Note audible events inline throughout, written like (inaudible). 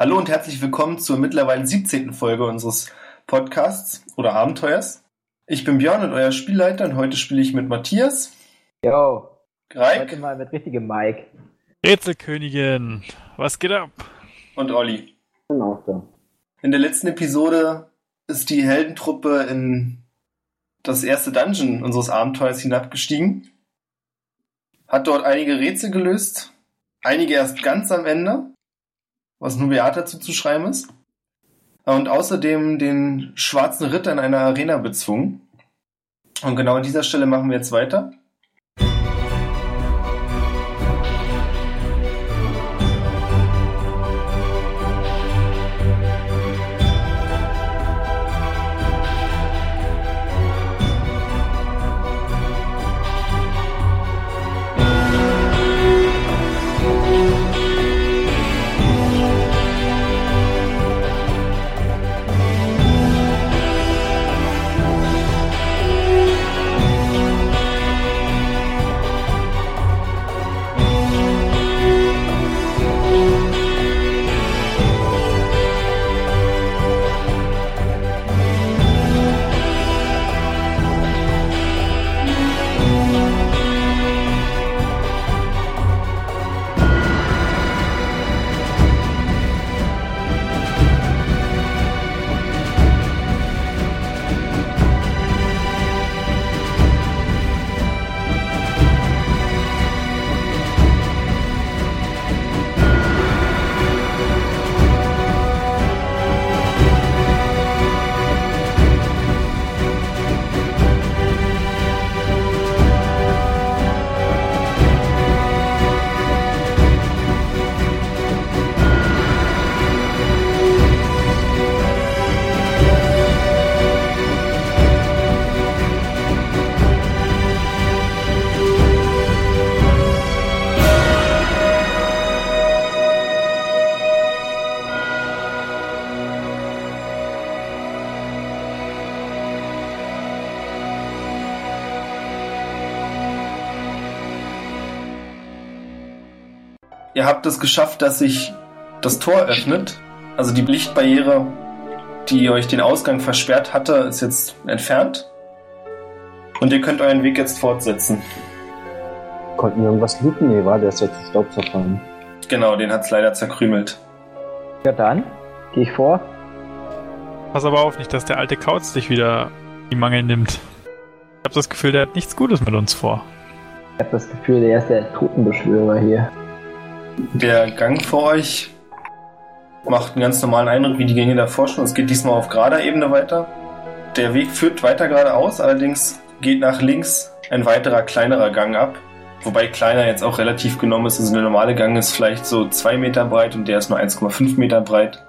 Hallo und herzlich willkommen zur mittlerweile 17. Folge unseres Podcasts oder Abenteuers. Ich bin Björn und euer Spielleiter und heute spiele ich mit Matthias. Jo. Greik. Heute mal mit richtigem Mike. Rätselkönigin, was geht ab? Und Olli. Genau so. In der letzten Episode ist die Heldentruppe in das erste Dungeon unseres Abenteuers hinabgestiegen, hat dort einige Rätsel gelöst, einige erst ganz am Ende, was nur Beata zuzuschreiben ist, und außerdem den schwarzen Ritter in einer Arena bezwungen. Und genau an dieser Stelle machen wir jetzt weiter. Habt es geschafft, dass sich das Tor öffnet. Also die Lichtbarriere, die euch den Ausgang versperrt hatte, ist jetzt entfernt. Und ihr könnt euren Weg jetzt fortsetzen. Konnten wir irgendwas looten? Nee, war der ist ja zu Staub zerfallen. Genau, den hat es leider zerkrümelt. Ja dann, gehe ich vor. Pass aber auf, nicht, dass der alte Kauz dich wieder die Mangel nimmt. Ich habe das Gefühl, der hat nichts Gutes mit uns vor. Ich habe das Gefühl, der ist der Totenbeschwörer hier. Der Gang vor euch macht einen ganz normalen Eindruck wie die Gänge davor schon. Es geht diesmal auf gerader Ebene weiter. Der Weg führt weiter geradeaus, allerdings geht nach links ein weiterer kleinerer Gang ab. Wobei kleiner jetzt auch relativ genommen ist. Also der normale Gang ist vielleicht so zwei Meter breit und der ist nur 1,5 Meter breit.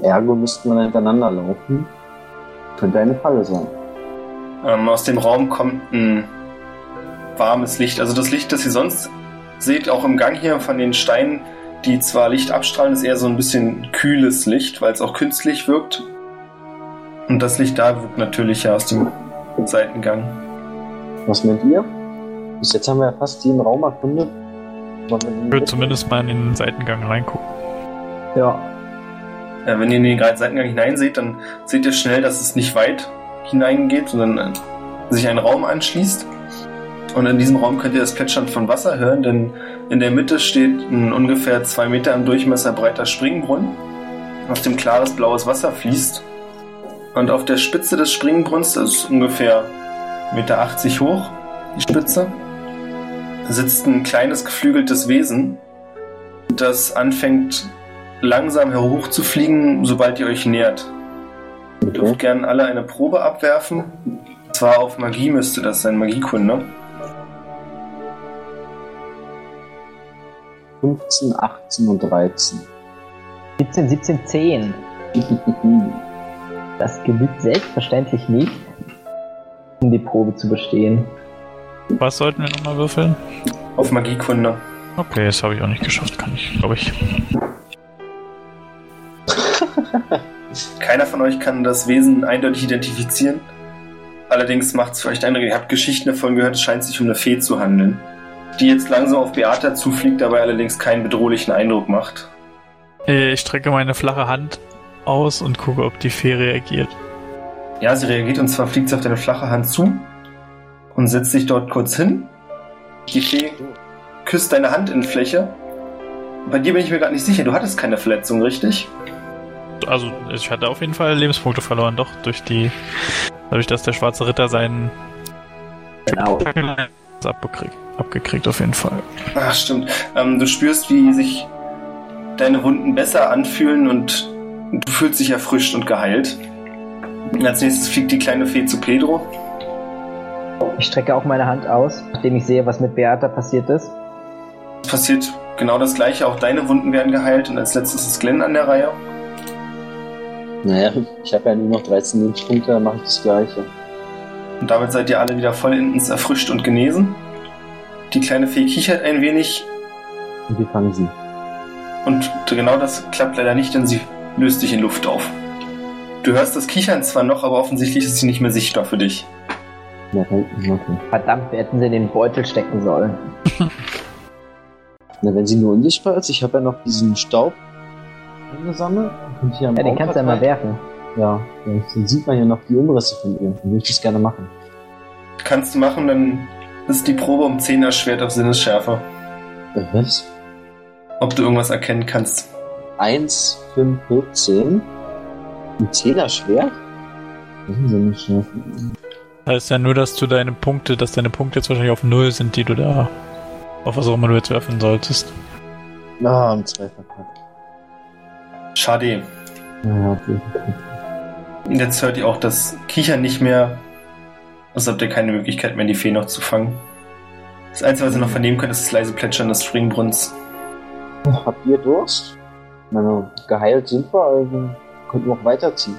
Ergo müsste man hintereinander laufen. Könnte eine Falle sein. Ähm, aus dem Raum kommt ein warmes Licht. Also das Licht, das ihr sonst seht, auch im Gang hier von den Steinen, die zwar Licht abstrahlen, ist eher so ein bisschen kühles Licht, weil es auch künstlich wirkt. Und das Licht da wirkt natürlicher aus dem Seitengang. Was meint ihr? Bis jetzt haben wir ja fast jeden Raum erkundet. Ich würde zumindest mal in den Seitengang reingucken. Ja. Ja, wenn ihr in den Seitengang hineinseht, dann seht ihr schnell, dass es nicht weit hineingeht, sondern sich ein Raum anschließt. Und in diesem Raum könnt ihr das Plätschern von Wasser hören, denn in der Mitte steht ein ungefähr zwei Meter im Durchmesser breiter Springbrunnen, aus dem klares blaues Wasser fließt. Und auf der Spitze des Springbrunnens, das ist ungefähr 1,80 Meter hoch, die Spitze, sitzt ein kleines geflügeltes Wesen, das anfängt langsam hochzufliegen, sobald ihr euch nähert. Ihr dürft Okay. gerne alle eine Probe abwerfen. Zwar auf Magie müsste das sein, Magiekunde. 15, 18 und 13. 17, 17, 10. Das genügt selbstverständlich nicht, um die Probe zu bestehen. Was sollten wir nochmal würfeln? Auf Magiekunde. Okay, das habe ich auch nicht geschafft, kann ich, glaube ich. (laughs) Keiner von euch kann das Wesen eindeutig identifizieren. Allerdings macht es den Eindruck, ihr habt Geschichten davon gehört, es scheint sich um eine Fee zu handeln. Die jetzt langsam auf Beata zufliegt, dabei allerdings keinen bedrohlichen Eindruck macht. Ich strecke meine flache Hand aus und gucke, ob die Fee reagiert. Ja, sie reagiert und zwar fliegt sie auf deine flache Hand zu und setzt sich dort kurz hin. Die Fee küsst deine Handinnenfläche. Bei dir bin ich mir gerade nicht sicher, du hattest keine Verletzung, richtig? Also, ich hatte auf jeden Fall Lebenspunkte verloren, doch, durch die. Dadurch, dass der schwarze Ritter seinen Genau. abgekriegt, abgekriegt auf jeden Fall. Ach, stimmt. Ähm, du spürst, wie sich deine Wunden besser anfühlen und du fühlst dich erfrischt und geheilt. Als nächstes fliegt die kleine Fee zu Pedro. Ich strecke auch meine Hand aus, nachdem ich sehe, was mit Beata passiert ist. Es passiert genau das gleiche, auch deine Wunden werden geheilt und als letztes ist Glenn an der Reihe. Naja, ich habe ja nur noch 13 Lebenspunkte, dann mache ich das gleiche. Und damit seid ihr alle wieder vollends erfrischt und genesen. Die kleine Fee kichert ein wenig Und wir fangen sie. und genau das klappt leider nicht, denn sie löst sich in Luft auf. Du hörst das Kichern zwar noch, aber offensichtlich ist sie nicht mehr sichtbar für dich. Ja, okay. Verdammt, wir hätten sie in den Beutel stecken sollen. (laughs) Na, wenn sie nur unsichtbar ist, ich habe ja noch diesen Staub eingesammelt. Und hier am Ja, den kannst du ja mal werfen. Ja, dann sieht man ja noch die Umrisse von ihr. Dann würde ich das gerne machen. Kannst du machen, dann ist die Probe um 10 erschwert auf Sinnesschärfe. Was? Ob du irgendwas erkennen kannst. 1, 5, 14. Ein eine Das heißt ja nur, dass du deine Punkte, dass deine Punkte jetzt wahrscheinlich auf Null sind, die du da auf was auch immer du jetzt werfen solltest. Ah, ein zwei verkackt. Schade. Ja, okay. Und Jetzt hört ihr auch das Kichern nicht mehr. Also habt ihr keine Möglichkeit mehr, die Fee noch zu fangen. Das Einzige, was ihr noch vernehmen könnt, ist das leise Plätschern des Springbrunnens. Habt ihr Durst? Na, geheilt sind wir, also könnten wir auch weiterziehen.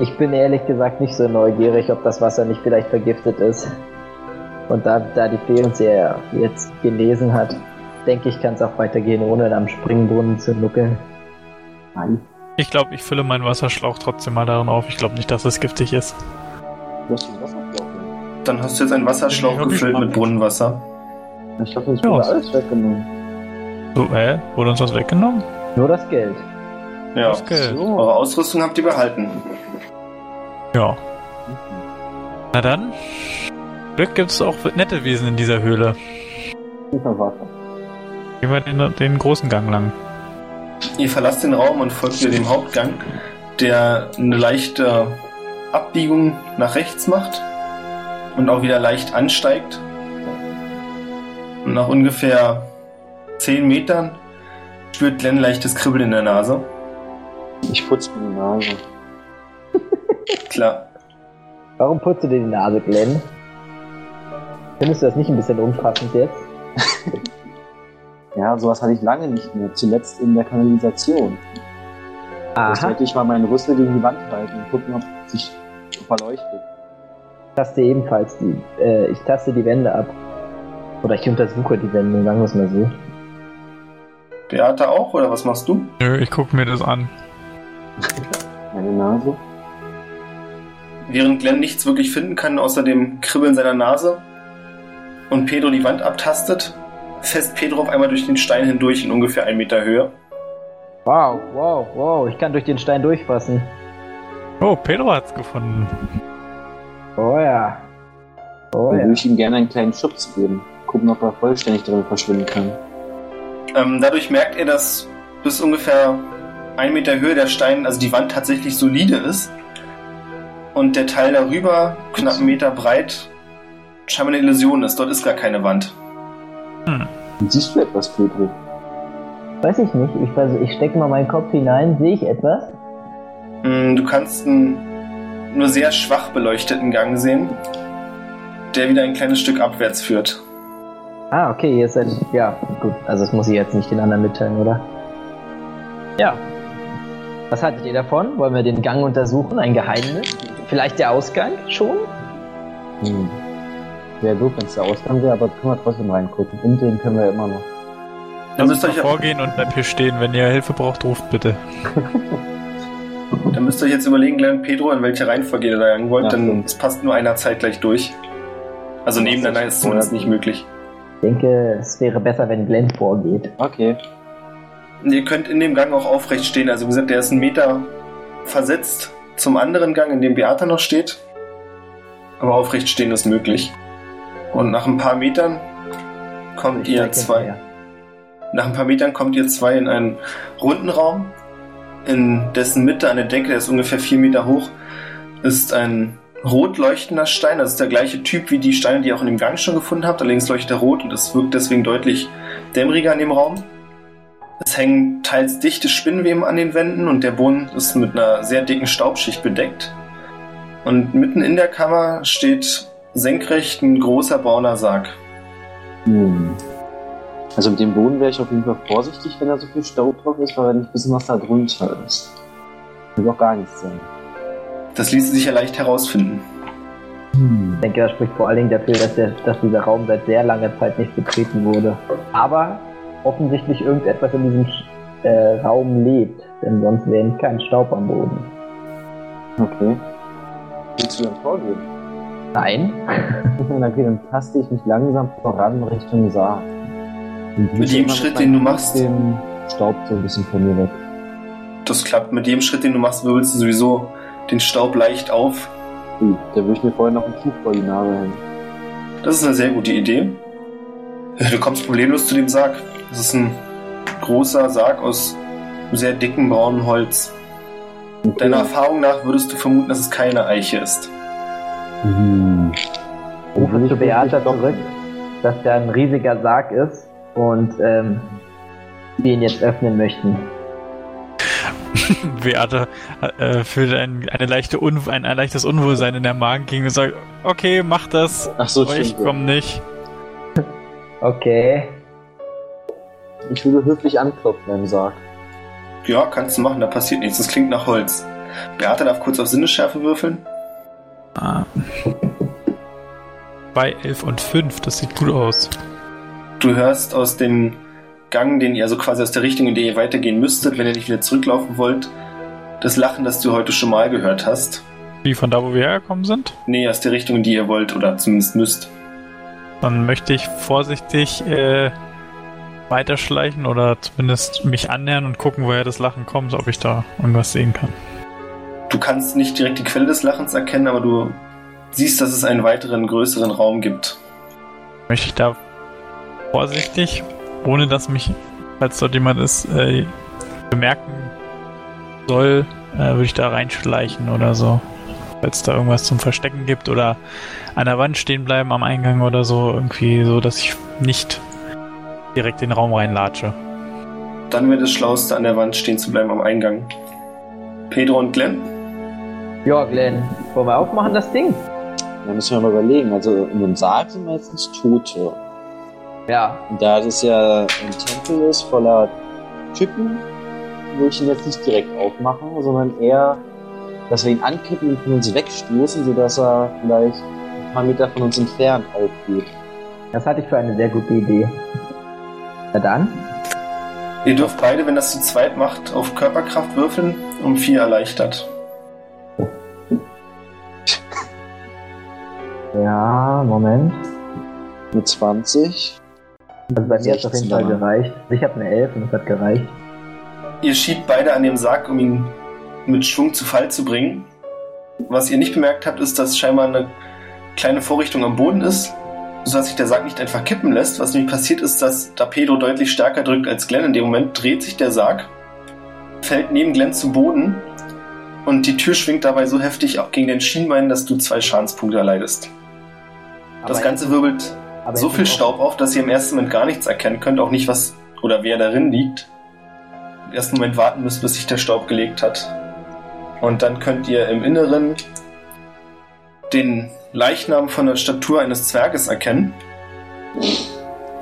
Ich bin ehrlich gesagt nicht so neugierig, ob das Wasser nicht vielleicht vergiftet ist. Und da, da die Fee uns ja jetzt gelesen hat, denke ich, kann es auch weitergehen, ohne am Springbrunnen zu nuckeln. Nein. Ich glaube, ich fülle meinen Wasserschlauch trotzdem mal darin auf. Ich glaube nicht, dass es giftig ist. Du hast den Wasserschlauch. Dann hast du jetzt einen Wasserschlauch gefüllt mit Brunnenwasser. Ich glaube, uns Ja. wurde alles weggenommen. So, hä? Wurde uns was weggenommen? Nur das Geld. Ja. Das Geld. So. Eure Ausrüstung habt ihr behalten. Ja. Na dann. Glück gibt es auch nette Wesen in dieser Höhle. Super Wasser. Gehen wir den, den großen Gang lang. Ihr verlasst den Raum und folgt wieder dem Hauptgang, der eine leichte Abbiegung nach rechts macht und auch wieder leicht ansteigt. Und nach ungefähr 10 Metern spürt Glenn leichtes Kribbeln in der Nase. Ich putze mir die Nase. Klar. Warum putzt du dir die Nase, Glenn? Findest du das nicht ein bisschen unpassend jetzt? (laughs) Ja, sowas hatte ich lange nicht mehr. Zuletzt in der Kanalisation. Jetzt Aha, sollte ich mal meinen Rüssel gegen die Wand halten und gucken, ob es sich verleuchtet. Ich taste ebenfalls die, äh, ich taste die Wände ab. Oder ich untersuche die Wände, sagen wir es mal so. Beate auch, oder was machst du? Nö, ich gucke mir das an. Meine Nase. Während Glenn nichts wirklich finden kann, außer dem Kribbeln seiner Nase und Pedro die Wand abtastet, fässt Pedro auf einmal durch den Stein hindurch in ungefähr ein Meter Höhe. Wow, wow, wow, ich kann durch den Stein durchfassen. Oh, Pedro hat's gefunden. Oh ja. Oh Dann ja. würde ich ihm gerne einen kleinen Schubs geben. Gucken, ob er vollständig drin verschwinden kann. Ähm, dadurch merkt er, dass bis ungefähr ein Meter Höhe der Stein, also die Wand tatsächlich solide ist. Und der Teil darüber, knapp einen Meter breit, scheinbar eine Illusion ist. Dort ist gar keine Wand. Und siehst du etwas, Pedro? Weiß ich nicht, ich, ich stecke mal meinen Kopf hinein, sehe ich etwas? Mm, Du kannst einen nur sehr schwach beleuchteten Gang sehen, der wieder ein kleines Stück abwärts führt. Ah, okay, jetzt seid Ja, gut, also das muss ich jetzt nicht den anderen mitteilen, oder? Ja. Was haltet ihr davon? Wollen wir den Gang untersuchen? Ein Geheimnis? Vielleicht der Ausgang schon? Hm. Wäre doof, wenn es der Ausgang wäre, aber können wir trotzdem reingucken. Umdrehen können wir ja immer noch. Dann müsst, ihr vorgehen und bleib hier stehen. Wenn ihr Hilfe braucht, ruft bitte. (laughs) dann müsst ihr euch jetzt überlegen, Glenn Pedro, in welche Reihenfolge ihr da jagen wollt, Ja, denn es passt nur einer Zeit gleich durch. Also nebeneinander das ist zumindest nicht möglich. Ich denke, es wäre besser, wenn Glenn vorgeht. Okay. Ihr könnt in dem Gang auch aufrecht stehen. Also wie gesagt, der ist einen Meter versetzt zum anderen Gang, in dem Beata noch steht. Aber aufrecht stehen ist möglich. Und nach ein paar Metern kommt Ich ihr zwei. Nach ein paar Metern kommt ihr zwei in einen runden Raum, in dessen Mitte eine Decke, der ist ungefähr vier Meter hoch, ist ein rot leuchtender Stein. Das ist der gleiche Typ wie die Steine, die ihr auch in dem Gang schon gefunden habt. Allerdings leuchtet er rot und es wirkt deswegen deutlich dämmeriger in dem Raum. Es hängen teils dichte Spinnweben an den Wänden und der Boden ist mit einer sehr dicken Staubschicht bedeckt. Und mitten in der Kammer steht senkrecht ein großer brauner Sarg. Hm. Also mit dem Boden wäre ich auf jeden Fall vorsichtig, wenn da so viel Staub drauf ist, weil wir nicht wissen, was da drunter ist. Will auch gar nichts sein. Das ließe sich ja leicht herausfinden. Hm. Ich denke, das spricht vor allen Dingen dafür, dass, der, dass dieser Raum seit sehr langer Zeit nicht betreten wurde. Aber offensichtlich irgendetwas in diesem äh, Raum lebt, denn sonst wäre kein Staub am Boden. Okay. Willst du dann vorgehen? Nein? (laughs) okay, dann taste ich mich langsam voran Richtung Sarg. Und Mit jedem Schritt, den du machst. Den Staub so ein bisschen von mir weg. Das klappt. Mit jedem Schritt, den du machst, wirbelst du sowieso den Staub leicht auf. Ui, da würde ich mir vorher noch ein Tuch vor die Nase hängen. Das ist eine sehr gute Idee. Du kommst problemlos zu dem Sarg. Das ist ein großer Sarg aus sehr dickem braunem Holz. Deiner Erfahrung nach würdest du vermuten, dass es keine Eiche ist. Hm. Rufe zu ich Beata zurück, dass da ein riesiger Sarg ist und ähm, wir ihn jetzt öffnen möchten. (laughs) Beate äh, fühlt ein, eine leichte Un ein, ein leichtes Unwohlsein in der Magengegend und sagt, okay, mach das, Ach so, aber ich komm nicht. (laughs) Okay. Ich würde höflich anklopfen im Sarg. Ja, kannst du machen, da passiert nichts. Das klingt nach Holz. Beate darf kurz auf Sinnesschärfe würfeln. Ah. Bei 11 und 5, das sieht gut aus. Du hörst aus dem Gang, den ihr also quasi aus der Richtung, in der ihr weitergehen müsstet, wenn ihr nicht wieder zurücklaufen wollt, das Lachen, das du heute schon mal gehört hast. Wie von da, wo wir hergekommen sind. Nee, aus der Richtung, in die ihr wollt oder zumindest müsst. Dann möchte ich vorsichtig äh, weiterschleichen oder zumindest mich annähern und gucken, woher das Lachen kommt, ob ich da irgendwas sehen kann. Du kannst nicht direkt die Quelle des Lachens erkennen, aber du siehst, dass es einen weiteren, größeren Raum gibt. Möchte ich da vorsichtig, ohne dass mich, falls dort jemand ist, äh, bemerken soll, äh, würde ich da reinschleichen oder so. Falls es da irgendwas zum Verstecken gibt oder an der Wand stehen bleiben am Eingang oder so, irgendwie so, dass ich nicht direkt in den Raum reinlatsche. Dann wäre das Schlauste, an der Wand stehen zu bleiben am Eingang. Pedro und Glenn? Ja, Glenn, wollen wir aufmachen das Ding? Da müssen wir mal überlegen. Also in dem Sarg sind meistens Tote. Ja. Und da das ja ein Tempel ist voller Typen, würde ich ihn jetzt nicht direkt aufmachen, sondern eher, dass wir ihn ankippen und von uns wegstoßen, sodass er vielleicht ein paar Meter von uns entfernt aufgeht. Das hatte ich für eine sehr gute Idee. Na dann, Ihr dürft beide, wenn das zu zweit macht, auf Körperkraft würfeln, um vier erleichtert. ja, Moment. Mit 20. Also bei mir hat es auf jeden 16 Fall gereicht. Ich habe eine 11 und es hat gereicht. Ihr schiebt beide an dem Sarg, um ihn mit Schwung zu Fall zu bringen. Was ihr nicht bemerkt habt, ist, dass scheinbar eine kleine Vorrichtung am Boden ist, sodass sich der Sarg nicht einfach kippen lässt. Was nämlich passiert ist, dass da Pedro deutlich stärker drückt als Glenn. In dem Moment dreht sich der Sarg, fällt neben Glenn zu Boden und die Tür schwingt dabei so heftig auch gegen den Schienbein, dass du zwei Schadenspunkte erleidest. Das Aber Ganze wirbelt aber so viel Staub auf, dass ihr im ersten Moment gar nichts erkennen könnt, auch nicht was oder wer darin liegt. Im ersten Moment warten müsst, bis sich der Staub gelegt hat. Und dann könnt ihr im Inneren den Leichnam von der Statur eines Zwerges erkennen,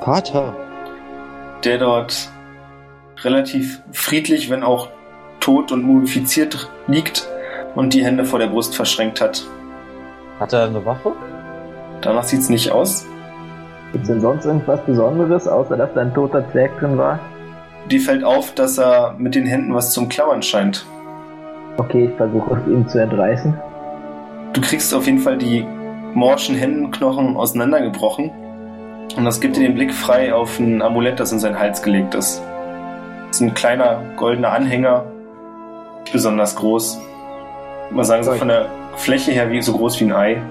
Vater! der dort relativ friedlich, wenn auch tot und mumifiziert liegt und die Hände vor der Brust verschränkt hat. Hat er eine Waffe? Danach sieht's nicht aus. Gibt's denn sonst irgendwas Besonderes, außer dass da ein toter Zwerg drin war? Die fällt auf, dass er mit den Händen was zum Klammern scheint. Okay, ich versuche es ihm zu entreißen. Du kriegst auf jeden Fall die morschen Händenknochen auseinandergebrochen. Und das gibt dir den Blick frei auf ein Amulett, das in seinen Hals gelegt ist. Das ist ein kleiner goldener Anhänger. Nicht besonders groß. Mal sagen, so von der Fläche her wie so groß wie ein Ei.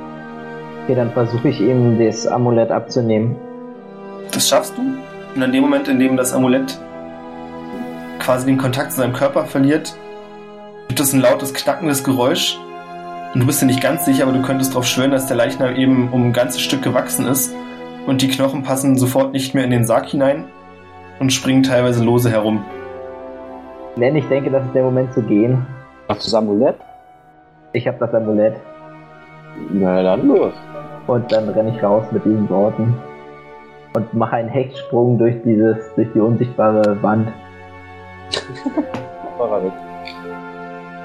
Okay, dann versuche ich ihm das Amulett abzunehmen. Das schaffst du. Und in dem Moment, in dem das Amulett quasi den Kontakt zu seinem Körper verliert, gibt es ein lautes, knackendes Geräusch. Und du bist dir nicht ganz sicher, aber du könntest darauf schwören, dass der Leichnam eben um ein ganzes Stück gewachsen ist. Und die Knochen passen sofort nicht mehr in den Sarg hinein und springen teilweise lose herum. Len, ich denke, das ist der Moment zu gehen. Hast du das Amulett? Ich habe das Amulett. Na dann los. Und dann renne ich raus mit diesen Worten. Und mache einen Hechtsprung durch dieses, durch die unsichtbare Wand. (laughs)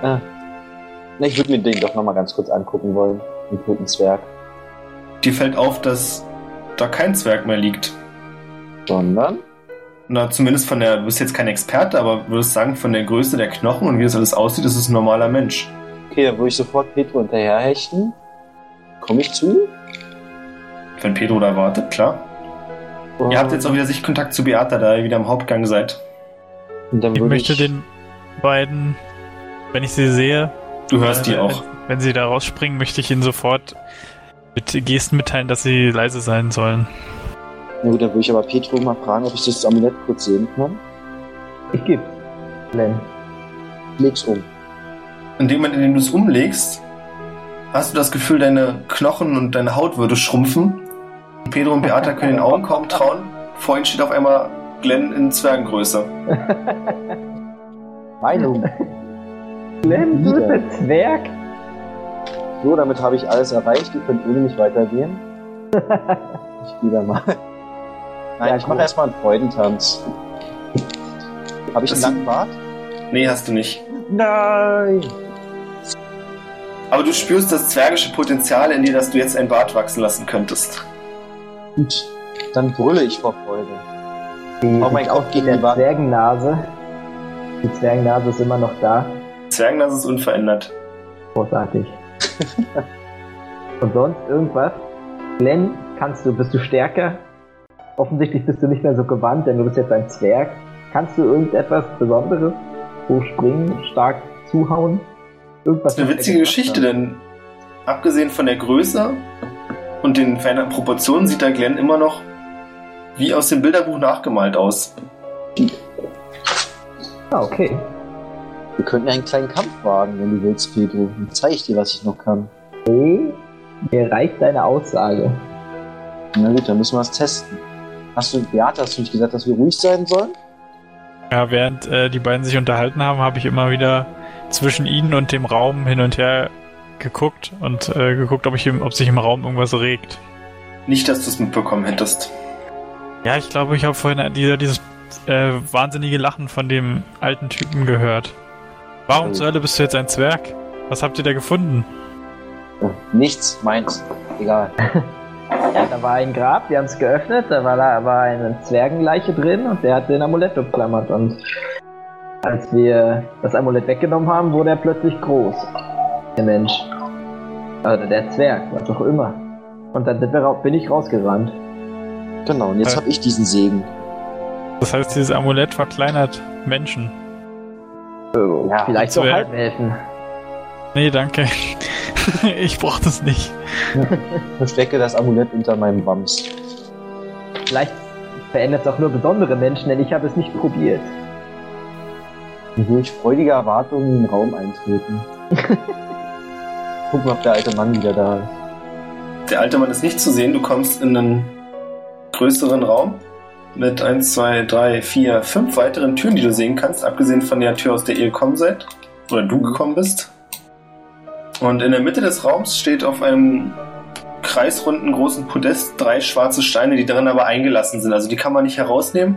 Ah. Na, ich würde mir den doch nochmal ganz kurz angucken wollen. Den toten Zwerg. Dir fällt auf, dass da kein Zwerg mehr liegt. Sondern? Na, zumindest von der, du bist jetzt kein Experte, aber würdest sagen, von der Größe der Knochen und wie das alles aussieht, ist es ein normaler Mensch. Okay, dann würde ich sofort Petro hinterherhechten. Komme ich zu? Wenn Pedro da wartet, klar. Ihr habt jetzt auch wieder Sichtkontakt zu Beata, da ihr wieder im Hauptgang seid. Und dann Ich möchte ich, den beiden, wenn ich sie sehe, Du hörst äh, die auch. Wenn, wenn sie da rausspringen, möchte ich ihnen sofort mit Gesten mitteilen, dass sie leise sein sollen. Na gut, dann würde ich aber Petro mal fragen, ob ich das Amulett kurz sehen kann. Ich geb's. Len. Ich leg's um. In dem Moment, in dem du es umlegst, hast du das Gefühl, deine Knochen und deine Haut würde schrumpfen. Pedro und Beata können den Augen kaum trauen. Vor ihnen steht auf einmal Glenn in Zwergengröße. (laughs) Meinung. Len, du bist ein Zwerg? So, damit habe ich alles erreicht. Ihr könnt ohne mich weitergehen. (laughs) Ich gehe da mal. Nein, Ja, ich mache erstmal einen Freudentanz. Habe ich Das- einen langen Bart? Nee, hast du nicht. Nein! Aber du spürst das zwergische Potenzial in dir, dass du jetzt ein Bart wachsen lassen könntest. Gut, dann brülle ich vor Freude. Wie Oh mein gegen mit die der Wand. Zwergennase? Die Zwergennase ist immer noch da. Zwergennase ist unverändert. Großartig. (laughs) Und sonst irgendwas? Glenn, kannst du, bist du stärker? Offensichtlich bist du nicht mehr so gewandt, denn du bist jetzt ein Zwerg. Kannst du irgendetwas Besonderes? Hochspringen, stark zuhauen? Irgendwas? Das ist eine witzige Geschichte, denn abgesehen von der Größe und den veränderten Proportionen sieht der Glenn immer noch wie aus dem Bilderbuch nachgemalt aus. Ah, okay. Wir könnten einen kleinen Kampf wagen, wenn du willst, Pedro. Dann zeige ich dir, was ich noch kann. Okay. Mir reicht deine Aussage. Na gut, dann müssen wir es testen. Hast du, Beate, hast du nicht gesagt, dass wir ruhig sein sollen? Ja, während äh, die beiden sich unterhalten haben, habe ich immer wieder zwischen ihnen und dem Raum hin und her geguckt und äh, geguckt, ob, ich im, ob sich im Raum irgendwas regt. Nicht, dass du es mitbekommen hättest. Ja, ich glaube, ich habe vorhin dieser, dieses äh, wahnsinnige Lachen von dem alten Typen gehört. Warum Oh. zur Hölle bist du jetzt ein Zwerg? Was habt ihr da gefunden? Nichts, meins. Egal. (laughs) Ja, da war ein Grab, wir haben es geöffnet, da war, da war eine Zwergenleiche drin und der hat den Amulett umklammert und als wir das Amulett weggenommen haben, wurde er plötzlich groß. Der Mensch. Oder der Zwerg, was auch immer. Und dann bin ich rausgerannt. Genau, und jetzt Ja. habe ich diesen Segen. Das heißt, dieses Amulett verkleinert Menschen. Ja, Vielleicht so Zwerg. Halbelfen. Nee, danke. (laughs) ich brauch das nicht. (laughs) Ich verstecke das Amulett unter meinem Wams. Vielleicht verändert es auch nur besondere Menschen, denn ich habe es nicht probiert. Und durch freudige Erwartung in den Raum eintreten. (laughs) Gucken, ob der alte Mann wieder da ist. Der alte Mann ist nicht zu sehen. Du kommst in einen größeren Raum mit 1, 2, 3, 4, 5 weiteren Türen, die du sehen kannst, abgesehen von der Tür, aus der ihr gekommen seid. Oder du gekommen bist. Und in der Mitte des Raums steht auf einem kreisrunden großen Podest drei schwarze Steine, die darin aber eingelassen sind. Also die kann man nicht herausnehmen,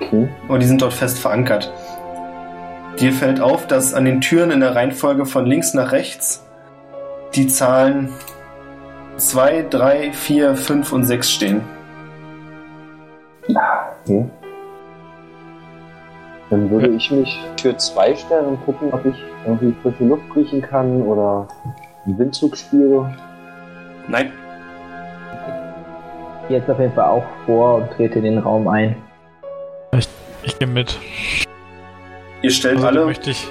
Okay. aber die sind dort fest verankert. Dir fällt auf, dass an den Türen in der Reihenfolge von links nach rechts die Zahlen 2, 3, 4, 5 und 6 stehen. okay. Dann würde ich mich Tür 2 stellen und gucken, ob ich irgendwie frische Luft riechen kann oder einen Windzug spüre. Nein, Jetzt auf jeden Fall auch vor und trete in den Raum ein. Ich gehe mit. Ihr stellt Außerdem alle. möchte ich,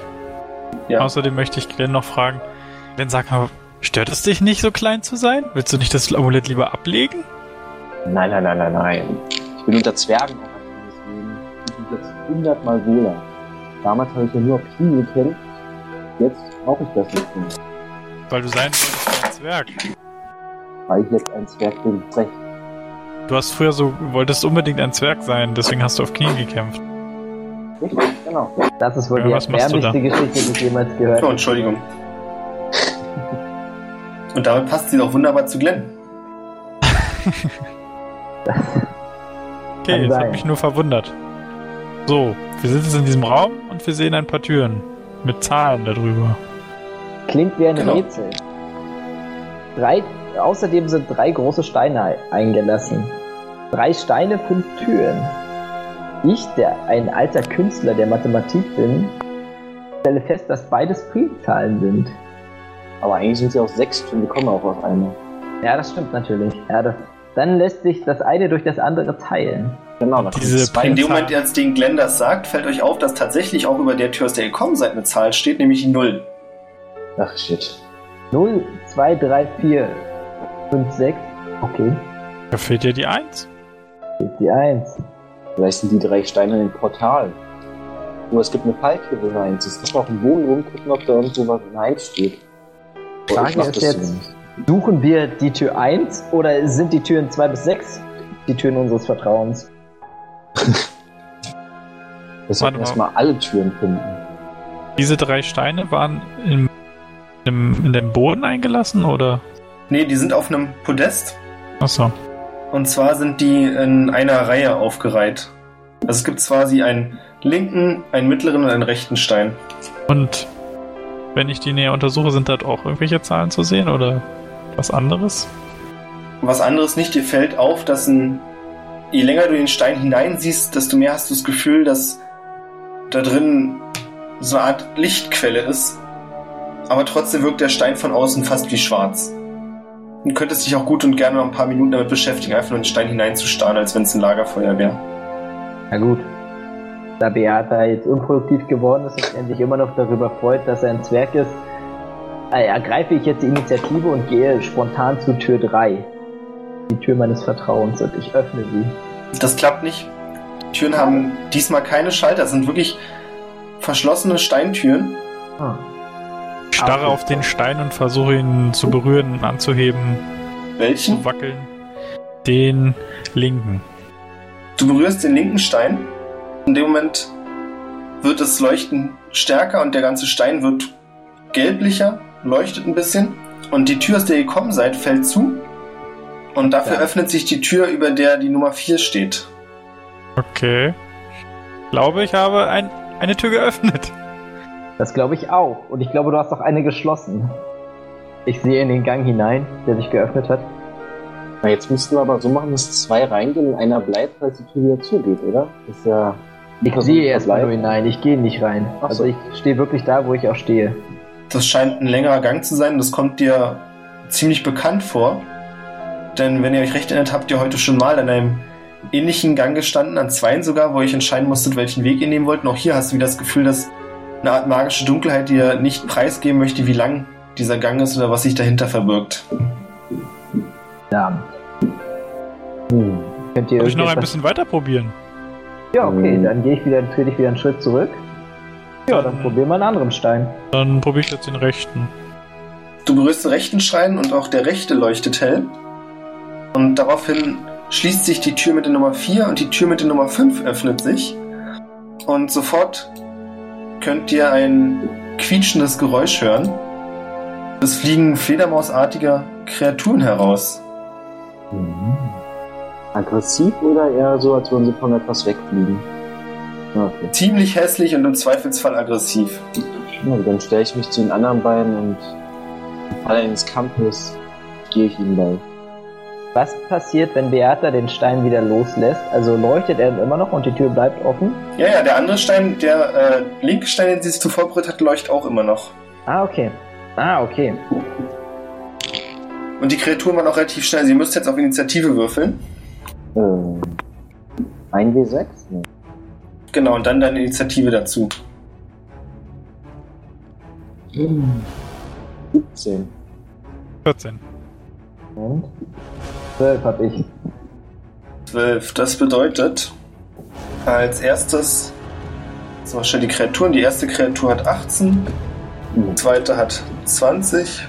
Ja. außerdem möchte ich Glenn noch fragen. Glenn, sag mal, stört es dich nicht, so klein zu sein? Willst du nicht das Amulett lieber ablegen? Nein, nein, nein, nein, nein. Ich bin unter Zwergen aufgewachsen, deswegen bin ich jetzt hundertmal wohler. Damals habe ich ja nur auf Knie gekämpft. Jetzt brauche ich das nicht mehr, Weil du sein wolltest ein Zwerg. weil ich jetzt ein Zwerg bin. Recht. Du hast früher so, wolltest unbedingt ein Zwerg sein, deswegen hast du auf Knien gekämpft. Richtig? Genau. Das ist wohl Ja, die was machst du erbärmlichste Geschichte, die ich jemals gehört Oh, habe. Und damit passt sie doch wunderbar zu Glenn. Okay, das hat mich nur verwundert. So, wir sind jetzt in diesem Raum und wir sehen ein paar Türen mit Zahlen darüber. Klingt wie ein Genau. Rätsel. Drei, außerdem sind drei große Steine eingelassen. Drei Steine, fünf Türen. Ich, der ein alter Künstler der Mathematik bin, stelle fest, dass beides Primzahlen sind. Aber eigentlich sind sie aus sechs Türen, wir kommen auch aus einer. Ja, das stimmt natürlich. Ja, das, dann lässt sich das eine durch das andere teilen. Genau, da kommen Diese zwei. In dem. Moment, als den Glenn das sagt, fällt euch auf, dass tatsächlich auch über der Tür, aus der ihr kommen seid, eine Zahl steht, nämlich die Null. Ach shit. 0, 2, 3, 4, 5, 6. Okay, Da fehlt ja die Eins. jetzt die 1. Vielleicht sind die drei Steine in den Portal. Nur es gibt eine Falltür, wo eine Eins ist. Lass mal auf den Boden rumgucken, ob da irgendwo was in Eins steht. Oh, Frage ist jetzt-. Suchen wir die Tür 1 oder sind die Türen 2 bis 6 die Türen unseres Vertrauens? (laughs) Wir sollten erstmal alle Türen finden. Diese drei Steine waren im, im, in den Boden eingelassen, oder? Nee, die sind auf einem Podest. Achso. Und zwar sind die in einer Reihe aufgereiht. Also es gibt quasi einen linken, einen mittleren und einen rechten Stein. Und wenn ich die näher untersuche, sind dort auch irgendwelche Zahlen zu sehen oder was anderes? Was anderes nicht, dir fällt auf, dass ein, je länger du in den Stein hineinsiehst, desto mehr hast du das Gefühl, dass da drin so eine Art Lichtquelle ist. Aber trotzdem wirkt der Stein von außen fast wie schwarz. Du könntest dich auch gut und gerne noch ein paar Minuten damit beschäftigen, einfach nur in den Stein hineinzustarren, als wenn es ein Lagerfeuer wäre. Na gut. Da Beata jetzt unproduktiv geworden ist und endlich immer noch darüber freut, dass er ein Zwerg ist, äh, ergreife ich jetzt die Initiative und gehe spontan zu Tür 3. Die Tür meines Vertrauens und ich öffne sie. Das klappt nicht. Die Türen haben diesmal keine Schalter, es sind wirklich verschlossene Steintüren. Ah. Ich starre Ah, auf den Stein und versuche ihn zu berühren, anzuheben, Welchen? zu wackeln. Den linken. Du berührst den linken Stein. In dem Moment wird das Leuchten stärker und der ganze Stein wird gelblicher, leuchtet ein bisschen. Und die Tür, aus der ihr gekommen seid, fällt zu. Und dafür Ja. öffnet sich die Tür, über der die Nummer 4 steht. Okay. Ich glaube, ich habe ein, eine Tür geöffnet. Das glaube ich auch. Und ich glaube, du hast auch eine geschlossen. Ich sehe in den Gang hinein, der sich geöffnet hat. Na, jetzt müssten wir aber so machen, dass zwei reingehen und einer bleibt, falls die Tür wieder zugeht, oder? Das ist ja. Ich Person sehe erstmal nur hinein, ich gehe nicht rein. Ach Also so. ich stehe wirklich da, wo ich auch stehe. Das scheint ein längerer Gang zu sein. Das kommt dir ziemlich bekannt vor. Denn wenn ihr euch recht erinnert, habt ihr heute schon mal an einem ähnlichen Gang gestanden, an zweien sogar, wo ihr euch entscheiden musstet, welchen Weg ihr nehmen wollt. Und auch hier hast du wieder das Gefühl, dass eine Art magische Dunkelheit dir nicht preisgeben möchte, wie lang dieser Gang ist oder was sich dahinter verbirgt. Verdammt. Hm. Könnt ihr Soll ich noch ein bisschen weiter probieren? Ja, okay, Mhm. dann gehe ich wieder, trete ich wieder einen Schritt zurück. Ja, dann Dann- probieren wir einen anderen Stein. Dann probiere ich jetzt den rechten. Du berührst den rechten Stein und auch der rechte leuchtet hell. Und daraufhin schließt sich die Tür mit der Nummer 4 und die Tür mit der Nummer 5 öffnet sich. Und sofort könnt ihr ein quietschendes Geräusch hören. Es fliegen fledermausartige Kreaturen heraus. Mhm. Aggressiv oder eher so, als würden sie von etwas wegfliegen? Okay. Ziemlich hässlich und im Zweifelsfall aggressiv. Gut, dann stelle ich mich zu den anderen beiden und im Falle eines Kampfes gehe ich ihnen bei. Was passiert, wenn Beata den Stein wieder loslässt? Also leuchtet er immer noch und die Tür bleibt offen? Ja, ja, der andere Stein, der äh, linke Stein, den sie sich zuvor berührt hat, leuchtet auch immer noch. Ah, okay. Ah, okay. Und die Kreaturen waren auch relativ schnell. Sie müsst jetzt auf Initiative würfeln. Ähm, 1W6? Nee. Genau, und dann deine Initiative dazu. 17. 14. Und? 12 hab ich. 12. Das bedeutet, als erstes, so mal schnell die Kreaturen. Die erste Kreatur hat 18, die zweite hat 20,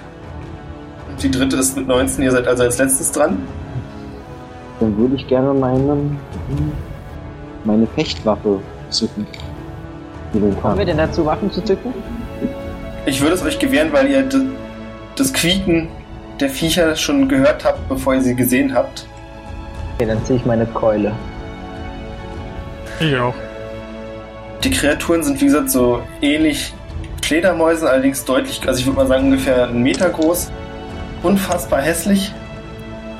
und die dritte ist mit 19. Ihr seid also als letztes dran. Dann würde ich gerne meinen, meine Fechtwaffe zücken. Kommen wir denn dazu, Waffen zu zücken? Ich würde es euch gewähren, weil ihr das Quieken der Viecher schon gehört habt, bevor ihr sie gesehen habt. Okay, dann ziehe ich meine Keule. Ich auch. Die Kreaturen sind, wie gesagt, so ähnlich Fledermäusen, allerdings deutlich, also ich würde mal sagen ungefähr einen Meter groß. Unfassbar hässlich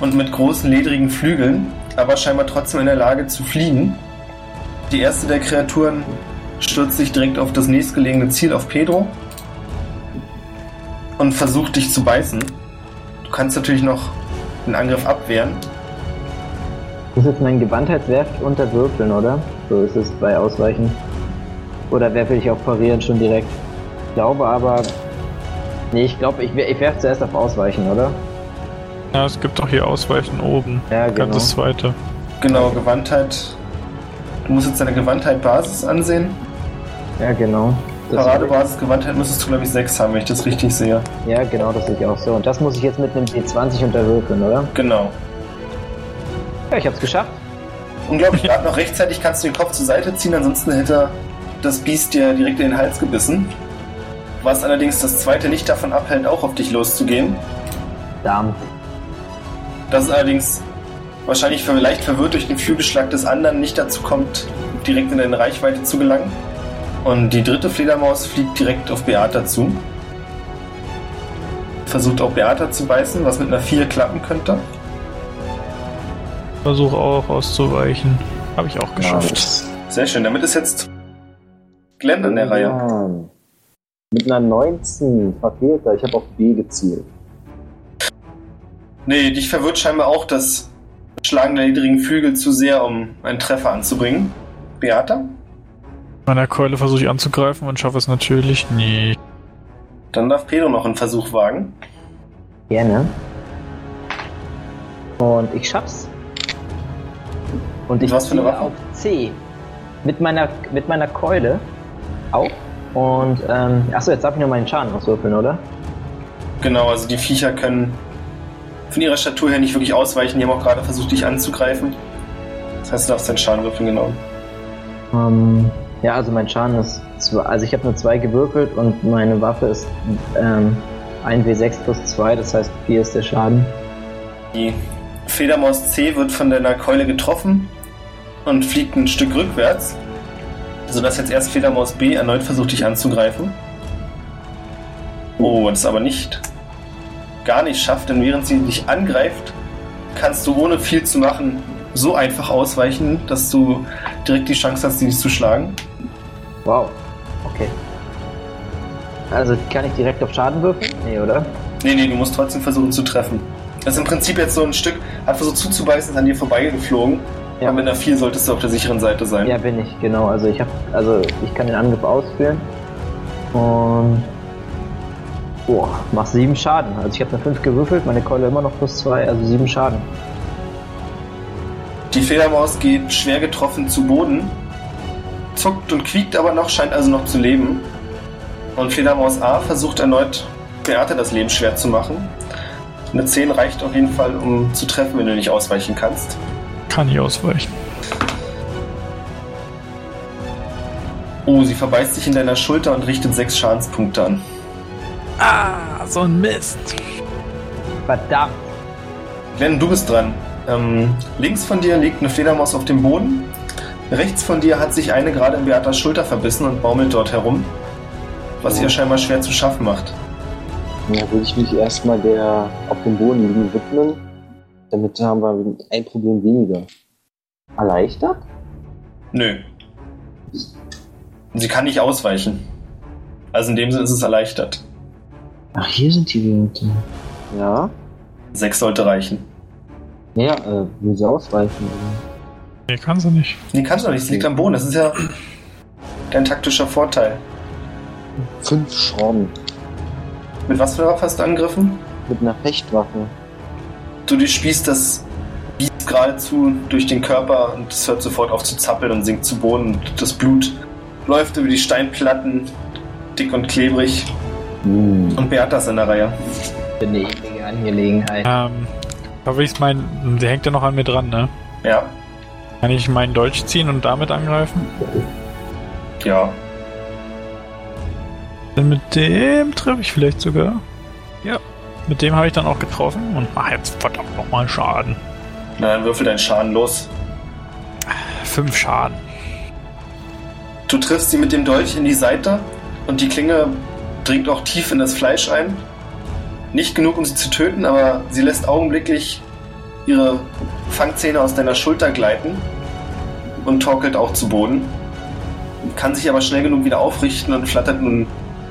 und mit großen ledrigen Flügeln, aber scheinbar trotzdem in der Lage zu fliegen. Die erste der Kreaturen stürzt sich direkt auf das nächstgelegene Ziel, auf Pedro, und versucht dich zu beißen. Du kannst natürlich noch den Angriff abwehren. Das ist mein Gewandheitswerf unter Würfeln, oder? So ist es bei Ausweichen. Oder werfe ich auf Parieren schon direkt? Ich glaube aber. Nee, ich glaube, ich, ich werfe zuerst auf Ausweichen, oder? Ja, es gibt doch hier Ausweichen oben. Ja, genau. Ganz das zweite. Genau, Gewandtheit. Du musst jetzt deine Gewandtheit Basis ansehen. Ja, genau. Das- Paradebasis Gewandtheit müsstest du, glaube ich, 6 haben, wenn ich das richtig sehe. Ja, genau, das sehe ich auch so. Und das muss ich jetzt mit einem D20 unterwürfeln, oder? Genau. Ja, ich hab's geschafft. Unglaublich, gerade noch rechtzeitig kannst du den Kopf zur Seite ziehen, ansonsten hätte das Biest dir direkt in den Hals gebissen. Was allerdings das zweite nicht davon abhält, auch auf dich loszugehen. Verdammt. Das ist allerdings wahrscheinlich für leicht verwirrt durch den Flügelschlag des anderen nicht dazu kommt, direkt in deine Reichweite zu gelangen. Und die dritte Fledermaus fliegt direkt auf Beata zu. Versucht auch Beata zu beißen, was mit einer 4 klappen könnte. Versuche auch auszuweichen. Habe ich auch geschafft. Nice. Sehr schön, damit ist jetzt Glenn an der Reihe. Ja. Mit einer 19 verfehlt er. Ich habe auf B gezielt. Nee, dich verwirrt scheinbar auch das Schlagen der niedrigen Flügel zu sehr, um einen Treffer anzubringen. Beata? Meiner Keule versuche ich anzugreifen und schaffe es natürlich nie. Dann darf Pedro noch einen Versuch wagen. Gerne. Und ich schaff's. Und ich Was für eine Waffe? auf C. Mit meiner, mit meiner Keule auf. Und, ähm, achso, jetzt darf ich nur meinen Schaden auswürfeln, oder? Genau, also die Viecher können von ihrer Statur her nicht wirklich ausweichen. Die haben auch gerade versucht, dich anzugreifen. Das heißt, du darfst deinen Schaden würfeln, genau. Ähm, ja, also mein Schaden ist, zwei, also ich habe nur zwei gewürfelt und meine Waffe ist ähm, 1W6 plus 2, das heißt 4 ist der Schaden. Die Fledermaus C wird von deiner Keule getroffen und fliegt ein Stück rückwärts, sodass jetzt erst Fledermaus B erneut versucht, dich anzugreifen. Oh, das aber nicht gar nicht schafft, denn während sie dich angreift, kannst du ohne viel zu machen so einfach ausweichen, dass du direkt die Chance hast, sie zu schlagen. Wow. Okay. Also kann ich direkt auf Schaden würfeln? Nee, oder? Nee, nee, du musst trotzdem versuchen zu treffen. Das ist im Prinzip jetzt so ein Stück, hat versucht zuzubeißen, ist an dir vorbeigeflogen. Ja. Aber mit einer 4 solltest du auf der sicheren Seite sein. Ja, bin ich, genau. Also ich habe, also ich kann den Angriff ausführen. Und boah, mach sieben Schaden. Also ich habe eine 5 gewürfelt, meine Keule immer noch plus 2, also sieben Schaden. Die Fledermaus geht schwer getroffen zu Boden, zuckt und quiekt aber noch, scheint also noch zu leben. Und Fledermaus A versucht erneut Beate das Leben schwer zu machen. Eine 10 reicht auf jeden Fall, um zu treffen, wenn du nicht ausweichen kannst. Kann ich ausweichen. Oh, sie verbeißt sich in deiner Schulter und richtet 6 Schadenspunkte an. Ah, so ein Mist. Verdammt. Glenn, du bist dran. Ähm, links von dir liegt eine Fledermaus auf dem Boden. Rechts von dir hat sich eine gerade in Beatas Schulter verbissen und baumelt dort herum. Was ihr scheinbar schwer zu schaffen macht. Ja, würde ich mich erstmal der auf dem Boden liegen widmen. Damit haben wir ein Problem weniger. Erleichtert? Nö. Sie kann nicht ausweichen. Also in dem Sinne ist es erleichtert. Ach, hier sind die Werte. Ja? Sechs sollte reichen. Ja, äh, will sie ausweichen. Nee, kann sie nicht. Nee, kannst du doch nicht. Es liegt am Boden. Das ist ja dein taktischer Vorteil. Fünf Schrauben Mit was für einer Waffe hast du angegriffen? mit einer Fechtwaffe. Du durchspießt das Biest geradezu durch den Körper und es hört sofort auf zu zappeln und sinkt zu Boden. Und das Blut läuft über die Steinplatten, dick und klebrig. Hm. Und Beata ist in der Reihe. Eine eklige Angelegenheit. Ähm, da will ich meinen. Der hängt ja noch an mir dran, ne? Ja, Kann ich meinen Dolch ziehen und damit angreifen? ja. Denn mit dem treffe ich vielleicht sogar. Ja. Mit dem habe ich dann auch getroffen und mach jetzt verdammt nochmal Schaden. Na, dann würfel deinen Schaden los. Fünf Schaden. Du triffst sie mit dem Dolch in die Seite und die Klinge dringt auch tief in das Fleisch ein. Nicht genug, um sie zu töten, aber sie lässt augenblicklich ihre Fangzähne aus deiner Schulter gleiten und torkelt auch zu Boden. Kann sich aber schnell genug wieder aufrichten und flattert nun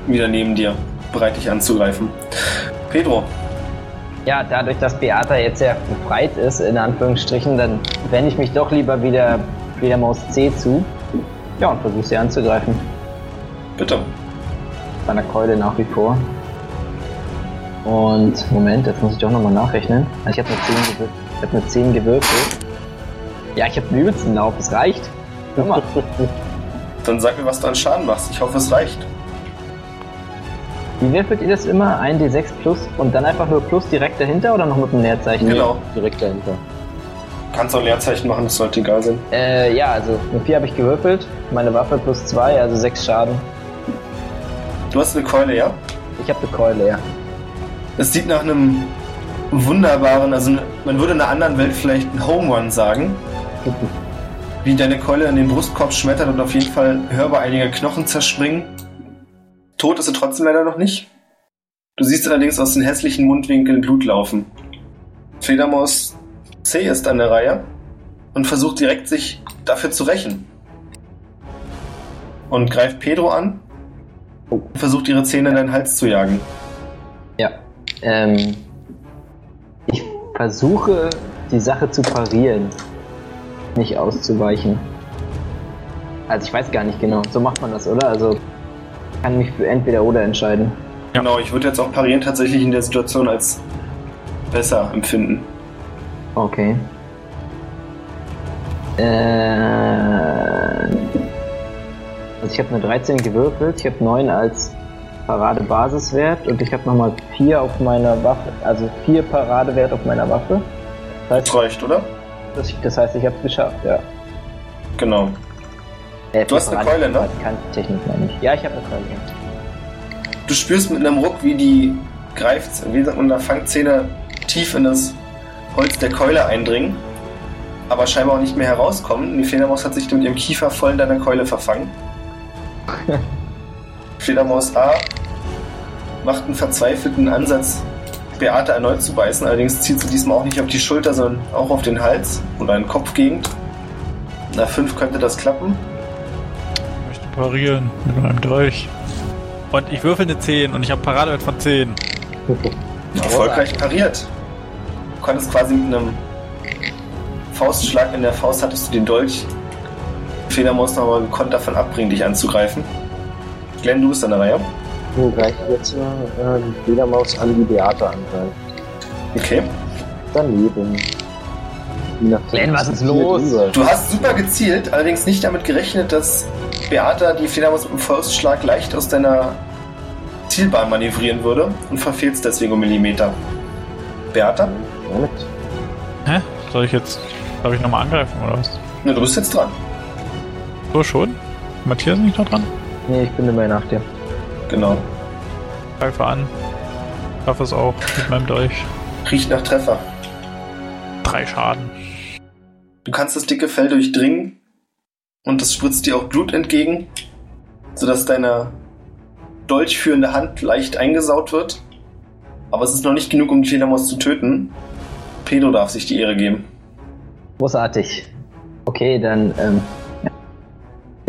wieder neben dir, bereit dich anzugreifen. Pedro, Ja, dadurch, dass Beata jetzt ja befreit ist, in Anführungsstrichen, dann wende ich mich doch lieber wieder, wieder Maus C zu. Ja, und versuche sie anzugreifen. bitte. Bei einer Keule nach wie vor. Und, Moment, jetzt muss ich doch nochmal nachrechnen. Also ich habe eine 10 gewürfelt. Ich habe eine 10 gewürfelt. Ja, ich habe den übelsten Lauf, es reicht. Mal. (laughs) Dann sag mir, was du an Schaden machst. Ich hoffe, es reicht. Wie würfelt ihr das immer? Ein D6 plus und dann einfach nur plus direkt dahinter oder noch mit einem Leerzeichen? Genau. Direkt dahinter. Kannst auch Leerzeichen machen, das sollte egal sein. Äh, ja, also eine 4 habe ich gewürfelt. Meine Waffe plus 2, also 6 Schaden. Du hast eine Keule, ja? Ich habe eine Keule, ja. Es sieht nach einem wunderbaren, also man würde in einer anderen Welt vielleicht einen Home Run sagen. Wie deine Keule in den Brustkorb schmettert und auf jeden Fall hörbar einige Knochen zerspringen. Tot ist sie trotzdem leider noch nicht. Du siehst allerdings aus den hässlichen Mundwinkeln Blut laufen. Fledermaus C ist an der Reihe und versucht direkt sich dafür zu rächen. Und greift Pedro an und versucht ihre Zähne in deinen Hals zu jagen. Ja. Ähm, ich versuche die Sache zu parieren, nicht auszuweichen. Also ich weiß gar nicht genau. So macht man das, oder? Also kann mich für entweder oder entscheiden. Ja. Genau, ich würde jetzt auch parieren tatsächlich in der Situation als besser empfinden. Okay. Äh, also ich habe eine 13 gewürfelt, ich habe 9 als Paradebasiswert und ich habe nochmal 4 auf meiner Waffe, also 4 Paradewert auf meiner Waffe. Das Das heißt, reicht, oder? ich, das heißt, ich habe es geschafft, ja. Genau. Äh, Du hast eine Parade- Keule, ne? Kann Technik meine ich. Ja, ich habe eine Keule. Du spürst mit einem Ruck, wie die greift, wie sagt man da, Fangzähne tief in das Holz der Keule eindringen, aber scheinbar auch nicht mehr herauskommen. Die Fledermaus hat sich mit ihrem Kiefer voll in deiner Keule verfangen. (laughs) Fledermaus A macht einen verzweifelten Ansatz, Beate erneut zu beißen. Allerdings zieht sie diesmal auch nicht auf die Schulter, sondern auch auf den Hals oder in Kopfgegend. Na 5 könnte das klappen. Ich möchte parieren mit meinem Dolch. Und ich würfel eine 10 und ich habe Paradewert von 10. (laughs) Erfolgreich pariert. Du konntest quasi mit einem Faustschlag in der Faust hattest du den Dolch. Fledermaus nochmal gekonnt davon abbringen, dich anzugreifen. Glenn, du bist an der Reihe. Nun greife ich jetzt äh, die Fledermaus an, die Beate angreift. Okay. Daneben. Glenn, was ist los? Du hast super gezielt, allerdings nicht damit gerechnet, dass Beata die Fledermaus mit einem Faustschlag leicht aus deiner Zielbahn manövrieren würde und verfehlst deswegen um Millimeter. Beata? Hä? Soll ich jetzt. Darf ich nochmal angreifen oder was? Na, du bist jetzt dran. So schon? Matthias nicht noch dran? Nee, ich bin immer nach dir. Genau. Greife an. Schaffe es auch mit meinem Dolch. Riecht nach Treffer. Drei Schaden. Du kannst das dicke Fell durchdringen und es spritzt dir auch Blut entgegen, sodass deine dolchführende Hand leicht eingesaut wird. Aber es ist noch nicht genug, um die Fledermaus zu töten. Pedro darf sich die Ehre geben. Großartig. Okay, dann ähm.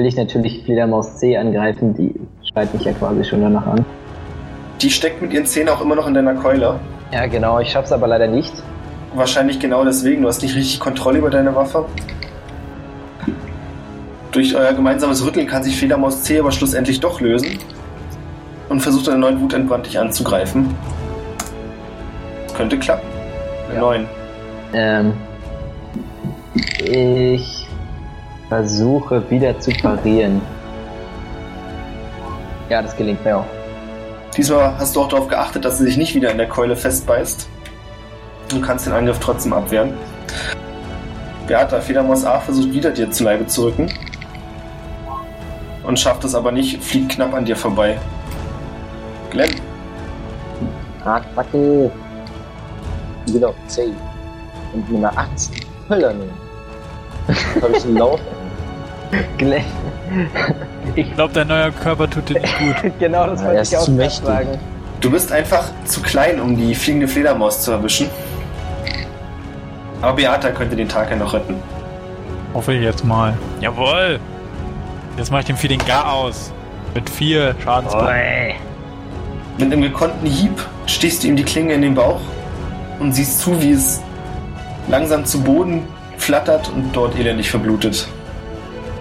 Will ich natürlich Fledermaus C angreifen. Die schreit mich ja quasi schon danach an. Die steckt mit ihren Zähnen auch immer noch in deiner Keule. Ja, genau. Ich schaff's aber leider nicht. Wahrscheinlich genau deswegen. Du hast nicht richtig Kontrolle über deine Waffe. Durch euer gemeinsames Rütteln kann sich Fledermaus C aber schlussendlich doch lösen und versucht dann erneut wutentbrannt dich anzugreifen. Könnte klappen. Ja. Neun. Ähm, ich versuche wieder zu parieren. Ja, das gelingt mir auch. Diesmal hast du auch darauf geachtet, dass sie sich nicht wieder in der Keule festbeißt. Du kannst den Angriff trotzdem abwehren. Beata Federmaus A versucht wieder dir zu Leibe zu rücken. Und schafft es aber nicht, fliegt knapp an dir vorbei. Glenn, Attacke. Genau, 10. Und mit einer 18. Hölle nehmen. Habe ich einen Lauf. Glenn. Ich glaube, dein neuer Körper tut dir nicht gut. (laughs) genau, das wollte er ich ist auch zu mächtig. sagen. du bist einfach zu klein, um die fliegende Fledermaus zu erwischen. Aber Beata könnte den Tag ja noch retten. Hoffe ich jetzt mal. Jawohl! Jetzt mache ich dem Vieh den Gar aus. Mit vier Schadenspunkten. Mit einem gekonnten Hieb stichst du ihm die Klinge in den Bauch und siehst zu, wie es langsam zu Boden flattert und dort elendig verblutet.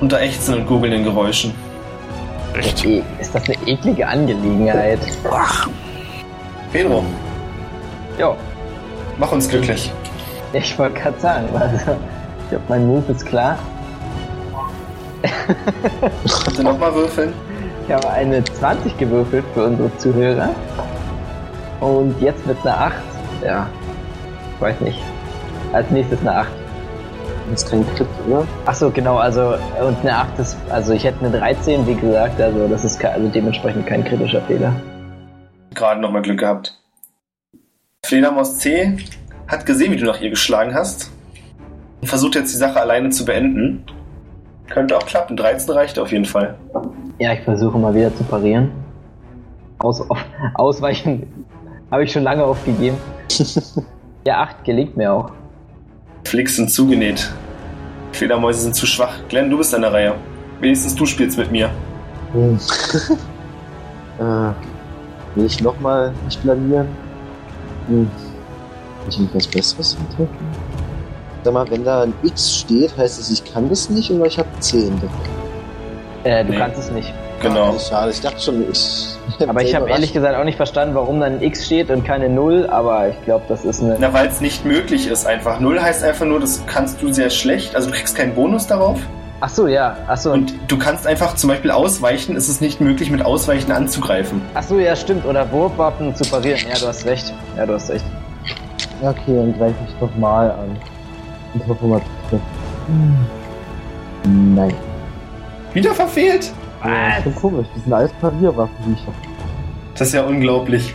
Unter ächzenden und gurgelnden Geräuschen. Echt? E- Ist das eine eklige Angelegenheit? Pedro, Jo, mach uns glücklich. ich wollte gerade sagen, also, ich glaube, mein Move ist klar. Bitte nochmal würfeln. Ich habe eine 20 gewürfelt für unsere Zuhörer. Und jetzt mit einer 8. Ja, ich weiß nicht. Als nächstes eine 8. Ist kein Crit, oder? Achso, genau, also und eine 8 ist, also ich hätte eine 13, wie gesagt, also das ist also dementsprechend kein kritischer Fehler. Gerade nochmal Glück gehabt. Fledermaus C hat gesehen, wie du nach ihr geschlagen hast und versucht jetzt die Sache alleine zu beenden. Könnte auch klappen. 13 reicht auf jeden Fall. Ja, ich versuche mal wieder zu parieren. Aus, auf, ausweichen habe ich schon lange aufgegeben. (laughs) ja, 8 gelingt mir auch. Flicks sind zugenäht. Fledermäuse sind zu schwach. Glenn, du bist an der Reihe. Wenigstens du spielst mit mir. Hm. (laughs) äh, will ich nochmal mich blamieren? Hm. Will ich irgendwas Besseres entdecken? Sag mal, wenn da ein X steht, heißt es, ich kann das nicht oder ich habe 10 davon. Äh, du Nee. kannst es nicht. Genau. Ah, schade, ich dachte schon, ich. (laughs) Aber ich habe ehrlich gesagt auch nicht verstanden, warum dann ein X steht und keine 0, aber ich glaube, das ist eine. Na, weil es nicht möglich ist einfach. Null heißt einfach nur, das kannst du sehr schlecht. Also du kriegst keinen Bonus darauf. Ach so, ja. Ach so, Und du kannst einfach zum Beispiel ausweichen. Es ist nicht möglich, mit Ausweichen anzugreifen. ach so, ja, stimmt. Oder Wurfwaffen zu parieren. Ja, du hast recht. Ja, du hast recht. Ja, okay, dann greife ich nochmal an. Und hoffe mal. Nein. Wieder verfehlt? Ja, ist schon komisch. Das sind alles Parierwaffen, die ich habe. Das ist ja unglaublich.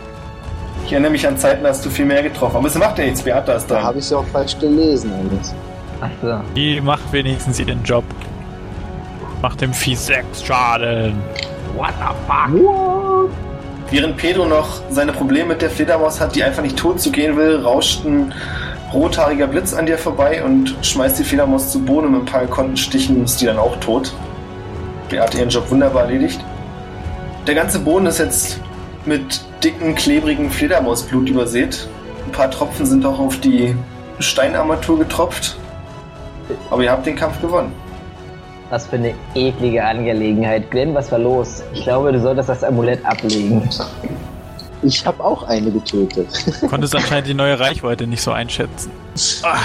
Ich erinnere mich an Zeiten, da hast du viel mehr getroffen. Aber es macht ja nichts. Beata ist Da dran. habe ich ja auch falsch gelesen, alles. Ach so. Die macht wenigstens ihren Job. Macht dem Vieh sechs Schaden. What the fuck? Während Pedro noch seine Probleme mit der Fledermaus hat, die einfach nicht tot zu gehen will, rauscht ein rothaariger Blitz an dir vorbei und schmeißt die Fledermaus zu Boden und mit ein paar gekonnten Stichen ist die dann auch tot. Beate ihren Job wunderbar erledigt. Der ganze Boden ist jetzt mit dicken, klebrigen Fledermausblut übersät. Ein paar Tropfen sind auch auf die Steinarmatur getropft. Aber ihr habt den Kampf gewonnen. Was für eine eklige Angelegenheit. Glenn, was war los? Ich glaube, du solltest das Amulett ablegen. Ich habe auch eine getötet. Konntest anscheinend die neue Reichweite nicht so einschätzen. Ah.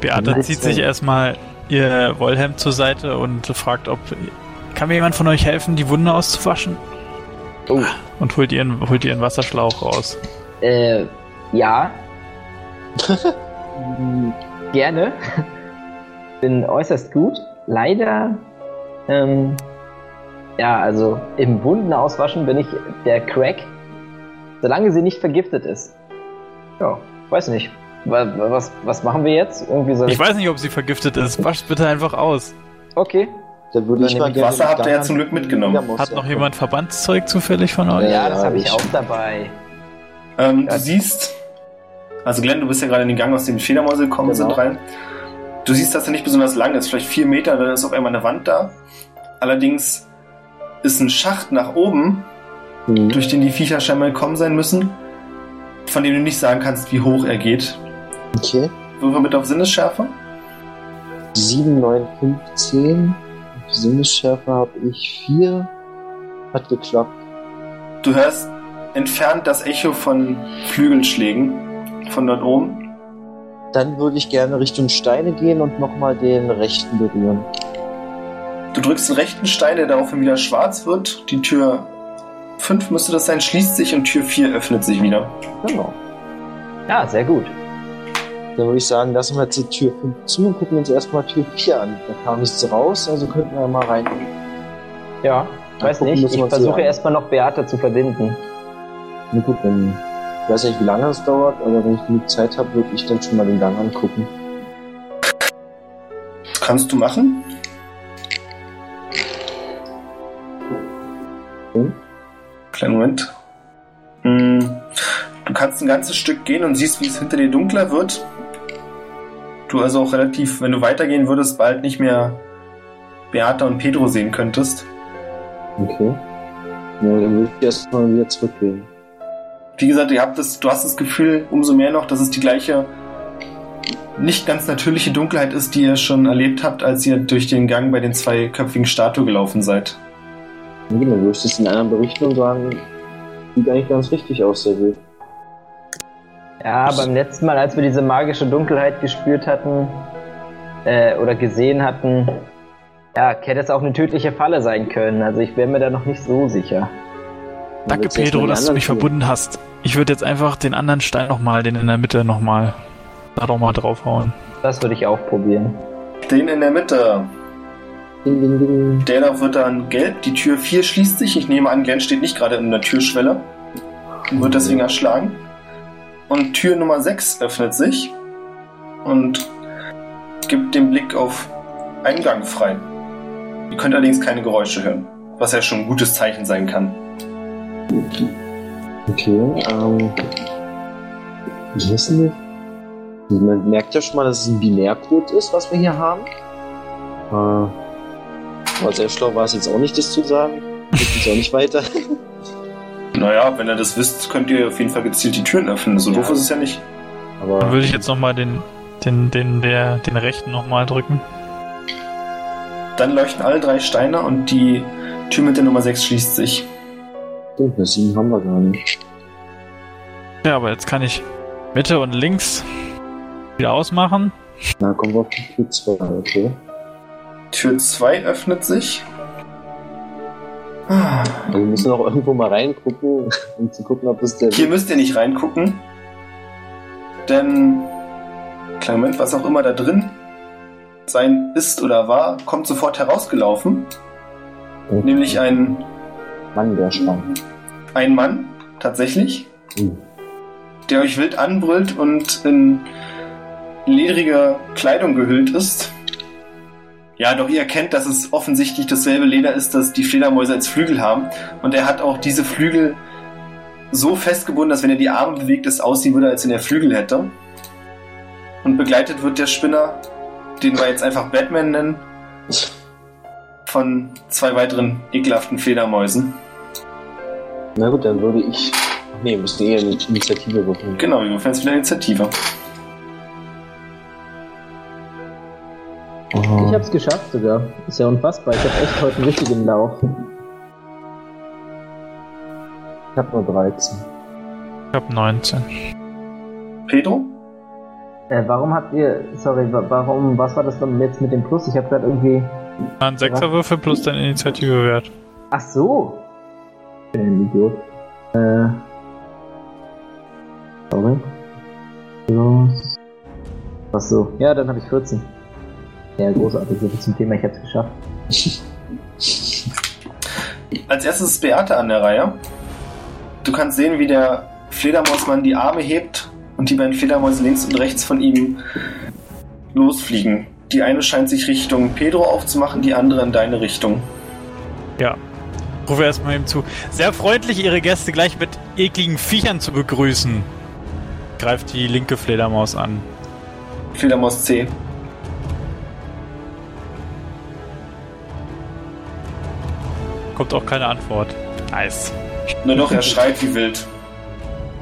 Beata zieht sich erstmal ihr Wollhemd zur Seite und fragt, ob. Kann mir jemand von euch helfen, die Wunde auszuwaschen? Oh. Und holt ihren, holt ihren Wasserschlauch raus. Äh, ja, (laughs) gerne. Bin äußerst gut. Leider, ähm, ja, also im Wunden auswaschen bin ich der Crack, solange sie nicht vergiftet ist. Ja, weiß nicht. Wa- wa- Was, was machen wir jetzt? Irgendwie so. Ich weiß nicht, ob sie vergiftet ist. Wasch bitte einfach aus. Okay. Dann würde ich mal. Wasser habt ihr ja zum Glück mitgenommen. Hat noch jemand Verbandszeug zufällig von euch? Ja, das habe ich auch dabei. Ähm. Du siehst, also Glenn, du bist ja gerade in den Gang, aus dem die Fledermäuse gekommen Genau. sind, rein. Du siehst, dass er nicht besonders lang ist, vielleicht vier Meter, dann ist auf einmal eine Wand da. Allerdings ist ein Schacht nach oben, Hm. durch den die Viecher scheinbar gekommen sein müssen, von dem du nicht sagen kannst, wie hoch er geht. Okay. Würfel bitte auf Sinnesschärfe. 7, 9, 15. Sinnesschärfe habe ich vier. Hat geklappt. Du hörst entfernt das Echo von Flügelschlägen von dort oben. Dann würde ich gerne Richtung Steine gehen und nochmal den rechten berühren. Du drückst den rechten Stein, der daraufhin wieder schwarz wird. Die Tür 5 müsste das sein, schließt sich und Tür 4 öffnet sich wieder. Genau. Ja, sehr gut. Dann würde ich sagen, lassen wir jetzt die Tür 5 zu und gucken uns erstmal Tür 4 an. Da kam nichts raus, also könnten wir mal rein. Ja, Mal weiß gucken, nicht. Ich versuche erstmal noch Beate zu verbinden. Na gut, dann. Ich weiß nicht, wie lange es dauert, aber wenn ich genug Zeit habe, würde ich dann schon mal den Gang angucken. Kannst du machen? Hm? Kleinen Moment. Hm, Du kannst ein ganzes Stück gehen und siehst, wie es hinter dir dunkler wird. Du also auch relativ, wenn du weitergehen würdest, bald nicht mehr Beata und Pedro sehen könntest. Okay. Ja, dann würde ich erstmal wieder zurückgehen. Wie gesagt, ihr habt das, du hast das Gefühl umso mehr noch, dass es die gleiche nicht ganz natürliche Dunkelheit ist, die ihr schon erlebt habt, als ihr durch den Gang bei den zweiköpfigen Statuen gelaufen seid. Ja, dann würde ich das den anderen berichten und sagen, sieht eigentlich ganz richtig aus, der Weg. Ja, beim letzten Mal, als wir diese magische Dunkelheit gespürt hatten äh, oder gesehen hatten, ja, hätte es auch eine tödliche Falle sein können. Also ich wäre mir da noch nicht so sicher. Danke, mal Pedro, dass du mich tun? verbunden hast. Ich würde jetzt einfach den anderen Stein nochmal, den in der Mitte nochmal, da doch mal draufhauen. Das würde ich auch probieren. Den in der Mitte, Ding, ding, ding. der da wird dann gelb. Die Tür 4 schließt sich. Ich nehme an, Glenn steht nicht gerade in der Türschwelle und wird deswegen erschlagen. Und Tür Nummer 6 öffnet sich und gibt den Blick auf einen Gang frei. Ihr könnt allerdings keine Geräusche hören, was ja schon ein gutes Zeichen sein kann. Okay, ähm. Wie ist denn das? Man merkt ja schon mal, dass es ein Binärcode ist, was wir hier haben. Äh, aber sehr schlau war es jetzt auch nicht, das zu sagen. Geht jetzt auch nicht weiter. (laughs) Naja, wenn ihr das wisst, könnt ihr auf jeden Fall gezielt die Türen öffnen. So Ja. doof ist es ja nicht. Dann Aber würde ich jetzt nochmal den, den, den, der, den rechten nochmal drücken. Dann leuchten alle drei Steine und die Tür mit der Nummer 6 schließt sich. stimmt, das sieben haben wir gar nicht. Ja, aber jetzt kann ich Mitte und links wieder ausmachen. Na, kommen wir auf die Tür 2, okay. Tür 2 öffnet sich. Ah. Wir müssen auch irgendwo mal reingucken, um zu gucken, ob das der Hier müsst ihr nicht reingucken. Denn, kleinen Moment, was auch immer da drin sein ist oder war, kommt sofort herausgelaufen. Nämlich ein, Mann, der spannend. ein Mann, tatsächlich, Hm. der euch wild anbrüllt und in ledrige Kleidung gehüllt ist. Ja, doch ihr erkennt, dass es offensichtlich dasselbe Leder ist, das die Fledermäuse als Flügel haben. Und er hat auch diese Flügel so festgebunden, dass wenn er die Arme bewegt, es aussehen würde, als wenn er Flügel hätte. Und begleitet wird der Spinner, den wir jetzt einfach Batman nennen, von zwei weiteren ekelhaften Fledermäusen. Na gut, dann würde ich. Ach nee, müssen eher eine Initiative würfeln. Genau, wir würfeln jetzt wieder Initiative. Ich hab's geschafft sogar. Ist ja unfassbar. Ich hab echt heute einen richtigen Lauf. Ich hab nur 13. Ich habe 19. Pedro? Äh, warum habt ihr. Sorry, wa- warum. Was war das dann jetzt mit dem Plus? Ich hab grad irgendwie. Ein Sechserwürfel plus dein Initiativewert. Ach so! Ich bin ein Idiot. Äh. Sorry. Plus. Ach so. Ja, dann habe ich 14. Ja, großartig. So viel zum Thema. Ich hab's geschafft. (laughs) Als erstes ist Beate an der Reihe. Du kannst sehen, wie der Fledermausmann die Arme hebt und die beiden Fledermäuse links und rechts von ihm losfliegen. Die eine scheint sich Richtung Pedro aufzumachen, die andere in deine Richtung. Ja. Rufe erstmal ihm zu. Sehr freundlich, Ihre Gäste gleich mit ekligen Viechern zu begrüßen. Greift die linke Fledermaus an. Fledermaus C. Kommt auch keine Antwort. Nice. Nur doch, er schreit wie wild.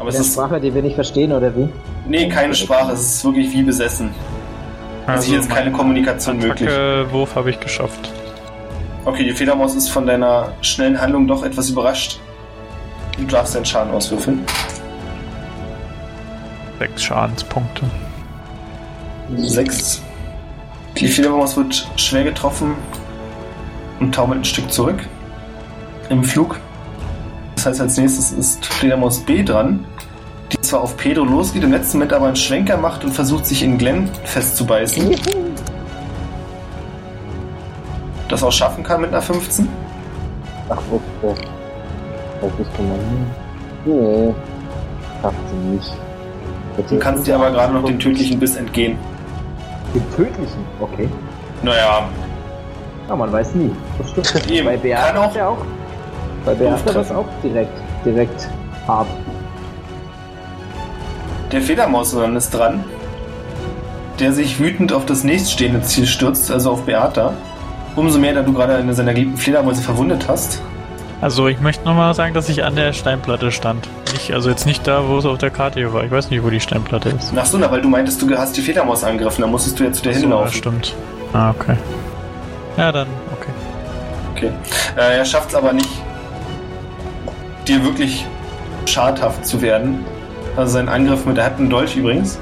Aber es ist. Sprache, die wir nicht verstehen, oder wie? Nee, keine Sprache, es ist wirklich wie besessen. Also hier ist keine Kommunikation möglich. Attacke-Wurf habe ich geschafft. Okay, die Fledermaus ist von deiner schnellen Handlung doch etwas überrascht. Du darfst deinen Schaden auswürfeln. Sechs Schadenspunkte. Sechs. Die Fledermaus wird schwer getroffen und taumelt ein Stück zurück im Flug. Das heißt, als nächstes ist Fledermaus B dran, die zwar auf Pedro losgeht, im letzten Moment aber einen Schwenker macht und versucht, sich in Glenn festzubeißen. Das auch schaffen kann mit einer 15. Ach, okay. Das ist mal. Nee. Schafft sie nicht. Du kannst dir aber gerade noch den tödlichen Biss entgehen. Den tödlichen? Okay. Naja, Ja, man weiß nie. Das stimmt. Eben. Bei Kann Beate auch auch. Bei Beate doof das auch direkt, direkt hart. der Fledermausmann ist dran, der sich wütend auf das nächststehende Ziel stürzt, also auf Beata. Umso mehr, da du gerade eine seiner geliebten Fledermäuse verwundet hast. Also ich möchte nochmal sagen, dass ich an der Steinplatte stand. Nicht, also jetzt nicht da, wo es auf der Karte hier war. Ich weiß nicht, wo die Steinplatte ist. Ach so, na, weil du meintest, du hast die Fledermaus angegriffen, dann musstest du ja zu der So, ja, hinlaufen. stimmt. Ah, okay. Ja, dann, okay. Okay. Äh, er schafft es aber nicht, dir wirklich schadhaft zu werden. Also sein Angriff mit, er hat einen Dolch übrigens.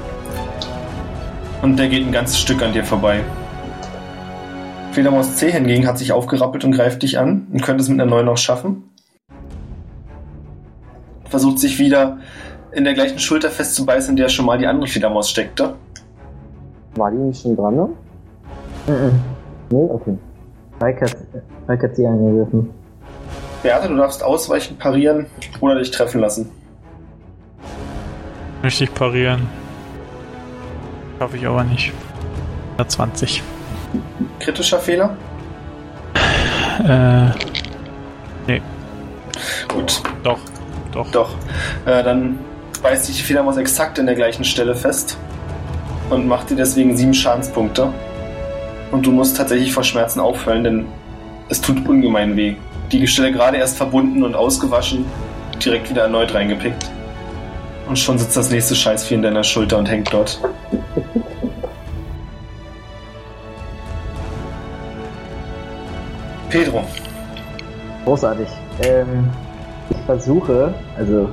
Und der geht ein ganzes Stück an dir vorbei. Fledermaus C hingegen hat sich aufgerappelt und greift dich an und könnte es mit einer 9 noch schaffen. Versucht sich wieder in der gleichen Schulter festzubeißen, in der schon mal die andere Fledermaus steckte. War die nicht schon dran, ne? Mhm. Nee, okay. Falk hat, hat sie angegriffen. Beate, du darfst ausweichen, parieren oder dich treffen lassen. Möchte ich parieren. Schaffe ich aber nicht. 120. Kritischer Fehler? Äh, Gut, doch. Doch. Doch. Äh, dann beißt sich die Fledermaus exakt in der gleichen Stelle fest und macht dir deswegen sieben Schadenspunkte. Und du musst tatsächlich vor Schmerzen auffallen, denn es tut ungemein weh. Die Stelle gerade erst verbunden und ausgewaschen, direkt wieder erneut reingepickt. Und schon sitzt das nächste Scheißvieh in deiner Schulter und hängt dort. Pedro, Großartig. Ähm, ich versuche, also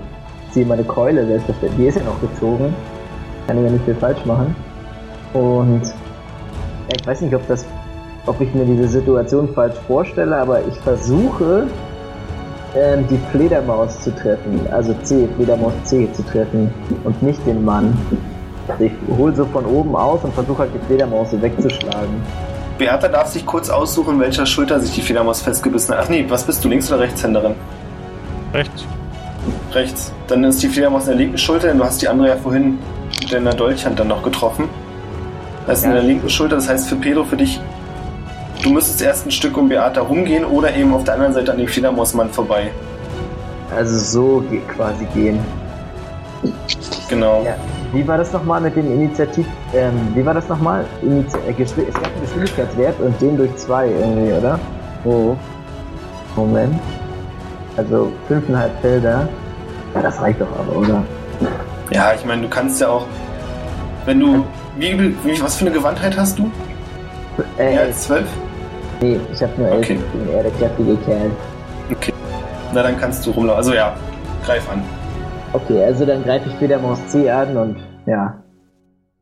ziehe meine Keule selbstverständlich, die ist ja noch gezogen. Kann ich ja nicht viel falsch machen. Und ich weiß nicht, ob das, ob ich mir diese Situation falsch vorstelle, aber ich versuche, ähm, die Fledermaus zu treffen, also C, Fledermaus C zu treffen und nicht den Mann. Also ich hole so von oben aus und versuche halt die Fledermaus so wegzuschlagen. Beata darf sich kurz aussuchen, welcher Schulter sich die Fledermaus festgebissen hat. Ach nee, was bist du, Links- oder Rechtshänderin? Rechts. Rechts. Dann ist die Fledermaus in der linken Schulter, denn du hast die andere ja vorhin mit deiner Dolchhand dann noch getroffen. Das ist in Ja. der linken Schulter, das heißt für Pedro, für dich, du müsstest erst ein Stück um Beata rumgehen oder eben auf der anderen Seite an dem Fledermausmann vorbei. Also so quasi gehen. Genau. Ja. Wie war das nochmal mit dem Initiativ... Ähm, wie war das nochmal? Inizi äh, es gab einen Geschwindigkeitswert und den durch zwei irgendwie, oder? Oh. Moment. Also fünfeinhalb Felder. Ja, das reicht doch aber, oder? Ja, ich meine, du kannst ja auch, wenn du, wie, wie, was für eine Gewandtheit hast du? Äh, als zwölf? Nee, ich hab nur elf. Okay. Ich bin eher der kräftige Kerl. Na, dann kannst du rumlaufen. Also ja, greif an. Okay, also dann greife ich Fledermaus C an und ja.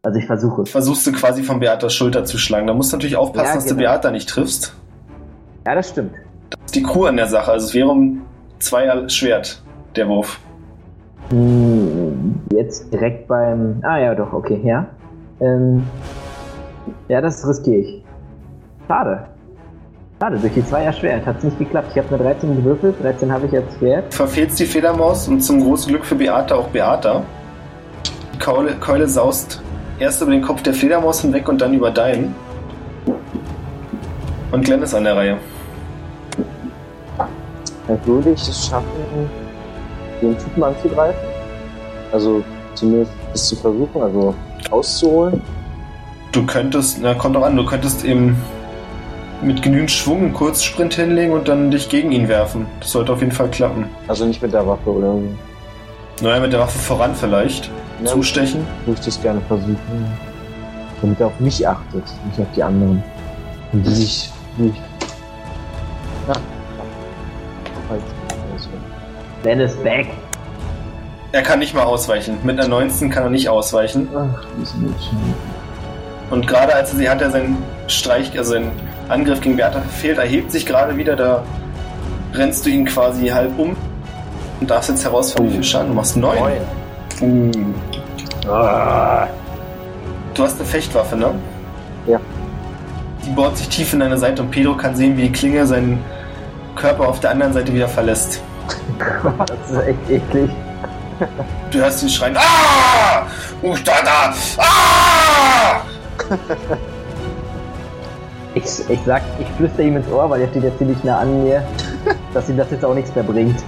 Also ich versuche es. Versuchst du quasi von Beatas Schulter zu schlagen. Da musst du natürlich aufpassen, Ja, dass du genau. Beata nicht triffst. Ja, das stimmt. Das ist die Crew an der Sache. Also es wäre um zwei Schwert, der Wurf. Hm, jetzt direkt beim. Ah ja, doch, okay, ja. Ähm, ja, das riskiere ich. Schade. Schade, durch die Zweier Schwert hat es nicht geklappt. Ich habe eine 13 gewürfelt, 13 habe ich als Schwert. Du verfehlst die Fledermaus und zum großen Glück für Beata auch Beata. Die Keule, Keule saust erst über den Kopf der Fledermaus hinweg und dann über deinen. Und Glenn ist an der Reihe. Dann würde ich es schaffen, den Typen anzugreifen. Also zumindest es zu versuchen, also auszuholen. Du könntest, na kommt doch an, du könntest eben mit genügend Schwung einen Kurzsprint hinlegen und dann dich gegen ihn werfen. Das sollte auf jeden Fall klappen. Also nicht mit der Waffe oder so. Naja, mit der Waffe voran vielleicht. Ja, Zustechen. würde ich das gerne versuchen. Damit er auf mich achtet, nicht auf die anderen. Und die sich nicht Glenn ist back. Er kann nicht mal ausweichen. Mit einer 19 kann er nicht ausweichen. Ach, diese Mädchen. Und gerade als er sie hat, er seinen Streich, also seinen Angriff gegen Bertha verfehlt, erhebt sich gerade wieder, da rennst du ihn quasi halb um und darfst jetzt herausfinden, wie viel Schaden du machst. Neun. Neun. Uh. Ah. Du hast eine Fechtwaffe, ne? Ja. Die bohrt sich tief in deine Seite und Pedro kann sehen, wie die Klinge seinen Körper auf der anderen Seite wieder verlässt. (laughs) Das ist echt eklig. Du hörst ihn schreien, Ah! Ustada! Ah! (laughs) Ich, ich sag, ich flüster ihm ins Ohr, weil er steht ja ziemlich nah an mir, (laughs) dass ihm das jetzt auch nichts mehr bringt.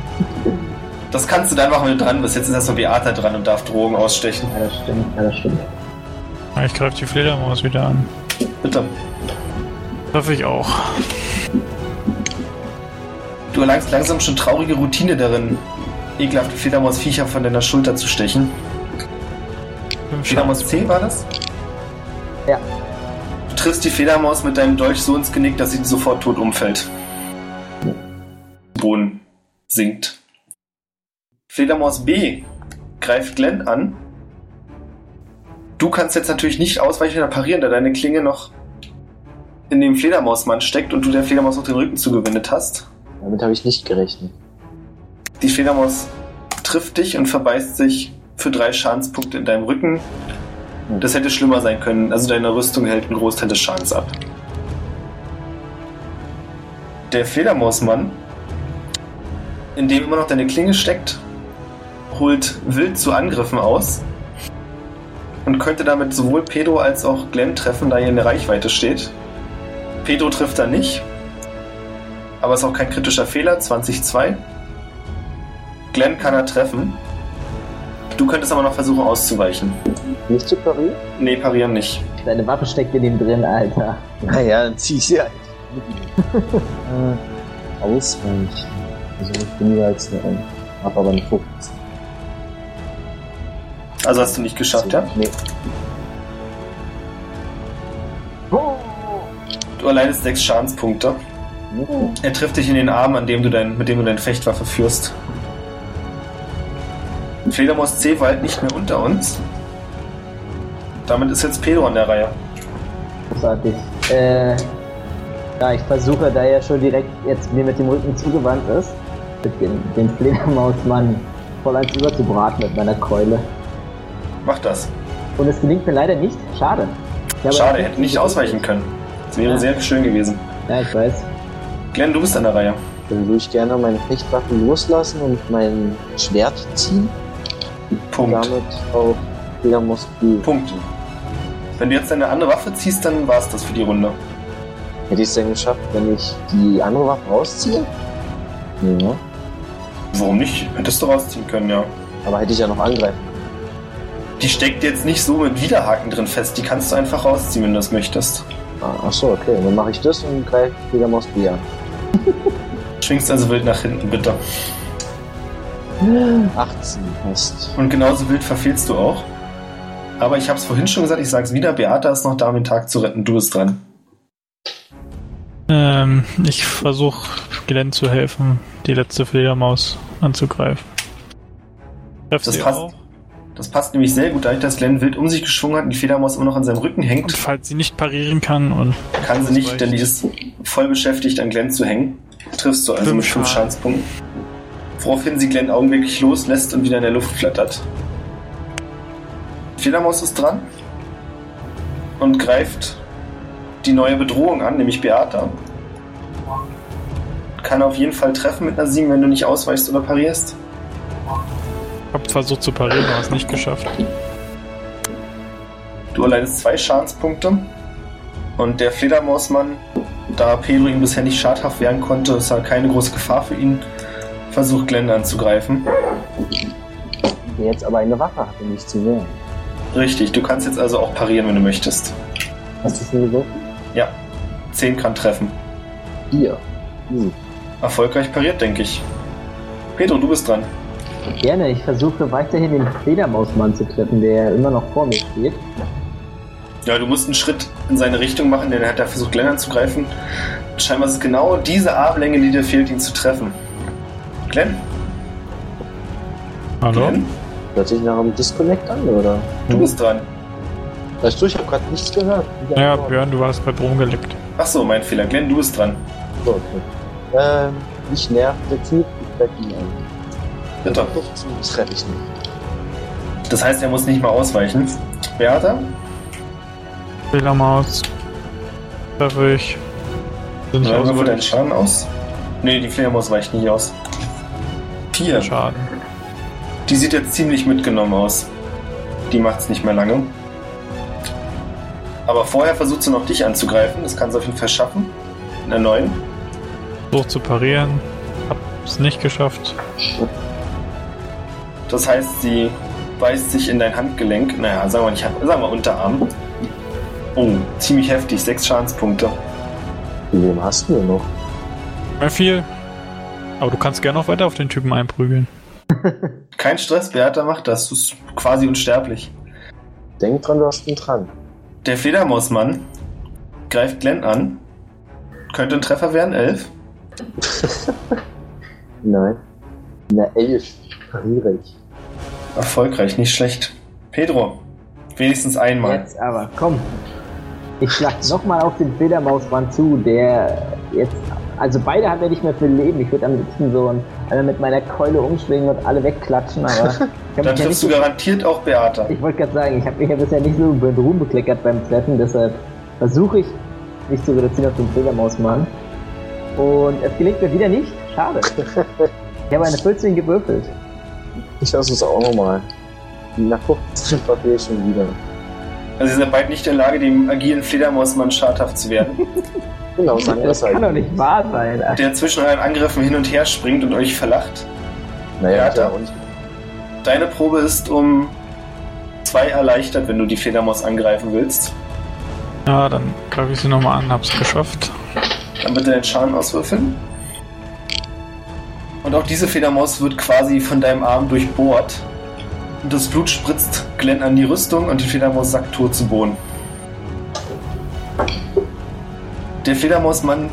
Das kannst du dann machen, wenn du dran bist. Jetzt ist erstmal Beata dran und darf Drogen ausstechen. Ja, das stimmt, ja, das stimmt. Ah, Ich greife die Fledermaus wieder an. Bitte. Treffe ich auch. Du erlangst langsam schon traurige Routine darin, ekelhafte Fledermausviecher von deiner Schulter zu stechen. Fledermaus C war das? Ja. Triffst die Fledermaus mit deinem Dolch so ins Genick, dass sie sofort tot umfällt. Boden sinkt. Fledermaus B greift Glenn an. Du kannst jetzt natürlich nicht ausweichen oder parieren, da deine Klinge noch in dem Fledermausmann steckt und du der Fledermaus noch den Rücken zugewendet hast. Damit habe ich nicht gerechnet. Die Fledermaus trifft dich und verbeißt sich für drei Schadenspunkte in deinem Rücken. Das hätte schlimmer sein können. Also deine Rüstung hält einen Großteil des Schadens ab. Der Fledermausmann, in dem immer noch deine Klinge steckt, holt wild zu Angriffen aus und könnte damit sowohl Pedro als auch Glenn treffen, da er in der Reichweite steht. Pedro trifft er nicht, aber ist auch kein kritischer Fehler, 20-2. Glenn kann er treffen. Du könntest aber noch versuchen auszuweichen. Nicht zu parieren? Nee, parieren nicht. Deine Waffe steckt in ihm drin, Alter. Naja, dann zieh ich sie halt. äh, ausweichen. Also ich bin ja jetzt eine, hab aber einen Fuchs. Also hast du nicht geschafft, ja? Nee. Du erleidest sechs Schadenspunkte. Er trifft dich in den Arm, an dem du dein, mit dem du deine Fechtwaffe führst. Fledermaus C war halt nicht mehr unter uns. Damit ist jetzt Pedro an der Reihe. Großartig. Äh, ja, ich versuche, da er schon direkt jetzt mir mit dem Rücken zugewandt ist, mit dem, den Fledermausmann voll eins überzubraten mit meiner Keule. Mach das. Und es gelingt mir leider nicht. Schade. Schade, er hätte nicht ausweichen können. Das wäre Ja. sehr schön gewesen. Ja, ich weiß. Glenn, du bist an der Reihe. Dann würde ich gerne meine Fechtwaffen loslassen und mein Schwert ziehen. Punkt. damit auf Fledermaus B. Punkt. Wenn du jetzt deine andere Waffe ziehst, dann war es das für die Runde. Hätte ich es denn geschafft, wenn ich die andere Waffe rausziehe? Ja. Warum nicht? Hättest du rausziehen können, ja. Aber hätte ich ja noch angreifen Die steckt jetzt nicht so mit Widerhaken drin fest. Die kannst du einfach rausziehen, wenn du das möchtest. Ah, ach so, okay. Dann mache ich das und greife Fledermaus B an. Schwingst also wild nach hinten, bitte. 18 hast. Und genauso wild verfehlst du auch. Aber ich habe es vorhin schon gesagt, ich sag's wieder, Beata ist noch da, um den Tag zu retten. Du bist dran. Ähm, ich versuche Glenn zu helfen, die letzte Fledermaus anzugreifen. Treff Das sie passt. auch. Das passt nämlich sehr gut, dadurch, dass Glenn wild um sich geschwungen hat und die Fledermaus immer noch an seinem Rücken Und hängt, falls sie nicht parieren kann und kann sie nicht, reicht. denn die ist voll beschäftigt, an Glenn zu hängen. Triffst du also Fünf mit fünf Schaden. Schadenspunkten. Woraufhin sie Glenn augenblicklich loslässt und wieder in der Luft flattert. Fledermaus ist dran und greift die neue Bedrohung an, nämlich Beata. Kann auf jeden Fall treffen mit einer 7, wenn du nicht ausweichst oder parierst. hab versucht zu parieren, aber es nicht geschafft. Du erleidest zwei Schadenspunkte. Und der Fledermausmann, da Pedro ihn bisher nicht schadhaft werden konnte, ist er keine große Gefahr für ihn. Versucht Glenn anzugreifen. Der jetzt aber eine Waffe hat, um mich zu wehren. Richtig, du kannst jetzt also auch parieren, wenn du möchtest. Hast du schon geworfen? Ja, 10 kann treffen. Hier. Hm. Erfolgreich pariert, denke ich. Pedro, du bist dran. Gerne, ich versuche weiterhin den Fledermausmann zu treffen, der immer noch vor mir steht. Ja, du musst einen Schritt in seine Richtung machen, denn er hat da versucht, Glenn anzugreifen. Scheinbar ist es genau diese Armlänge, die dir fehlt, ihn zu treffen. Glenn? Hallo? Glenn? Hört sich nach einem Disconnect an, oder? Du bist dran. Weißt du, ich habe gerade nichts gehört. Ja, Björn, du warst gerade rumgelickt. Ach so, mein Fehler. Glenn, du bist dran. So, okay. Ähm, mich nervt der Typ, ich bleib ihn an. Bitte. 15 treffe ich nicht. Das heißt, er muss nicht mal ausweichen. Beata? Fledermaus. Treffe ich. Sind Ja, also so dein Schaden aus? Nee, die Fledermaus weicht nicht aus. Vier. Schaden. Die sieht jetzt ziemlich mitgenommen aus. Die macht's nicht mehr lange. Aber vorher versucht sie noch dich anzugreifen. Das kann sie auf jeden Fall schaffen. In der neuen. Versuch zu parieren. Hab's nicht geschafft. Das heißt, sie beißt sich in dein Handgelenk. Naja, sagen wir nicht, sagen wir Unterarm. Oh, ziemlich heftig. Sechs Schadenspunkte. Wie wem hast du denn noch? Mehr viel. Aber du kannst gerne noch weiter auf den Typen einprügeln. Kein Stress, Beata macht das. Du bist quasi unsterblich. Denk dran, du hast einen Trank. Der Fledermausmann greift Glenn an. Könnte ein Treffer werden, elf. (laughs) Nein. Na, elf. Pariere ich. Erfolgreich, nicht schlecht. Pedro, wenigstens einmal. Jetzt aber, komm. Ich schlag nochmal auf den Fledermausmann zu, der jetzt. Also beide haben ja nicht mehr viel Leben. Ich würde am liebsten so ein, einmal mit meiner Keule umschwingen und alle wegklatschen, aber. (laughs) Dann mich ja nicht triffst du so, garantiert auch Beata. ich wollte gerade sagen, ich habe mich ja bisher nicht so mit Ruhm bekleckert beim Treffen, deshalb versuche ich mich zu reduzieren auf den Fledermausmann. Und es gelingt mir wieder nicht. Schade. (laughs) Ich habe eine 14 gewürfelt. Ich lasse es auch nochmal. Nach 15 verfehle ich schon wieder. Also ihr seid beide nicht in der Lage, dem agilen Fledermausmann schadhaft zu werden. (laughs) Genau, wir Das das halt. kann doch nicht wahr sein. Der zwischen euren Angriffen hin und her springt und euch verlacht. Naja, Ja, ja, und Deine Probe ist um zwei erleichtert, wenn du die Fledermaus angreifen willst. Ja, dann greife ich sie nochmal an. Hab's geschafft. Dann bitte den Schaden auswürfeln. Und auch diese Fledermaus wird quasi von deinem Arm durchbohrt. Und das Blut spritzt Glenn an die Rüstung und die Fledermaus sackt tot zu Boden. Der Fledermausmann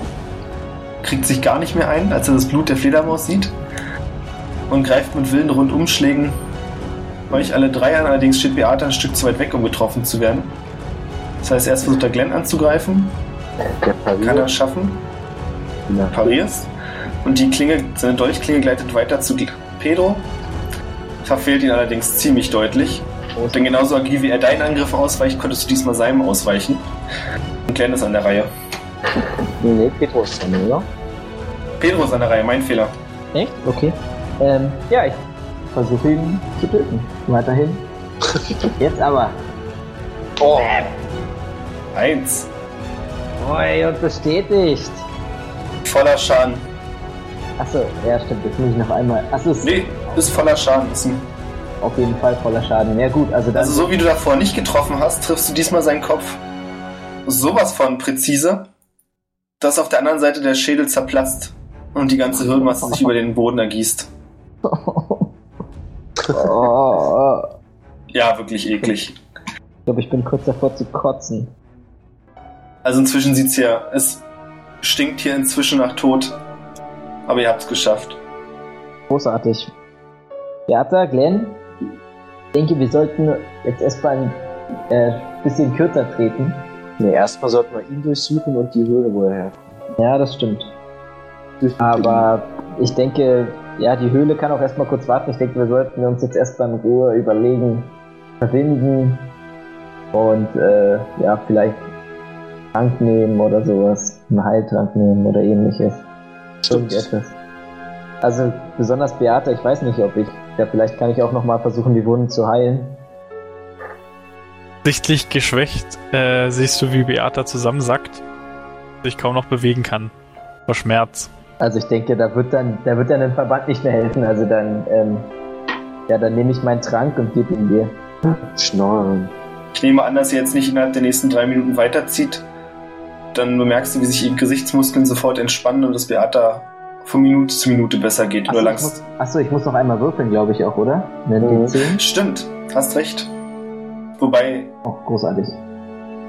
kriegt sich gar nicht mehr ein, als er das Blut der Fledermaus sieht. Und greift mit wilden Rundumschlägen euch alle drei an. Allerdings steht Beata ein Stück zu weit weg, um getroffen zu werden. Das heißt, erst versucht er Glenn anzugreifen. Kann er schaffen Na, parierst. Und die Klinge, seine Dolchklinge gleitet weiter zu Pedro. Verfehlt ihn allerdings ziemlich deutlich. Denn genauso agil wie er deinen Angriff ausweicht, konntest du diesmal seinem ausweichen. Und Glenn ist an der Reihe. Nee, nee, Petro ist dran, oder? Pedro ist an der Reihe, mein Fehler. Echt? Okay. Ähm, ja, ich versuche ihn zu töten. Weiterhin. (laughs) Jetzt aber. Oh, Eins. Oi, und bestätigt. Voller Schaden. Achso, ja, stimmt. Jetzt muss ich noch einmal. Achso, ist Nee, ist voller Schaden. Ist ein, auf jeden Fall voller Schaden. Ja, gut, also dann. also so wie du davor nicht getroffen hast, triffst du diesmal seinen Kopf sowas von präzise, dass auf der anderen Seite der Schädel zerplatzt und die ganze Hirnmasse sich über den Boden ergießt. (laughs) Ja, wirklich eklig. Ich glaube, ich bin kurz davor zu kotzen. Also inzwischen sieht's hier, es stinkt hier inzwischen nach Tod. Aber ihr habt's geschafft. Großartig. Beata, Glenn, ich denke, wir sollten jetzt erstmal ein äh, bisschen kürzer treten. Nee, erstmal sollten wir ihn durchsuchen und die Höhle, wo er herkommt. Ja, das stimmt. Aber ich denke, ja, die Höhle kann auch erstmal kurz warten. Ich denke, wir sollten uns jetzt erstmal in Ruhe überlegen, verbinden und äh, ja, vielleicht Trank nehmen oder sowas. Einen Heiltrank nehmen oder ähnliches. Stimmt. Irgendetwas. Also besonders Beate, ich weiß nicht, ob ich. Ja, vielleicht kann ich auch nochmal versuchen, die Wunden zu heilen. Sichtlich geschwächt äh, siehst du, wie Beata zusammensackt, sich kaum noch bewegen kann. Vor Schmerz. Also ich denke, da wird dann, da wird dann ein Verband nicht mehr helfen. Also dann, ähm, ja, dann nehme ich meinen Trank und gebe ihn dir. Schnorren. Ich nehme an, dass ihr jetzt nicht innerhalb der nächsten drei Minuten weiterzieht. Dann bemerkst du, wie sich ihre Gesichtsmuskeln sofort entspannen und dass Beata von Minute zu Minute besser geht. Achso, ich muss, achso, ich muss noch einmal würfeln, glaube ich auch, oder? Mhm. D10. Stimmt, hast recht. Wobei, Oh, großartig.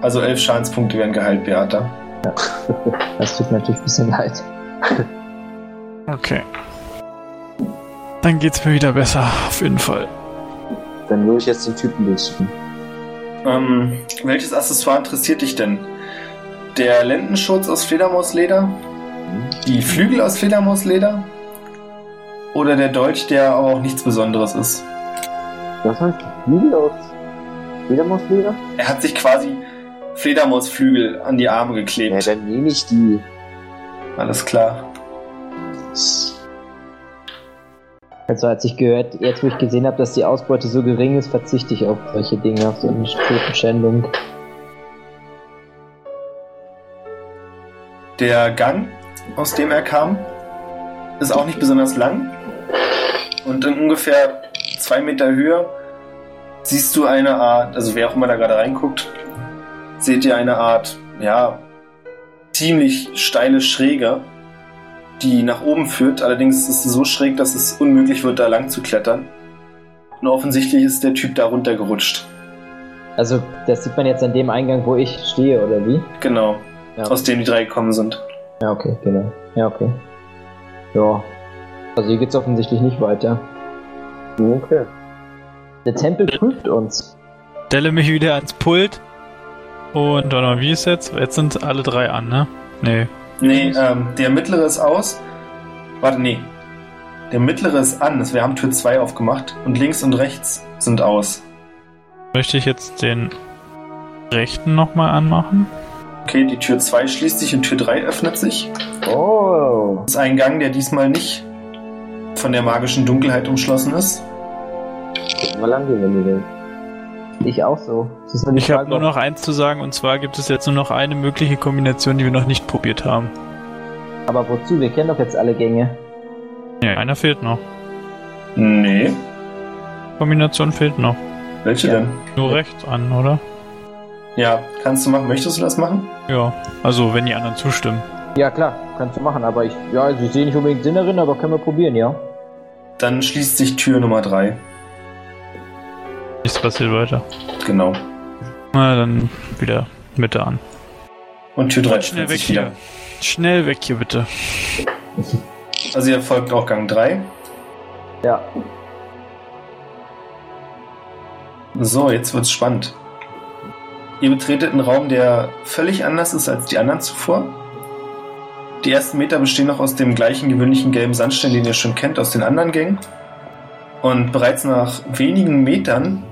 Also elf Schadenspunkte werden geheilt, Beata. (laughs) Das tut mir natürlich ein bisschen leid. Okay. Dann geht's mir wieder besser, auf jeden Fall. Dann würde ich jetzt den Typen durchsuchen. Ähm, welches Accessoire interessiert dich denn? Der Lendenschutz aus Fledermausleder? Die Flügel aus Fledermausleder? Oder der Dolch, der auch nichts Besonderes ist? Was heißt Flügel aus Fledermausleder? Er hat sich quasi Fledermausflügel an die Arme Ja, geklebt. dann nehme ich die. Alles klar. Also als ich gehört, jetzt wo ich gesehen habe, dass die Ausbeute so gering ist, verzichte ich auf solche Dinge, auf so eine Totenschändung. Der Gang, aus dem er kam, ist auch nicht besonders lang. Und in ungefähr zwei Meter Höhe siehst du eine Art, also wer auch immer da gerade reinguckt, seht ihr eine Art, ja, ziemlich steile Schräge, die nach oben führt. Allerdings ist sie so schräg, dass es unmöglich wird, da lang zu klettern. Und offensichtlich ist der Typ da runtergerutscht. Also das sieht man jetzt an dem Eingang, wo ich stehe, oder wie? Genau, Ja. aus dem die drei gekommen sind. Ja, okay, genau. Ja, okay. Ja. Also hier geht's offensichtlich nicht weiter. Okay. Der Tempel prüft uns. Stelle mich wieder ans Pult. Und mal, wie ist jetzt? Jetzt sind alle drei an, ne? Nee. Nee, ähm, der mittlere ist aus. Warte, nee. Der mittlere ist an. Wir haben Tür 2 aufgemacht. Und links und rechts sind aus. Möchte ich jetzt den rechten nochmal anmachen? Okay, die Tür 2 schließt sich und Tür 3 öffnet sich. Oh. Das ist ein Gang, der diesmal nicht von der magischen Dunkelheit umschlossen ist. Mal lang gehen, wenn du willst. Ich auch so. Ich habe nur noch eins zu sagen, und zwar gibt es jetzt nur noch eine mögliche Kombination, die wir noch nicht probiert haben. Aber wozu? Wir kennen doch jetzt alle Gänge. Ja, einer fehlt noch. Nee. Kombination fehlt noch. Welche Ja. denn? Nur rechts an, oder? Ja, kannst du machen. Möchtest du das machen? Ja. Also, wenn die anderen zustimmen. Ja, klar, kannst du machen, aber ich, ja, also ich sehe nicht unbedingt Sinn darin, aber können wir probieren, ja. Dann schließt sich Tür Nummer 3. Nichts passiert weiter. Genau. Na, dann wieder Mitte an. Und Tür 3 Und schnell weg hier. Schnell weg hier, bitte. Also ihr folgt auch Gang 3. Ja. So, jetzt wird's spannend. Ihr betretet einen Raum, der völlig anders ist als die anderen zuvor. Die ersten Meter bestehen noch aus dem gleichen gewöhnlichen gelben Sandstein, den ihr schon kennt aus den anderen Gängen. Und bereits nach wenigen Metern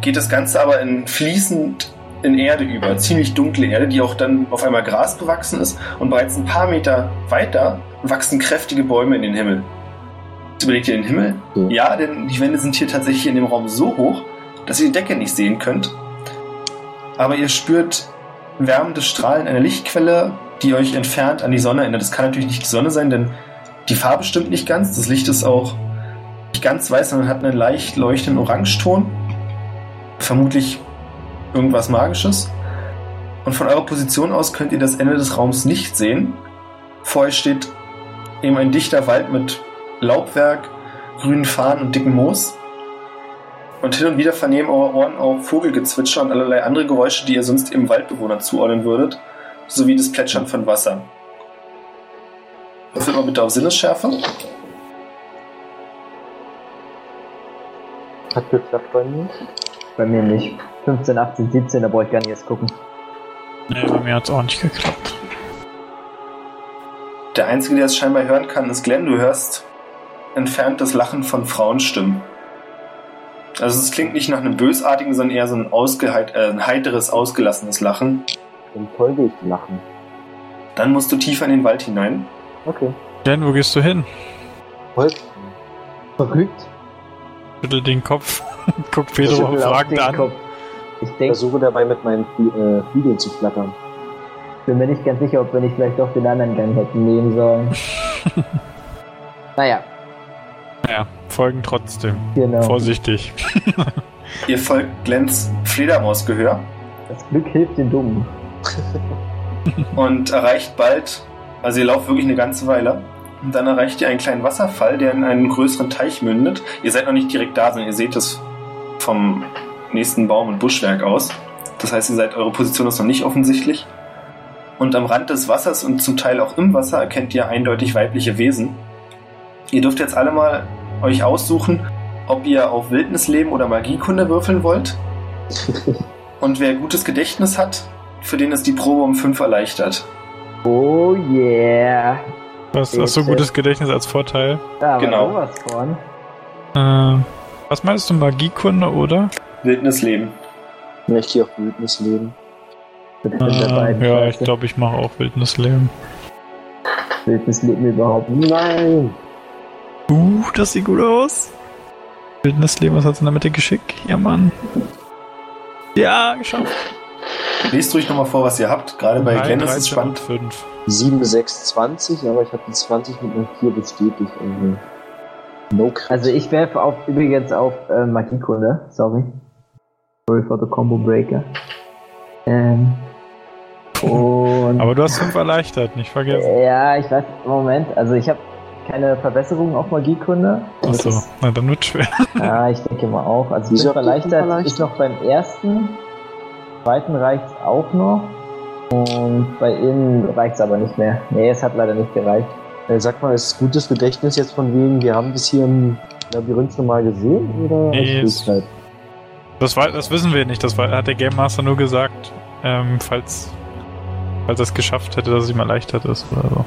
geht das Ganze aber in fließend in Erde über, ziemlich dunkle Erde, die auch dann auf einmal Gras bewachsen ist. Und bereits ein paar Meter weiter wachsen kräftige Bäume in den Himmel. Jetzt überlegt ihr den Himmel? Ja. Ja, denn die Wände sind hier tatsächlich in dem Raum so hoch, dass ihr die Decke nicht sehen könnt. Aber ihr spürt wärmende Strahlen einer Lichtquelle, die euch entfernt an die Sonne erinnert. Das kann natürlich nicht die Sonne sein, denn die Farbe stimmt nicht ganz. Das Licht ist auch nicht ganz weiß, sondern hat einen leicht leuchtenden Orangeton. Vermutlich irgendwas Magisches. Und von eurer Position aus könnt ihr das Ende des Raums nicht sehen. Vor euch steht eben ein dichter Wald mit Laubwerk, grünen Farnen und dicken Moos. Und hin und wieder vernehmen eure Ohren auch Vogelgezwitscher und allerlei andere Geräusche, die ihr sonst eben Waldbewohnern zuordnen würdet, sowie das Plätschern von Wasser. Würfelt mal bitte auf Sinnesschärfe. Hat geklappt bei mir. Bei mir nicht. 15, 18, 17, da brauche ich gar nicht erst gucken. Nee, bei mir hat's auch nicht geklappt. Der Einzige, der es scheinbar hören kann, ist Glenn. Du hörst entfernt das Lachen von Frauenstimmen. Also es klingt nicht nach einem bösartigen, sondern eher so ein, ausgeheit, äh, ein heiteres, ausgelassenes Lachen. Dann folge ich lachen. Dann musst du tiefer in den Wald hinein. Okay. Dan, wo gehst du hin? Holz. Verrückt. Schüttel den Kopf. (laughs) Guck Ich Pedro fragend an. Kopf. Ich denke, versuche dabei mit meinen äh, Flügeln zu flattern. bin mir nicht ganz sicher, ob wir nicht vielleicht doch den anderen Gang hätten nehmen sollen. (laughs) naja, Ja, folgen trotzdem. genau. Vorsichtig. (laughs) Ihr folgt Glens Fledermausgehör Das Glück hilft den Dummen. und erreicht bald, also ihr lauft wirklich eine ganze Weile, und dann erreicht ihr einen kleinen Wasserfall, der in einen größeren Teich mündet. Ihr seid noch nicht direkt da, sondern ihr seht es vom nächsten Baum und Buschwerk aus. Das heißt, ihr seid, eure Position ist noch nicht offensichtlich. Und am Rand des Wassers und zum Teil auch im Wasser erkennt ihr eindeutig weibliche Wesen. Ihr dürft jetzt alle mal euch aussuchen, ob ihr auf Wildnisleben oder Magiekunde würfeln wollt. (laughs) Und wer gutes Gedächtnis hat, für den ist die Probe um 5 erleichtert. Oh yeah. Was hast du Bitte. gutes Gedächtnis als Vorteil? Da Genau. war sowas von. Ähm, was meinst du, Magiekunde, oder? Wildnisleben. Ich auf leben. Ich bin der Äh, ja, ich glaube, ich mache auch Wildnisleben. Wildnisleben überhaupt. Nein! Uh, das sieht gut aus. Wildnisleben, was hat's in der Mitte geschickt? Ja, Mann. Ja, geschafft. Lest ruhig nochmal vor, was ihr habt. Gerade bei Glenn ist es 13 spannend. und 5. 7, 6, 20, aber ich habe die 20 mit einer 4 bestätigt. Also no crit. Also ich werfe auf übrigens auf äh, Magiekunde. Sorry. Sorry for the Combo Breaker. Ähm. Und Aber du hast 5 erleichtert, nicht vergessen. ja, ich weiß, Moment, also ich habe keine Verbesserung auf Magiekunde. Achso, na dann wird schwer. (laughs) Ja, ich denke mal auch. Also fünf erleichtert. erleichtert? Ist noch beim ersten. Zweiten reicht's auch noch. Und bei innen reicht's aber nicht mehr. Nee, es hat leider nicht gereicht. Äh, sag mal, ist gutes Gedächtnis jetzt von wegen, wir haben das hier im Labyrinth schon mal gesehen? Oder Nee, es-? Das, war, das wissen wir nicht. Das war, hat der Game Master nur gesagt, ähm, falls, falls er es geschafft hätte, dass es ihm erleichtert ist oder so.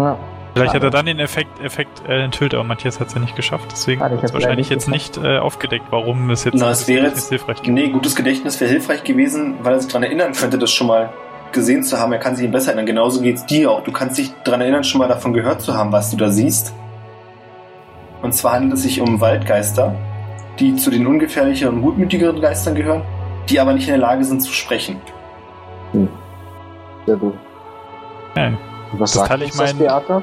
Ja, Vielleicht hat er dann den Effekt, Effekt äh, enthüllt, aber Matthias hat es ja nicht geschafft. Deswegen ist hab's wahrscheinlich jetzt nicht äh, aufgedeckt, warum es jetzt Na, es wäre jetzt- hilfreich gibt. Nee, gutes Gedächtnis wäre hilfreich gewesen, weil er sich daran erinnern könnte, das schon mal gesehen zu haben. Er kann sich ihn besser erinnern. Genauso geht's dir auch. Du kannst dich daran erinnern, schon mal davon gehört zu haben, was du da siehst. Und zwar handelt es sich um Waldgeister, die zu den ungefährlicheren und gutmütigeren Geistern gehören, die aber nicht in der Lage sind zu sprechen. Sehr gut. Ja, Und Was Das sagt teile ich uns das, meinen- Beata?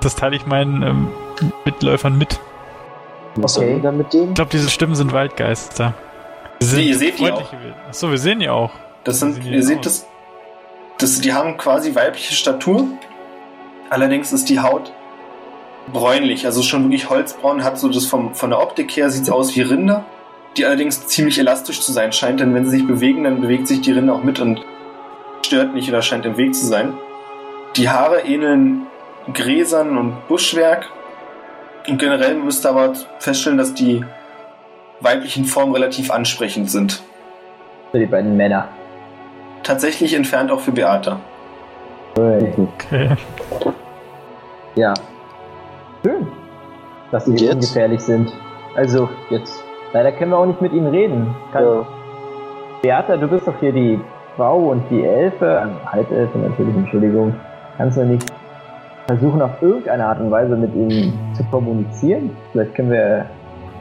das teile ich meinen ähm, Mitläufern mit. Was Okay. soll denn da mit dem? Ich glaube, diese Stimmen sind Waldgeister. Sie Nee, ihr seht die Wesen. Achso, wir sehen die auch. Das sind, Wie sehen die ihr seht aus? das, das, die haben quasi weibliche Statur. Allerdings ist die Haut bräunlich, also schon wirklich holzbraun, hat so das vom, von der Optik her sieht es aus wie Rinder, die allerdings ziemlich elastisch zu sein scheint, denn wenn sie sich bewegen, dann bewegt sich die Rinde auch mit und stört nicht oder scheint im Weg zu sein. Die Haare ähneln Gräsern und Buschwerk und generell müsst ihr aber feststellen, dass die weiblichen Formen relativ ansprechend sind. für die beiden Männer. Tatsächlich entfernt auch für Beata. Okay. Ja. Schön. Dass sie jetzt jetzt? ungefährlich sind. Also, jetzt. Leider können wir auch nicht mit ihnen reden. Kann, Ja. Beata, du bist doch hier die Frau und die Elfe, also Halbelfe natürlich, Entschuldigung. Kannst du nicht versuchen, auf irgendeine Art und Weise mit ihnen zu kommunizieren? Vielleicht können wir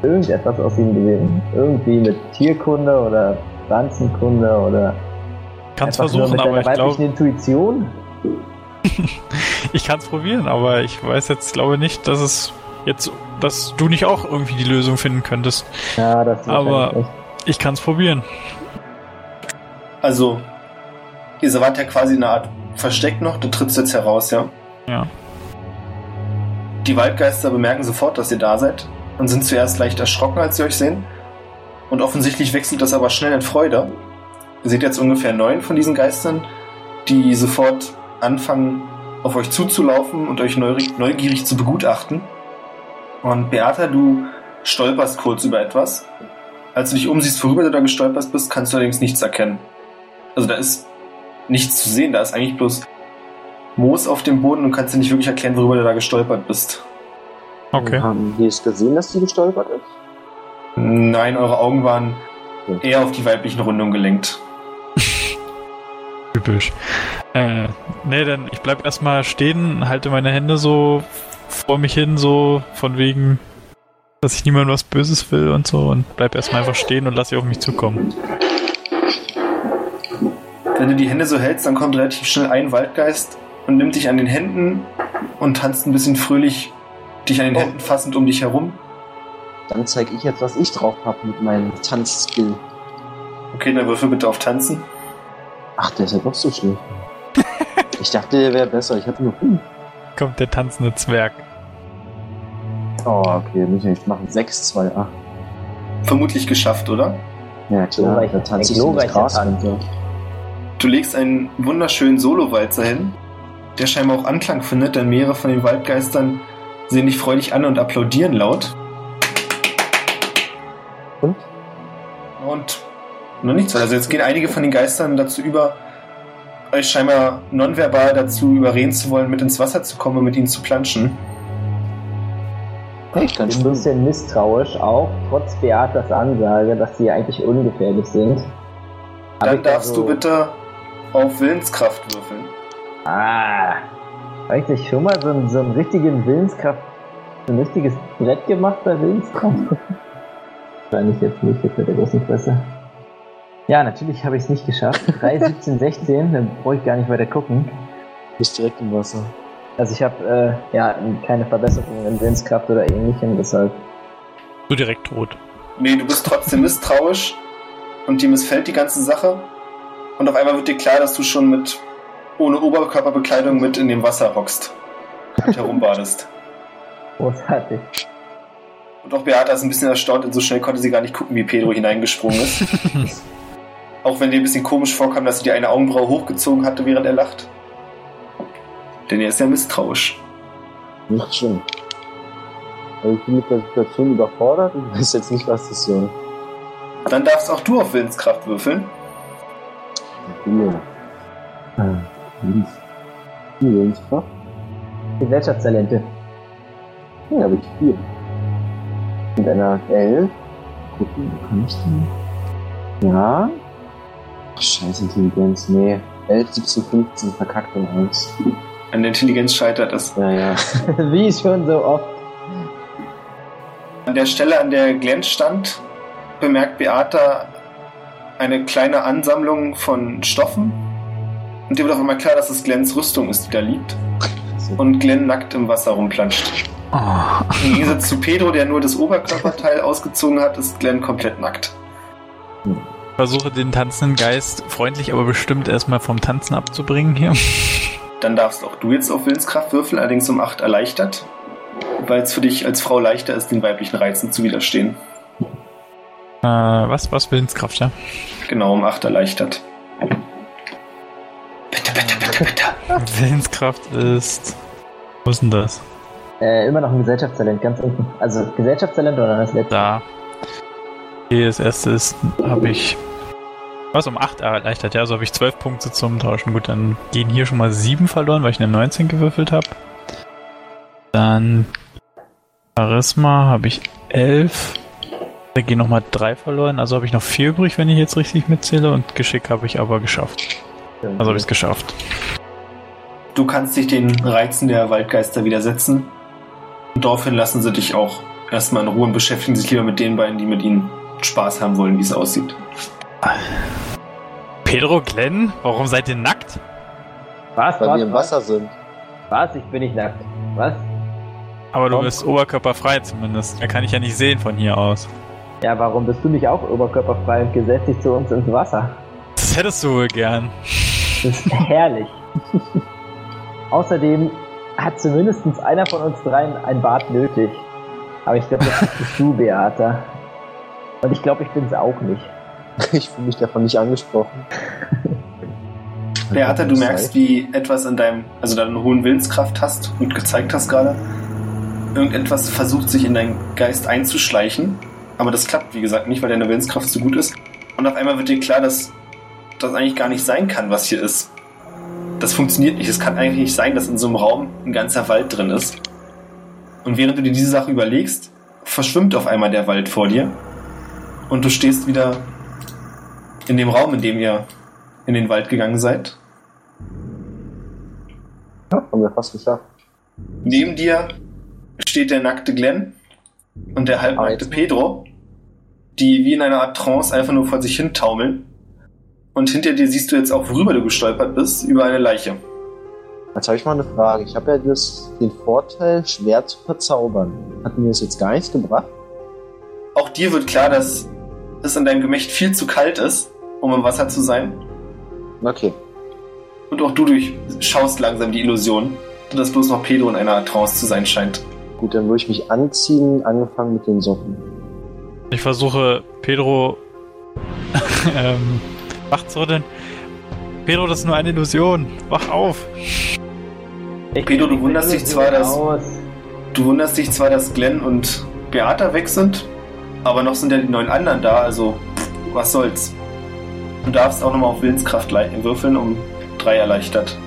irgendetwas aus ihnen gewinnen. Irgendwie mit Tierkunde oder Pflanzenkunde oder Einfach nur versuchen, aber ich glaube, Intuition. (laughs) ich kann es probieren, aber ich weiß jetzt, glaube nicht, dass es jetzt, dass du nicht auch irgendwie die Lösung finden könntest. Ja, das ist Aber- echt. Ich kann es probieren. Also, ihr wart ja quasi in einer Art Versteck noch, du trittst jetzt heraus, ja? Ja. Die Waldgeister bemerken sofort, dass ihr da seid und sind zuerst leicht erschrocken, als sie euch sehen. Und offensichtlich wechselt das aber schnell in Freude. Ihr seht jetzt ungefähr neun von diesen Geistern, die sofort anfangen, auf euch zuzulaufen und euch neugierig zu begutachten. Und Beata, du stolperst kurz über etwas. Als du dich umsiehst, worüber du da gestolpert bist, kannst du allerdings nichts erkennen. Also da ist nichts zu sehen, da ist eigentlich bloß Moos auf dem Boden und kannst dir nicht wirklich erklären, worüber du da gestolpert bist. Okay. Haben die es gesehen, dass die gestolpert ist? Nein, eure Augen waren eher auf die weiblichen Rundungen gelenkt. Typisch. Äh, nee, dann ich bleib erstmal stehen, halte meine Hände so vor mich hin, so von wegen, dass ich niemandem was Böses will und so und bleib erstmal einfach stehen und lass sie auf mich zukommen. Wenn du die Hände so hältst, dann kommt relativ schnell ein Waldgeist und nimmt dich an den Händen und tanzt ein bisschen fröhlich, dich an den Oh. Händen fassend um dich herum. Dann zeige ich jetzt, was ich drauf habe mit meinem Tanzskill. Okay, dann würfel bitte auf Tanzen. Ach, der ist ja doch so schlecht. (laughs) ich dachte, der wäre besser. Ich hatte nur fünf. Kommt der tanzende Zwerg. Oh, okay, muss ich jetzt machen. 6, 2, 8. Vermutlich geschafft, oder? Ja, klar, da tanzt ein ich Gras Tanz. runter. Du legst einen wunderschönen Solowalzer hin, der scheinbar auch Anklang findet, denn mehrere von den Waldgeistern sehen dich freudig an und applaudieren laut. Und? Und noch nichts. Also jetzt gehen einige von den Geistern dazu über, euch scheinbar nonverbal dazu überreden zu wollen, mit ins Wasser zu kommen und mit ihnen zu planschen. Ich bin ein bisschen misstrauisch, auch trotz Beatas Ansage, dass sie eigentlich ungefährlich sind. Hab Dann darfst so- du bitte auf Willenskraft würfeln. Ah, eigentlich schon mal so einen, so einen richtigen Willenskraft, so ein richtiges Brett gemacht bei Willenskraft? (laughs) Wahrscheinlich jetzt nicht, jetzt mit der großen Fresse. Ja, natürlich habe ich es nicht geschafft. 3, 17, 16, dann brauche ich gar nicht weiter gucken. Du bist direkt im Wasser. Also ich habe äh, ja keine Verbesserung in Willenskraft oder ähnlichem, deshalb. Du direkt tot. Nee, du bist trotzdem misstrauisch und dir missfällt die ganze Sache. Und auf einmal wird dir klar, dass du schon mit ohne Oberkörperbekleidung mit in dem Wasser hockst und herumbadest. (laughs) Großartig. Und auch Beata ist ein bisschen erstaunt, denn so schnell konnte sie gar nicht gucken, wie Pedro hineingesprungen ist. (laughs) auch wenn dir ein bisschen komisch vorkam, dass sie die eine Augenbraue hochgezogen hatte, während er lacht. Denn er ist ja misstrauisch. Nicht schlimm. Also ich bin mit der Situation überfordert und weiß jetzt nicht, was das soll. Dann darfst auch du auf Willenskraft würfeln. Ja. Ah, Willens. Willenskraft? Gesellschaftstalente. Ja, habe ich vier. Mit einer elf. Gucken, wo kann ich denn? Ja. Ach, scheiß Intelligenz. Nee. 11, 17, 15 verkackt und 1. An der Intelligenz scheitert es. Ja, ja. (laughs) Wie schon so oft. An der Stelle, an der Glenn stand, bemerkt Beata eine kleine Ansammlung von Stoffen. Und dir wird auf einmal klar, dass es Glens Rüstung ist, die da liegt. Und Glenn nackt im Wasser rumplanscht. Oh. Im Gegensatz zu Pedro, der nur das Oberkörperteil ausgezogen hat, ist Glenn komplett nackt. Versuche den tanzenden Geist freundlich, aber bestimmt erstmal vom Tanzen abzubringen hier. Dann darfst auch du jetzt auf Willenskraft würfeln, allerdings um 8 erleichtert. Weil es für dich als Frau leichter ist, den weiblichen Reizen zu widerstehen. Äh, was? Was Willenskraft, ja? Genau, um 8 erleichtert. Bitte, bitte, bitte, bitte. Willenskraft ist. Wo ist denn das? Äh, immer noch ein Gesellschaftstalent, ganz unten. Also Gesellschaftstalent oder das letzte? Da. Okay, das erste ist, habe ich. Was um 8 erleichtert, ja, also habe ich 12 Punkte zum Tauschen. Gut, dann gehen hier schon mal 7 verloren, weil ich eine 19 gewürfelt habe. Dann Charisma habe ich 11. Da gehen nochmal 3 verloren, also habe ich noch 4 übrig, wenn ich jetzt richtig mitzähle. Und Geschick habe ich aber geschafft. Also habe ich es geschafft. Du kannst dich den Reizen der Waldgeister widersetzen. Und daraufhin lassen sie dich auch erstmal in Ruhe und beschäftigen sich lieber mit den beiden, die mit ihnen Spaß haben wollen, wie es aussieht. Pedro, Glenn, warum seid ihr nackt? Was, Weil was, wir im was? Wasser sind. Was? Ich bin nicht nackt. Was? Aber du bist oberkörperfrei zumindest. Da kann ich ja nicht sehen von hier aus. Ja, warum bist du nicht auch oberkörperfrei und gesetzt dich zu uns ins Wasser? Das hättest du wohl gern. Das ist herrlich. Außerdem hat zumindest einer von uns dreien ein Bad nötig. Aber ich glaube, das bist du, Beata. Und ich glaube, ich bin es auch nicht. (laughs) Ich fühle mich davon nicht angesprochen. (laughs) Beata, du merkst, wie etwas in deinem, also deine hohen Willenskraft hast und gezeigt hast gerade. Irgendetwas versucht sich in deinen Geist einzuschleichen. Aber das klappt, wie gesagt, nicht, weil deine Willenskraft zu gut ist. Und auf einmal wird dir klar, dass das eigentlich gar nicht sein kann, was hier ist. Das funktioniert nicht. Es kann eigentlich nicht sein, dass in so einem Raum ein ganzer Wald drin ist. Und während du dir diese Sache überlegst, verschwimmt auf einmal der Wald vor dir. Und du stehst wieder in dem Raum, in dem ihr in den Wald gegangen seid. Ja, haben wir fast geschafft. Neben dir steht der nackte Glenn und der halbnackte. Pedro, die wie in einer Art Trance einfach nur vor sich hin taumeln. Und hinter dir siehst du jetzt auch, worüber du gestolpert bist, über eine Leiche. Jetzt habe ich mal eine Frage. Ich habe ja das, den Vorteil, schwer zu verzaubern. Hat mir das jetzt gar nichts gebracht? Auch dir wird klar, dass es in deinem Gemächt viel zu kalt ist, um im Wasser zu sein. Okay. Und auch du durchschaust langsam die Illusion, dass bloß noch Pedro in einer Art Trance zu sein scheint. Gut, dann würde ich mich anziehen, angefangen mit den Socken. Ich versuche Pedro (laughs) ähm, wacht so denn? Pedro, das ist nur eine Illusion. Wach auf. Ich Pedro, du wunderst dich zwar, dass- Aus. Du wunderst dich zwar, dass Glenn und Beata weg sind, aber noch sind ja die neun anderen da, also was soll's. Du darfst auch nochmal auf Willenskraft würfeln, um drei erleichtert.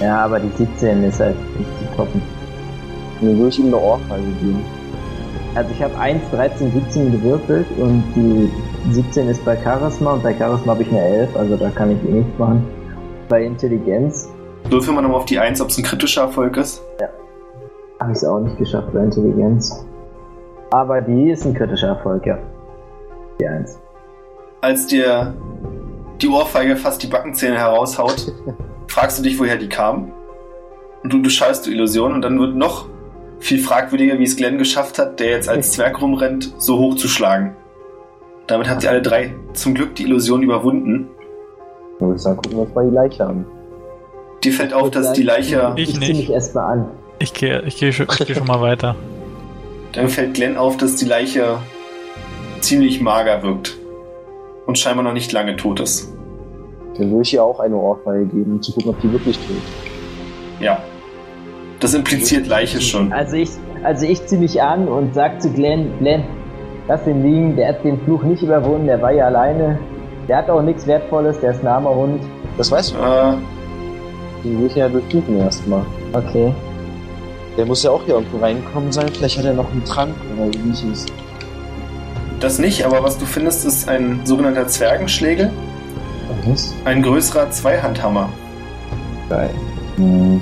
Ja, aber die 17 ist halt nicht zu toppen. dann würde ich ihm eine Ohrfeige geben. Also ich habe 1, 13, 17 gewürfelt und die 17 ist bei Charisma und bei Charisma habe ich eine 11, also da kann ich eh nichts machen. Bei Intelligenz Würfel mal nochmal auf die Eins, ob es ein kritischer Erfolg ist. habe ich es auch nicht geschafft bei Intelligenz. Aber die ist ein kritischer Erfolg, ja. Die 1. Als dir die Ohrfeige fast die Backenzähne heraushaut, (laughs) fragst du dich, woher die kam. Und du bescheißt du Illusion und dann wird noch viel fragwürdiger, wie es Glenn geschafft hat, der jetzt als (laughs) Zwerg rumrennt, so hoch zu schlagen. Damit habt ihr alle drei zum Glück die Illusion überwunden. Dann würde ich sagen, gucken wir uns mal die Leiche an. Dir fällt auf, dass die Leiche, Ich Ich nicht. mich erstmal an. Ich gehe ich geh schon, ich geh schon mal weiter. (laughs) dann fällt Glenn auf, dass die Leiche ziemlich mager wirkt. Und scheinbar noch nicht lange tot ist. Dann würde ich ihr auch eine Ohrfeige geben, um zu gucken, ob die wirklich tot Ja. Das impliziert Leiche schon. Also ich, also ich zieh mich an und sag zu Glenn, Glenn, lass ihn liegen, der hat den Fluch nicht überwunden, der war ja alleine. Der hat auch nichts Wertvolles, der ist ein armer Hund. Das weißt du. Äh, Den würde ich ja durchsuchen erstmal. Okay. Der muss ja auch hier irgendwo reinkommen sein. Vielleicht hat er noch einen Trank oder wie hieß. das nicht, aber was du findest, ist ein sogenannter Zwergenschlägel. Was? Ein größerer Zweihandhammer. Geil. Hm.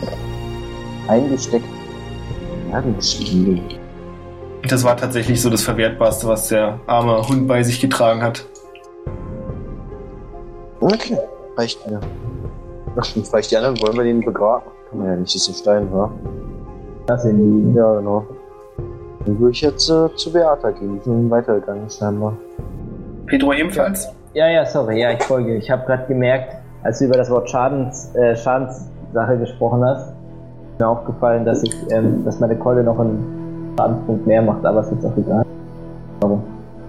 Eingesteckt. Jagenschläge. Das war tatsächlich so das Verwertbarste, was der arme Hund bei sich getragen hat. Okay, reicht mir. Ach, vielleicht die anderen wollen wir den begraben. Kann man ja nicht, das ist ein Stein, wa? Lass ihn liegen. Ja, genau. Dann würde ich jetzt äh, zu Beata gehen. Die sind weitergegangen, scheinbar. Pedro ebenfalls? Ja, ja, sorry, ja, ich folge. Ich habe gerade gemerkt, als du über das Wort Schadens, äh, Schadenssache gesprochen hast, ist mir aufgefallen, dass ich, ähm, dass meine Keule noch einen Schadenspunkt mehr macht, aber ist jetzt auch egal. Warum?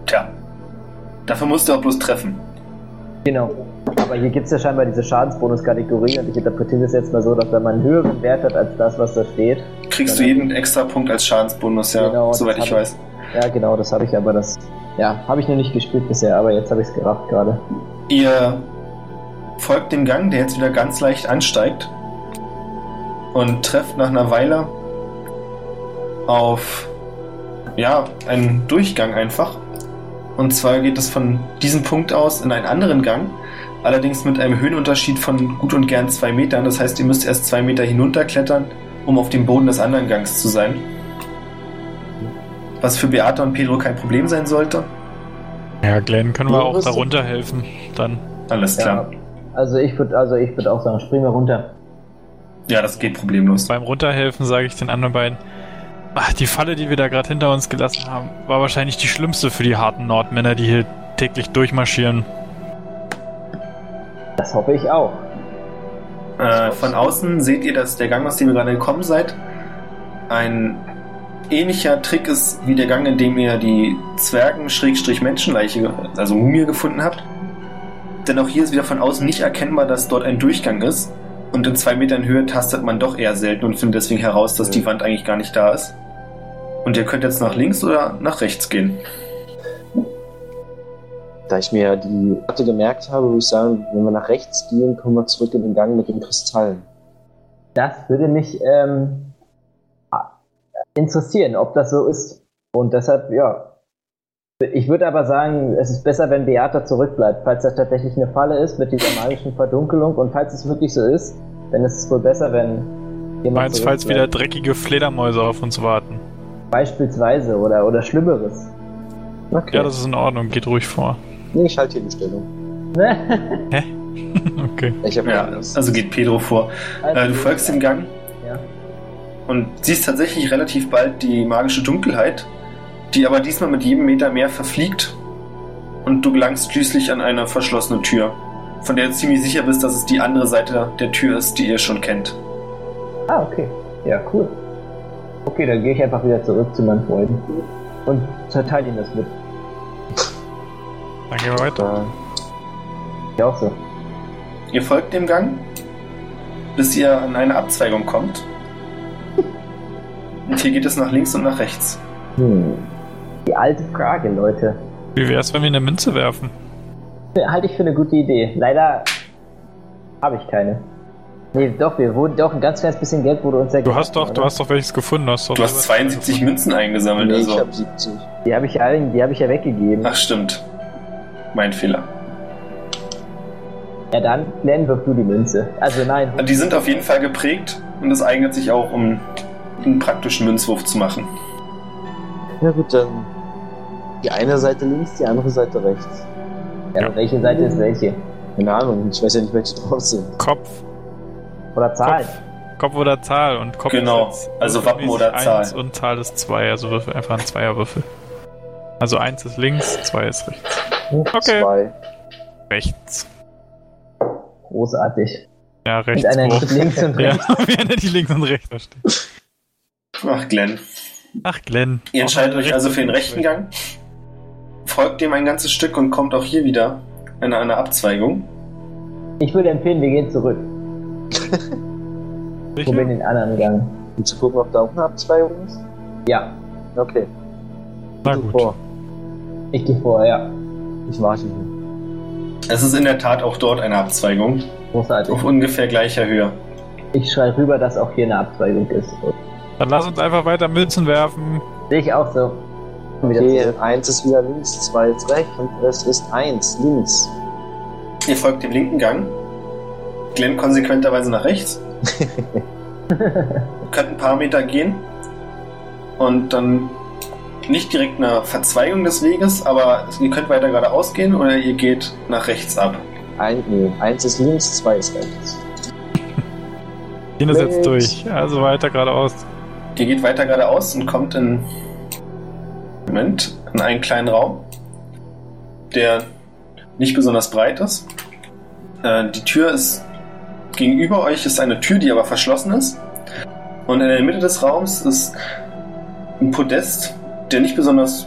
Tja. Dafür musst du auch bloß treffen. Genau. Aber hier gibt es ja scheinbar diese Schadensbonuskategorie und ich interpretiere das jetzt mal so, dass wenn man einen höheren Wert hat als das, was da steht. Kriegst du jeden extra Punkt als Schadensbonus, ja, Genau, soweit ich weiß. Ja, genau, das habe ich aber das. Ja, habe ich noch nicht gespielt bisher, aber jetzt habe ich es gerafft gerade. Ihr folgt dem Gang, der jetzt wieder ganz leicht ansteigt und trefft nach einer Weile auf ja, einen Durchgang einfach. Und zwar geht es von diesem Punkt aus in einen anderen Gang, allerdings mit einem Höhenunterschied von gut und gern zwei Metern. Das heißt, ihr müsst erst zwei Meter hinunterklettern, um auf dem Boden des anderen Gangs zu sein. Was für Beata und Pedro kein Problem sein sollte. Ja, Glenn, können wir Ja, auch das da ist- runterhelfen. Dann. Alles klar. Also ich würde also ich würde auch sagen, spring mal runter. Ja, das geht problemlos. Beim Runterhelfen sage ich den anderen beiden. Ach, die Falle, die wir da gerade hinter uns gelassen haben, war wahrscheinlich die schlimmste für die harten Nordmänner, die hier täglich durchmarschieren. Das hoffe ich auch. Äh, von außen seht ihr, dass der Gang, aus dem ihr gerade gekommen seid, ein ähnlicher Trick ist wie der Gang, in dem ihr die Zwergen-Menschenleiche, ge- also Mumie gefunden habt. Denn auch hier ist wieder von außen nicht erkennbar, dass dort ein Durchgang ist. Und in zwei Metern Höhe tastet man doch eher selten und findet deswegen heraus, dass die Wand eigentlich gar nicht da ist. Und ihr könnt jetzt nach links oder nach rechts gehen. Da ich mir die Karte gemerkt habe, würde ich sagen, wenn wir nach rechts gehen, kommen wir zurück in den Gang mit den Kristallen. Das würde mich ähm, interessieren, ob das so ist. Und deshalb, ja. Ich würde aber sagen, es ist besser, wenn Beata zurückbleibt, falls das tatsächlich eine Falle ist mit dieser magischen Verdunkelung. Und falls es wirklich so ist, dann ist es wohl besser, wenn jemand Meinst, falls wieder dreckige Fledermäuse auf uns warten. Beispielsweise oder, oder Schlimmeres. Okay. Ja, das ist in Ordnung, geht ruhig vor. nee, ich halte hier die Stellung. (laughs) (laughs) okay. Ich habe Ja, also geht Pedro vor. Äh, du folgst dem Gang Ja. und siehst tatsächlich relativ bald die magische Dunkelheit, die aber diesmal mit jedem Meter mehr verfliegt und du gelangst schließlich an eine verschlossene Tür, von der du ziemlich sicher bist, dass es die andere Seite der Tür ist, die ihr schon kennt. Ah, okay. Ja, cool. Okay, dann gehe ich einfach wieder zurück zu meinen Freunden. Und zerteile ihnen das mit. Dann gehen wir weiter. Ja, auch so. Ihr folgt dem Gang, bis ihr an eine Abzweigung kommt. (laughs) Und hier geht es nach links und nach rechts. Hm. Die alte Frage, Leute. Wie wär's, wenn wir eine Münze werfen? Halte ich für eine gute Idee. Leider habe ich keine. Nee, doch, wir wurden doch ein ganz kleines bisschen Geld wurde uns ja Du hast doch, du oder? hast doch welches gefunden. Du hast, doch Du hast 72 Münzen eingesammelt, nee, ich also. hab 70. Die habe ich die habe ich ja weggegeben. Ach, stimmt. Mein Fehler. Ja, dann, Glenn, wirf du die Münze. Also nein, Die sind auf jeden Fall geprägt und es eignet sich auch, um einen praktischen Münzwurf zu machen. Na gut, dann die eine Seite links, die andere Seite rechts. ja, Ja. welche Seite ist welche? Keine Ahnung, ich weiß ja nicht, welche drauf sind. Kopf, Oder Zahlen? Kopf, Kopf oder Zahl und Kopf Genau, ist jetzt also Wappen oder eins Zahl. und Zahl ist 2, also würfel einfach einen Zweierwürfel. Also 1 ist links, 2 ist rechts. Okay. Zwei. Rechts. Großartig. Ja, rechts. Mit einer links und (laughs) Ja, rechts. wie einer die links und rechts versteht. Ach, Glenn. Ach, Glenn. Ihr entscheidet euch also für den rechten Gang, folgt dem ein ganzes Stück und kommt auch hier wieder in eine Abzweigung. Ich würde empfehlen, wir gehen zurück. (laughs) Sicher? Probieren den anderen Gang. Um zu gucken, ob da auch eine Abzweigung ist? Ja, Okay. Na gut. vor. ich gehe vor, ja. Ich warte hier. Es ist in der Tat auch dort eine Abzweigung, Großartig. auf ungefähr gleicher Höhe. Ich schreibe rüber, dass auch hier eine Abzweigung ist. Dann lass uns einfach weiter Münzen werfen. Sehe ich auch so. Okay, eins ist wieder links, zwei ist rechts und es ist eins links. Ihr folgt dem linken Gang. Glenn konsequenterweise nach rechts. (laughs) Ihr könnt ein paar Meter gehen. Und dann nicht direkt eine Verzweigung des Weges, aber ihr könnt weiter geradeaus gehen oder ihr geht nach rechts ab. Ein, nee, eins ist links, zwei ist rechts. Gehen das jetzt durch. Also weiter geradeaus. Ihr geht weiter geradeaus und kommt in. Moment, in einen kleinen Raum, der nicht besonders breit ist. Äh, die Tür ist. Gegenüber euch ist eine Tür, die aber verschlossen ist. Und in der Mitte des Raums ist ein Podest, der nicht besonders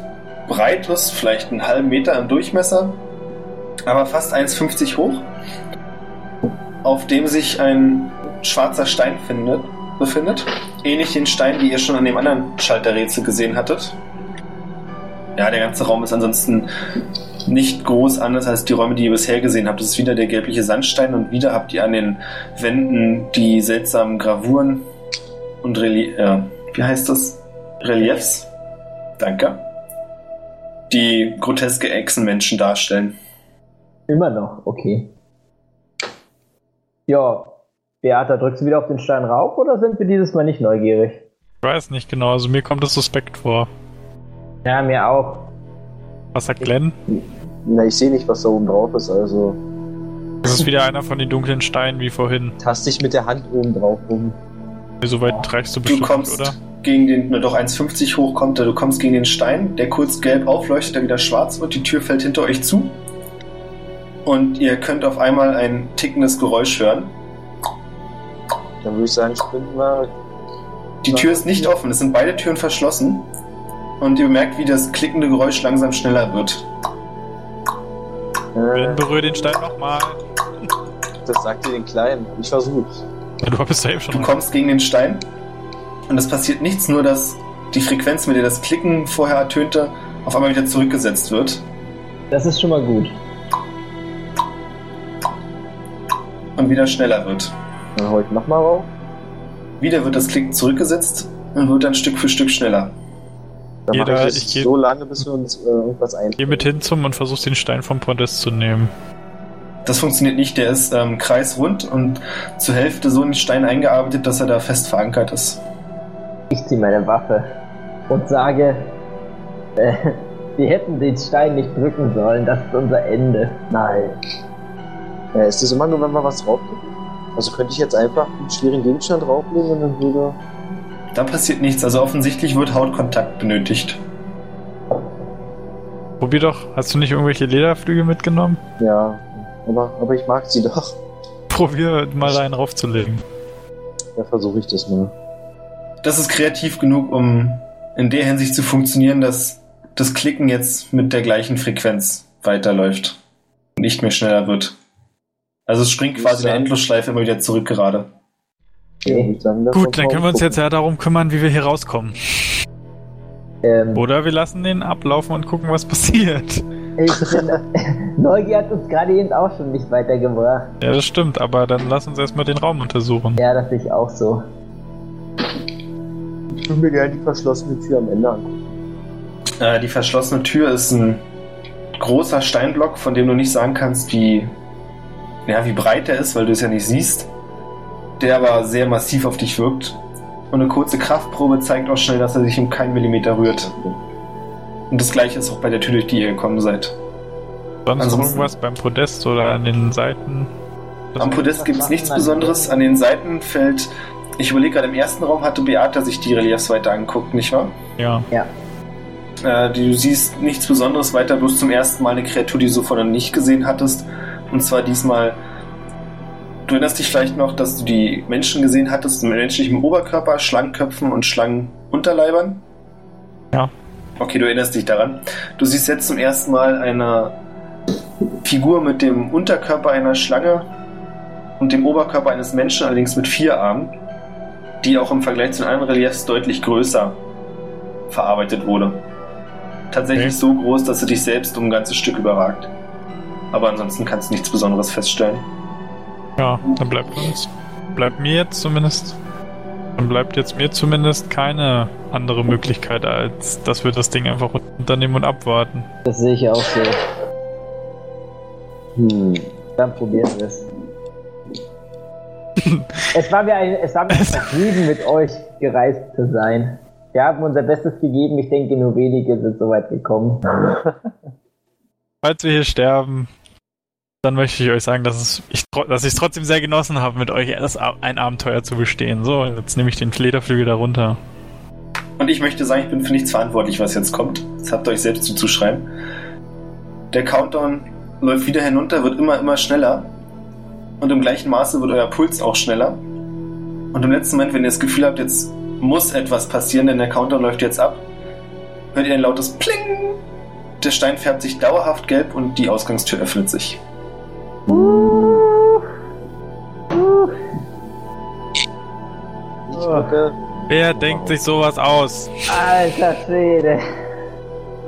breit ist, vielleicht einen halben Meter im Durchmesser, aber fast 1,50 hoch, auf dem sich ein schwarzer Stein findet, befindet. Ähnlich den Stein, wie ihr schon an dem anderen Schalterrätsel gesehen hattet. Ja, der ganze Raum ist ansonsten nicht groß anders als die Räume, die ihr bisher gesehen habt. Es ist wieder der gelbliche Sandstein und wieder habt ihr an den Wänden die seltsamen Gravuren und Relief, äh, wie heißt das? Reliefs. Danke. Die groteske Echsenmenschen darstellen. Immer noch, okay. Ja, Beata, drückst du wieder auf den Stein rauf oder sind wir dieses Mal nicht neugierig? Ich weiß nicht genau, also mir kommt das suspekt vor. Ja, mir auch. Was sagt Glenn? Na, ich sehe nicht, was da oben drauf ist, also Das ist wieder einer von den dunklen Steinen wie vorhin. taste ich mit der Hand oben drauf rum. So weit reichst du Du bestimmt, kommst oder? gegen den, nur doch 1,50 hoch kommt er. Du kommst gegen den Stein, der kurz gelb aufleuchtet, der wieder schwarz wird. Die Tür fällt hinter euch zu. Und ihr könnt auf einmal ein tickendes Geräusch hören. Dann würde ich sagen, sprinten wir. Die Tür ist nicht offen, es sind beide Türen verschlossen. Und ihr merkt, wie das klickende Geräusch langsam schneller wird. Äh, berühre den Stein nochmal. das sagt ihr den Kleinen. Ich versuch's. Ja, du bist ja eben schon Du kommst gegen den Stein und es passiert nichts, nur dass die Frequenz, mit der das Klicken vorher ertönte, auf einmal wieder zurückgesetzt wird. Das ist schon mal gut. und wieder schneller wird. Dann hau ich nochmal rauf. Wieder wird das Klicken zurückgesetzt und wird dann Stück für Stück schneller. Dann mache Jeder- ich ich das geh- so lange, bis wir uns äh, irgendwas ein. Geh mit hin zum und versuchst den Stein vom Podest zu nehmen. Das funktioniert nicht, der ist ähm, kreisrund und zur Hälfte so in den Stein eingearbeitet, dass er da fest verankert ist. Ich ziehe meine Waffe und sage, äh, wir hätten den Stein nicht drücken sollen, das ist unser Ende. Nein. Ja, ist das immer nur, wenn wir was draufdrücken? Also könnte ich jetzt einfach einen schweren Gegenstand drauflegen und dann würde. Da passiert nichts, also offensichtlich wird Hautkontakt benötigt. Probier doch. Hast du nicht irgendwelche Lederflügel mitgenommen? Ja. Aber, aber ich mag sie doch. Probier mal einen raufzulegen. Da versuche ich das mal. Das ist kreativ genug, um in der Hinsicht zu funktionieren, dass das Klicken jetzt mit der gleichen Frequenz weiterläuft. Und nicht mehr schneller wird. Also es springt quasi eine Endlosschleife immer wieder zurück gerade. Ja, sagen, Gut, dann können wir uns gucken. jetzt ja darum kümmern, wie wir hier rauskommen. Ähm, Oder wir lassen den ablaufen und gucken, was passiert. ich bin, (laughs) Neugier hat uns gerade eben auch schon nicht weitergebracht. Ja, das stimmt, aber dann lass uns erstmal den Raum untersuchen. Ja, das sehe ich auch so. Ich würde mir gerne die verschlossene Tür am Ende angucken. Äh, die verschlossene Tür ist ein großer Steinblock, von dem du nicht sagen kannst, wie, ja, wie breit der ist, weil du es ja nicht siehst. Der aber sehr massiv auf dich wirkt. Und eine kurze Kraftprobe zeigt auch schnell, dass er sich um keinen Millimeter rührt. Und das gleiche ist auch bei der Tür, durch die ihr gekommen seid. Sonst Ansonsten- irgendwas beim Podest oder an den Seiten? Am Podest gibt es nichts Besonderes. An den Seiten fällt. Ich überlege gerade, im ersten Raum hatte Beata sich die Reliefs weiter angeguckt, nicht wahr? Ja. Äh, du siehst nichts Besonderes weiter, bloß zum ersten Mal eine Kreatur, die du so vorher nicht gesehen hattest. Und zwar diesmal. Du erinnerst dich vielleicht noch, dass du die Menschen gesehen hattest mit menschlichem Oberkörper, Schlangenköpfen und Schlangenunterleibern? Ja. Okay, du erinnerst dich daran. Du siehst jetzt zum ersten Mal eine Figur mit dem Unterkörper einer Schlange und dem Oberkörper eines Menschen, allerdings mit vier Armen, die auch im Vergleich zu den anderen Reliefs deutlich größer verarbeitet wurde. Tatsächlich Okay. so groß, dass sie dich selbst um ein ganzes Stück überragt. Aber ansonsten kannst du nichts Besonderes feststellen. Ja, dann bleibt uns, bleibt mir jetzt zumindest, dann bleibt jetzt mir zumindest keine andere Möglichkeit, als dass wir das Ding einfach unternehmen und abwarten. Das sehe ich auch so. Hm. Dann probieren wir es. (laughs) es war mir ein, es war mir ein Vergnügen, mit euch gereist zu sein. Wir haben unser Bestes gegeben. Ich denke, nur wenige sind so weit gekommen. Falls wir hier sterben, dann möchte ich euch sagen, dass, es, ich, dass ich es trotzdem sehr genossen habe, mit euch das, ein Abenteuer zu bestehen. So, jetzt nehme ich den Flederflügel darunter. Und ich möchte sagen, ich bin für nichts verantwortlich, was jetzt kommt. Das habt ihr euch selbst zuzuschreiben. Der Countdown läuft wieder hinunter, wird immer, immer schneller. Und im gleichen Maße wird euer Puls auch schneller. Und im letzten Moment, wenn ihr das Gefühl habt, jetzt muss etwas passieren, denn der Countdown läuft jetzt ab, hört ihr ein lautes Pling. Der Stein färbt sich dauerhaft gelb und die Ausgangstür öffnet sich. Ich drücke. Wer denkt sich sowas aus? Alter Schwede.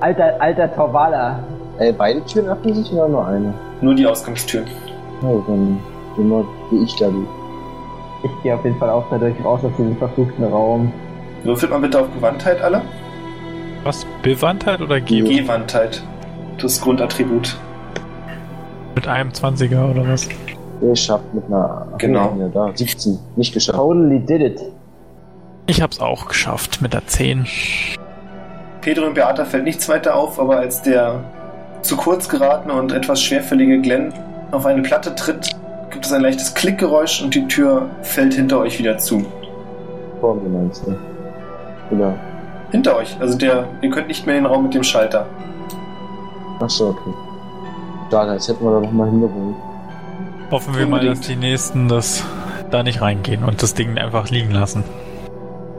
Alter, alter Torvala. Äh, beide Türen öffnen sich oder nur eine? Nur die Ausgangstür. Ja, dann immer gehe ich da durch. Ich gehe auf jeden Fall auch dadurch raus aus diesem verfluchten Raum. Würfelt mal bitte auf Gewandtheit alle. Was? Bewandtheit oder Geben? Gewandtheit. Das Grundattribut. Mit einem 20er oder was? Der schafft mit einer. Ach, Genau. Ja, da. 17. Nicht geschafft. Totally did it. Ich hab's auch geschafft mit der 10. Pedro und Beata fällt nichts weiter auf, aber als der zu kurz geratene und etwas schwerfällige Glenn auf eine Platte tritt, gibt es ein leichtes Klickgeräusch und die Tür fällt hinter euch wieder zu. Vor mir meinst du? Oder? Hinter euch, also der, ihr könnt nicht mehr in den Raum mit dem Schalter. Achso, okay. Schade, jetzt hätten wir da nochmal hingewohnt. Hoffen wir mal, dass die nächsten das da nicht reingehen und das Ding einfach liegen lassen.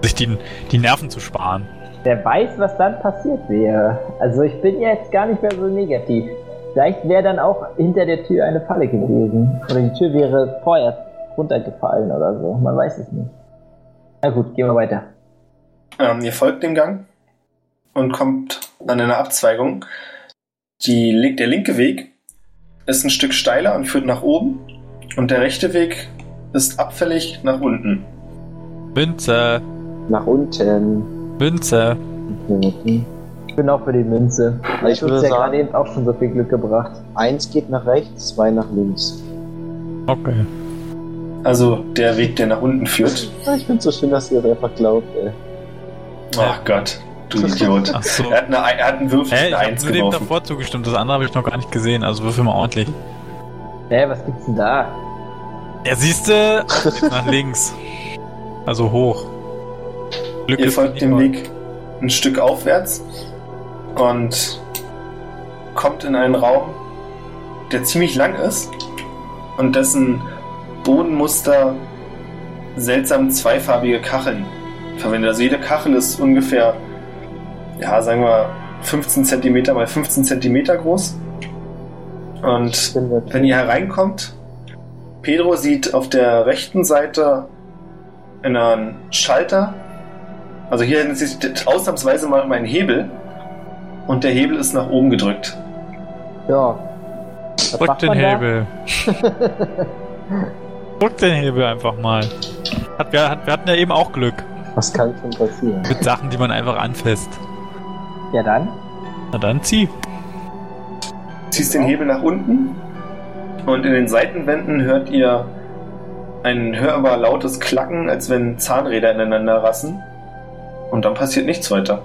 Sich die, die Nerven zu sparen. Wer weiß, was dann passiert wäre. Also ich bin ja jetzt gar nicht mehr so negativ. Vielleicht wäre dann auch hinter der Tür eine Falle gewesen. Oder die Tür wäre vorher runtergefallen oder so. Man weiß es nicht. Na gut, gehen wir weiter. Ähm, ihr folgt dem Gang und kommt an eine Abzweigung. Die, der linke Weg ist ein Stück steiler und führt nach oben und der rechte Weg ist abfällig nach unten. Münze, Nach unten. Münze. Ich bin auch für die Münze. Also ich würde ja gerade sagen, eben auch schon so viel Glück gebracht. eins geht nach rechts, zwei nach links. Okay. Also der Weg, der nach unten führt. Ich find's so schön, dass ihr das einfach glaubt, ey. Ach Gott, du Idiot. Ach so. Er hat, eine, er hat einen Würfel Hä, mit ich einer hab 1 nur dem geworfen. davor zugestimmt. Das andere habe ich noch gar nicht gesehen. Also würfel mal ordentlich. Hä, was gibt's denn da? Ja, siehste, nach links. Also hoch. Glück Ihr folgt dem. Weg ein Stück aufwärts und kommt in einen Raum, der ziemlich lang ist und dessen Bodenmuster seltsam zweifarbige Kacheln verwendet. Also jede Kachel ist ungefähr, ja, sagen wir 15 cm mal 15 cm groß Und wenn ihr hereinkommt, Pedro sieht auf der rechten Seite einen Schalter. Also hier hinten sieht ausnahmsweise mal einen Hebel. Und der Hebel ist nach oben gedrückt. Ja. Drück den? Hebel. (laughs) Drück den Hebel einfach mal. Hat, wir, hat, wir hatten ja eben auch Glück Was kann schon passieren? mit Sachen, die man einfach anfasst. Ja dann. Na dann zieh. Ziehst den Hebel nach unten. Und in den Seitenwänden hört ihr ein hörbar lautes Klacken, als wenn Zahnräder ineinander rassen. Und dann passiert nichts weiter.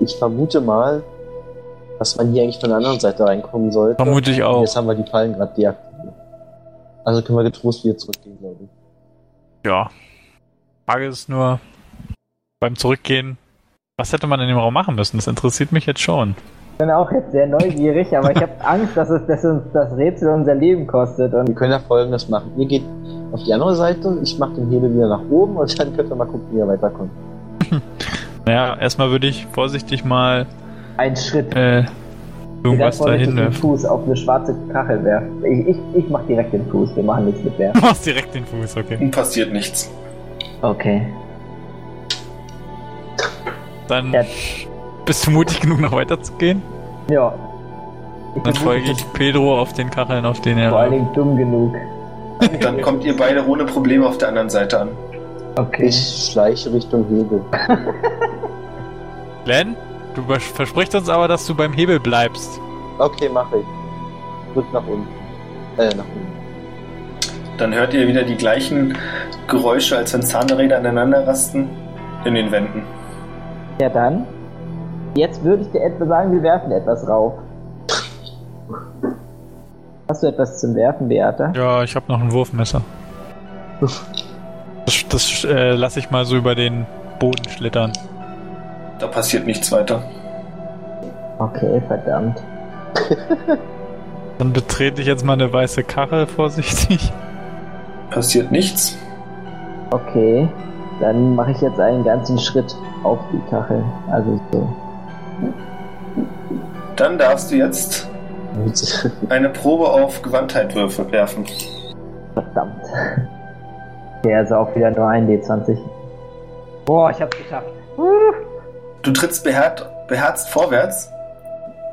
Ich vermute mal, dass man hier eigentlich von der anderen Seite reinkommen sollte. Vermute ich Und auch. Jetzt haben wir die Fallen gerade deaktiviert. Also können wir getrost wieder zurückgehen, glaube ich. Ja. Frage ist nur, beim Zurückgehen, was hätte man in dem Raum machen müssen? Das interessiert mich jetzt schon. Ich bin auch jetzt sehr neugierig, aber ich habe (laughs) Angst, dass, es, dass uns das Rätsel unser Leben kostet. Wir Und können ja folgendes machen. Ihr geht auf die andere Seite, ich mache den Hebel wieder nach oben und dann könnt ihr mal gucken, wie ihr weiterkommt. (laughs) Naja, erstmal würde ich vorsichtig mal ein Schritt. äh, irgendwas dahin den. Fuß auf eine schwarze Kachel werfen. Ich, ich, ich mach direkt den Fuß, wir machen nichts mit werfen. (laughs) Du machst direkt den Fuß, okay. Und passiert nichts. Okay. Dann Ja. bist du mutig genug, noch weiterzugehen? Ja. Ich Dann folge ich Pedro auf den Kacheln, auf denen vor allen er. Dingen dumm genug. (laughs) Dann kommt ihr beide ohne Probleme auf der anderen Seite an. Okay. Ich schleiche Richtung Hebel. (laughs) Glenn, du vers- versprichst uns aber, dass du beim Hebel bleibst. Okay, mache ich. Drück nach unten. Äh, nach unten. Dann hört ihr wieder die gleichen Geräusche, als wenn Zahnräder aneinander rasten, in den Wänden. Ja dann. Jetzt würde ich dir etwa sagen, wir werfen etwas rauf. Hast du etwas zum Werfen, Beata? Ja, ich habe noch ein Wurfmesser. Das, das äh, lasse ich mal so über den Boden schlittern. Da passiert nichts weiter. Okay, verdammt. Dann betrete ich jetzt mal eine weiße Kachel vorsichtig. Passiert nichts. Okay. Dann mache ich jetzt einen ganzen Schritt auf die Kachel. Also so. Dann darfst du jetzt (laughs) eine Probe auf Gewandtheit werfen. Verdammt. Okay, also auch wieder nur ein D20. Boah, ich hab's geschafft. Du trittst beherzt, beherzt vorwärts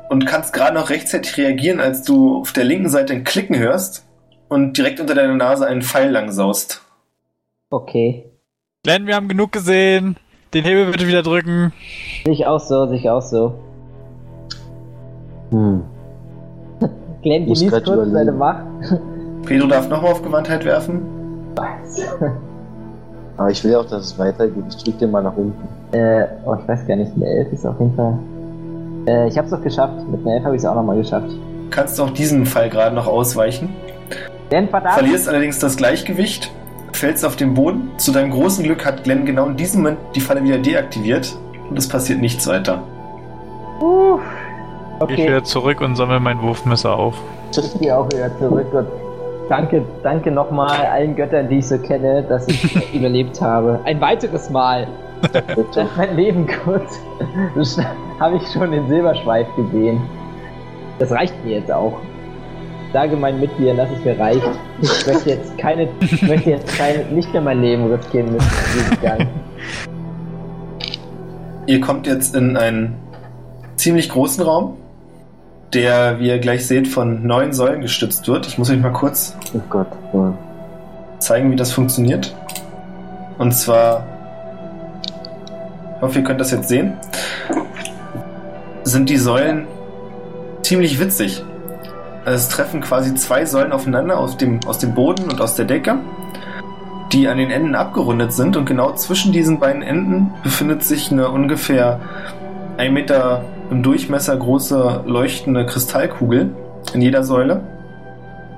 und kannst gerade noch rechtzeitig reagieren, als du auf der linken Seite ein Klicken hörst und direkt unter deiner Nase einen Pfeil langsaust. Okay. Glenn, wir haben genug gesehen. Den Hebel bitte wieder drücken. Sehe ich auch so, sehe ich auch so. Hm. Glenn genießt kurz seine überlegen. Macht. Pedro darf nochmal auf Gewandtheit werfen. Aber ich will ja auch, dass es weitergeht. Ich drück den mal nach unten. äh, oh, ich weiß gar nicht, eine Elf ist auf jeden Fall. Äh, ich hab's doch geschafft. Mit einer Elf habe ich es auch nochmal geschafft. Kannst auch diesem Fall gerade noch ausweichen. Denn verdammt. Verlierst allerdings das Gleichgewicht, fällst auf den Boden. Zu deinem großen Glück hat Glenn genau in diesem Moment die Falle wieder deaktiviert und es passiert nichts weiter. Uff. Gehe ich Okay, wieder zurück und sammle mein Wurfmesser auf. ich gehe auch wieder zurück und danke, danke nochmal allen Göttern, die ich so kenne, dass ich (laughs) überlebt habe. Ein weiteres Mal. (laughs) Das ist mein Leben kurz. Das habe ich schon den Silberschweif gesehen. Das reicht mir jetzt auch. Sage meinen Mitgliedern, dass es mir reicht. Ich möchte jetzt keine, ich möchte jetzt kein, nicht mehr mein Leben riskieren müssen. Ihr kommt jetzt in einen ziemlich großen Raum, der, wie ihr gleich seht, von neun Säulen gestützt wird. Ich muss euch mal kurz Oh Gott. Ja. zeigen, wie das funktioniert. Und zwar, ich hoffe, ihr könnt das jetzt sehen, sind die Säulen ziemlich witzig. Es treffen quasi zwei Säulen aufeinander aus dem, aus dem Boden und aus der Decke, die an den Enden abgerundet sind. Und genau zwischen diesen beiden Enden befindet sich eine ungefähr ein Meter im Durchmesser große leuchtende Kristallkugel in jeder Säule.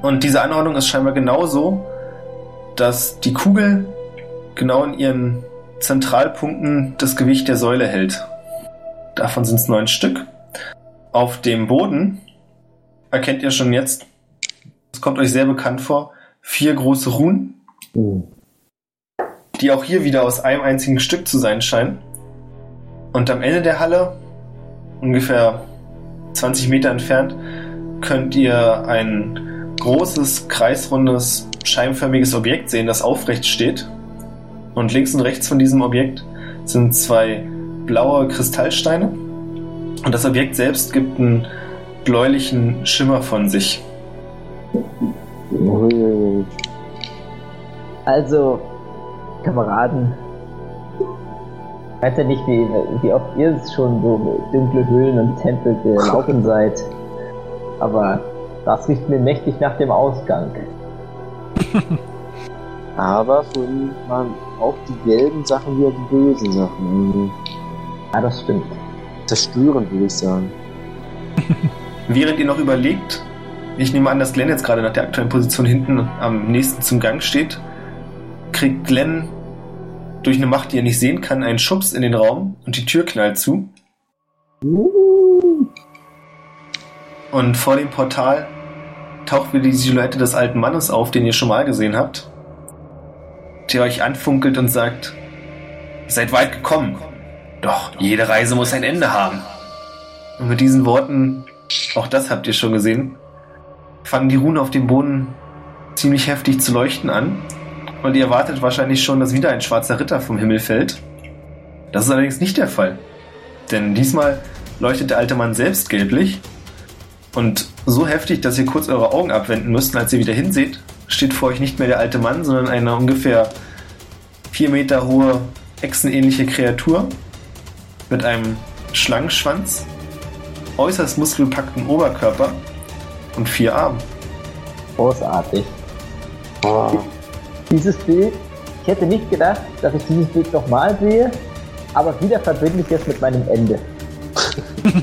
Und diese Anordnung ist scheinbar genauso, dass die Kugel genau in ihren Zentralpunkten das Gewicht der Säule hält. Davon sind es neun Stück. Auf dem Boden erkennt ihr schon jetzt, es kommt euch sehr bekannt vor, vier große Runen, Hm. die auch hier wieder aus einem einzigen Stück zu sein scheinen. Und am Ende der Halle, ungefähr 20 Meter entfernt, könnt ihr ein großes, kreisrundes, scheibenförmiges Objekt sehen, das aufrecht steht. Und links und rechts von diesem Objekt sind zwei blaue Kristallsteine. Und das Objekt selbst gibt einen bläulichen Schimmer von sich. Also, Kameraden, ich weiß ja nicht, wie, wie oft ihr schon so dunkle Höhlen und Tempel gelaufen (laughs) seid, aber das riecht mir mächtig nach dem Ausgang. (laughs) Aber vorhin waren auch die gelben Sachen wieder die bösen Sachen. Irgendwie Ja, das stimmt. zerstörend, würde ich sagen. (laughs) Während ihr noch überlegt, ich nehme an, dass Glenn jetzt gerade nach der aktuellen Position hinten am nächsten zum Gang steht, kriegt Glenn durch eine Macht, die er nicht sehen kann, einen Schubs in den Raum und die Tür knallt zu. Und vor dem Portal taucht wieder die Silhouette des alten Mannes auf, den ihr schon mal gesehen habt, der euch anfunkelt und sagt, seid weit gekommen. Doch jede Reise muss ein Ende haben. Und mit diesen Worten, auch das habt ihr schon gesehen, fangen die Runen auf dem Boden ziemlich heftig zu leuchten an. Und ihr erwartet wahrscheinlich schon, dass wieder ein schwarzer Ritter vom Himmel fällt. Das ist allerdings nicht der Fall. Denn diesmal leuchtet der alte Mann selbst gelblich. Und so heftig, dass ihr kurz eure Augen abwenden müsst, als ihr wieder hinseht, steht vor euch nicht mehr der alte Mann, sondern eine ungefähr vier Meter hohe, echsenähnliche Kreatur mit einem Schlangenschwanz, äußerst muskelbepackten Oberkörper und vier Armen. Großartig. Oh, Dieses Bild, ich hätte nicht gedacht, dass ich dieses Bild nochmal sehe, aber wieder verbinde ich es mit meinem Ende. (laughs)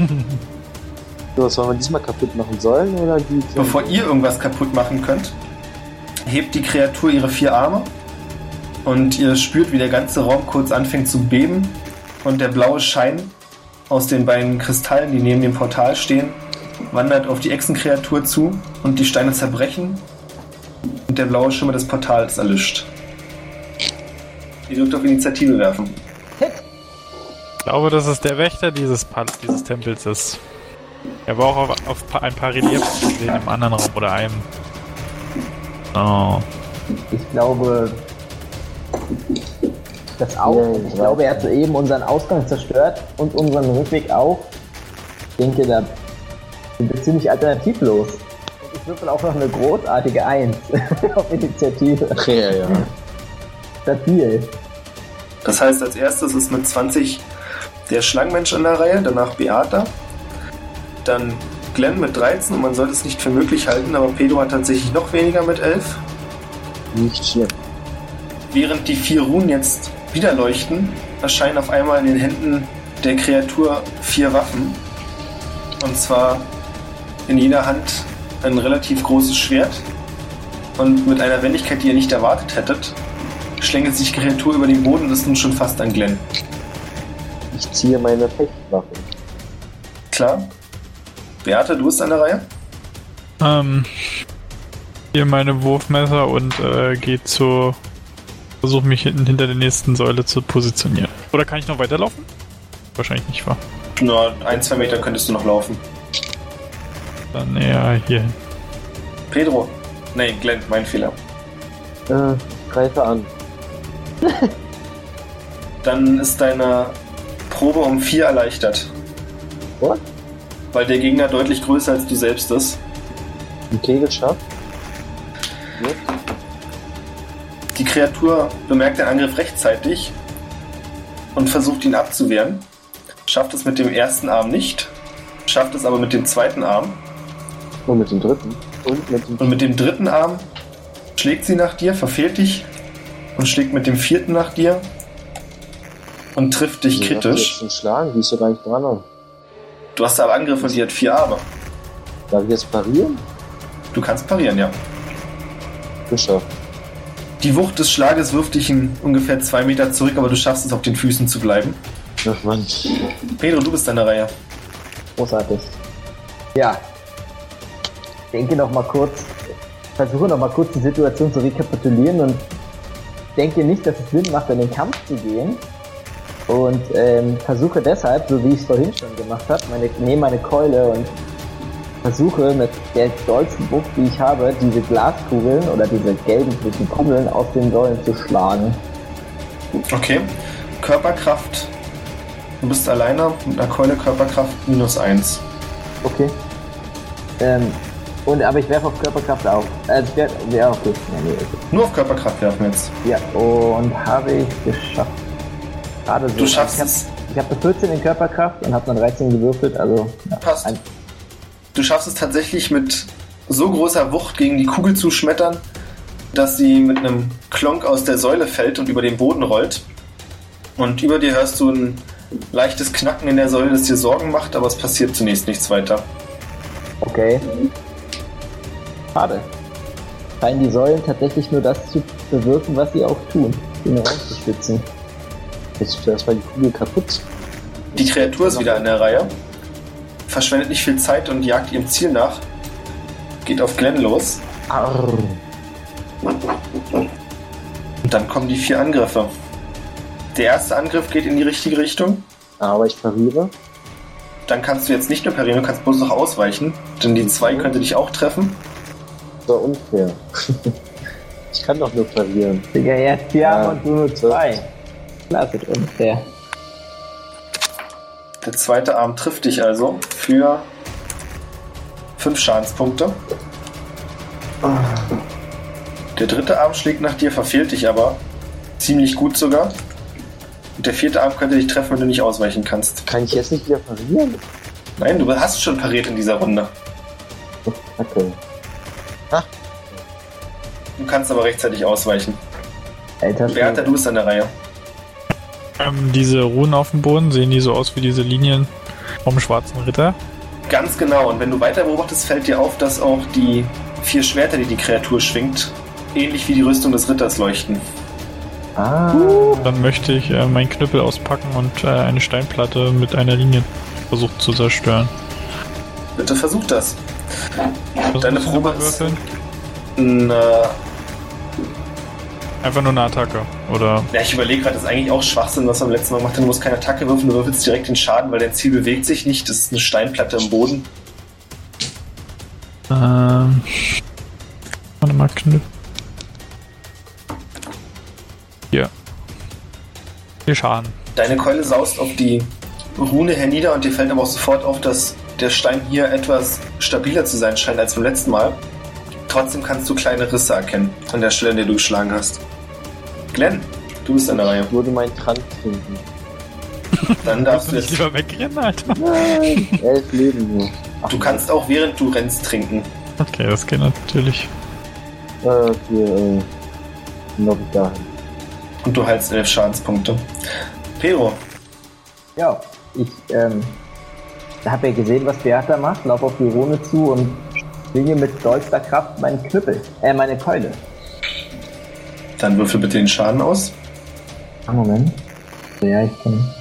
so, was wollen wir diesmal kaputt machen sollen? Oder die Bevor ihr irgendwas kaputt machen könnt, hebt die Kreatur ihre vier Arme und ihr spürt, wie der ganze Raum kurz anfängt zu beben und der blaue Schein aus den beiden Kristallen, die neben dem Portal stehen, wandert auf die Echsenkreatur zu und die Steine zerbrechen und der blaue Schimmer des Portals erlischt. Ihr dürft auf Initiative werfen. Ich glaube, dass es der Wächter dieses, Pal dieses Tempels ist. Er war auch auf, auf ein paar Reliefs zu sehen im anderen Raum oder einem. Oh. Ich glaube, das auch. Ja, ich glaube, er hat soeben unseren Ausgang zerstört und unseren Rückweg auch. Ich denke, da sind wir ziemlich alternativlos. Und ich würfel auch noch eine großartige Eins (laughs) auf Initiative. Ja, ja. Stabil. Das heißt, als erstes ist mit 20 der Schlangenmensch an der Reihe, danach Beata, dann Glenn mit 13 und man sollte es nicht für möglich halten, aber Pedro hat tatsächlich noch weniger mit 11. Nicht schlimm. Während die vier Runen jetzt wieder leuchten, erscheinen auf einmal in den Händen der Kreatur vier Waffen. Und zwar in jeder Hand ein relativ großes Schwert. Und mit einer Wendigkeit, die ihr nicht erwartet hättet, schlängelt sich die Kreatur über den Boden und ist nun schon fast an Glenn. Ich ziehe meine Fechtwaffe. Klar. Beate, du bist an der Reihe? Ähm, hier meine Wurfmesser und äh, gehe zu. Versuche mich hinten hinter der nächsten Säule zu positionieren. Oder kann ich noch weiterlaufen? Wahrscheinlich nicht, wahr? Nur ein, zwei Meter könntest du noch laufen. Dann eher hier hin. Pedro. Nee, Glenn, mein Fehler. Äh, greife an. (laughs) Dann ist deine Probe um vier erleichtert. What? Weil der Gegner deutlich größer als du selbst ist. Okay, geschafft. Gut. Die Kreatur bemerkt den Angriff rechtzeitig und versucht ihn abzuwehren. Schafft es mit dem ersten Arm nicht, schafft es aber mit dem zweiten Arm. Und mit dem dritten. Und mit dem Und mit dem dritten Arm schlägt sie nach dir, verfehlt dich und schlägt mit dem vierten nach dir und trifft dich ich kritisch. schon schlagen, die ist doch gar nicht dran. Du hast aber Angriff und sie hat vier Arme. Darf ich jetzt parieren? Du kannst parieren, ja. Geschafft. Die Wucht des Schlages wirft dich in ungefähr zwei Meter zurück, aber du schaffst es auf den Füßen zu bleiben. Ach Mann. Pedro, du bist an der Reihe. Großartig. Ja. Denke noch mal kurz, versuche noch mal kurz die Situation zu rekapitulieren und denke nicht, dass es Sinn macht, in den Kampf zu gehen. Und ähm, versuche deshalb, so wie ich es vorhin schon gemacht habe, meine, nehme meine Keule und versuche mit der dollsten Wucht, die ich habe, diese Glaskugeln oder diese gelben dicken Kugeln aus den Säulen zu schlagen. Okay. Körperkraft. Du bist alleine mit einer Keule Körperkraft minus 1. Okay. Ähm, und, aber ich werfe auf Körperkraft auf. Ich werfe, ja, okay. Ja, nee, okay. Nur auf Körperkraft werfen jetzt. Ja, und habe ich geschafft. Gerade so. Du schaffst ich hab, es. Ich habe eine 14 in Körperkraft und habe eine 13 gewürfelt, also ja, Passt. ein, Du schaffst es tatsächlich mit so großer Wucht gegen die Kugel zu schmettern, dass sie mit einem Klonk aus der Säule fällt und über den Boden rollt. Und über dir hörst du ein leichtes Knacken in der Säule, das dir Sorgen macht, aber es passiert zunächst nichts weiter. okay. Schade. Scheinen die Säulen tatsächlich nur das zu bewirken, was sie auch tun, den Raum zu stützen. Jetzt das war die Kugel kaputt. Die Kreatur ist wieder an der Reihe, verschwendet nicht viel Zeit und jagt ihrem Ziel nach. Geht auf Glenn los Arr. und dann kommen die vier Angriffe. Der erste Angriff geht in die richtige Richtung. Aber ich pariere. Dann kannst du jetzt nicht nur parieren, du kannst bloß noch ausweichen, denn die zwei könnte dich auch treffen. Das war unfair. (laughs) ich kann doch nur parieren. Digga, vier Ja. Arme und du nur zwei. Klar, wird unfair. Der zweite Arm trifft dich also für fünf Schadenspunkte. Der dritte Arm schlägt nach dir, verfehlt dich aber ziemlich gut sogar. Und der vierte Arm könnte dich treffen, wenn du nicht ausweichen kannst. Kann ich jetzt nicht wieder parieren? Nein, du hast schon pariert in dieser Runde. Okay. Du kannst aber rechtzeitig ausweichen. Alter, Beata, du bist an der Reihe. Ähm, diese Runen auf dem Boden, sehen die so aus wie diese Linien vom schwarzen Ritter? Ganz genau. Und wenn du weiter beobachtest, fällt dir auf, dass auch die vier Schwerter, die die Kreatur schwingt, ähnlich wie die Rüstung des Ritters leuchten. Ah, Dann möchte ich äh, meinen Knüppel auspacken und äh, eine Steinplatte mit einer Linie versuchen zu zerstören. Bitte versuch das. Was Deine Probe ist- würfeln? Einfach nur eine Attacke. Oder ja, ich überlege gerade, das ist eigentlich auch Schwachsinn, was man beim letzten Mal gemacht hat. Du musst keine Attacke würfeln, du würfelst direkt den Schaden, weil dein Ziel bewegt sich nicht. Das ist eine Steinplatte im Boden. ähm, warte mal, Knüppel. Hier. Viel Schaden. Deine Keule saust auf die Rune hernieder und dir fällt aber auch sofort auf, dass der Stein hier etwas stabiler zu sein scheint als beim letzten Mal. Trotzdem kannst du kleine Risse erkennen an der Stelle, an der du geschlagen hast. Glenn, du bist an der Reihe. Ich würde meinen Trank trinken. (laughs) Dann darfst du du jetzt. nicht lieber wegrennen, Alter? Nein, (laughs) elf Leben nur. Ach, Du kannst auch während du rennst trinken. Okay, das geht natürlich. Äh, okay, äh, noch dahin. Und du heilst elf Schadenspunkte. Pero, ja, ich ähm, habe ja gesehen, was Beata macht, lauf auf die Rune zu und schwinge mit dollster Kraft meinen Knüppel, äh, meine Keule. Dann würfel bitte den Schaden aus. Ah, Moment. Ja, ich kann.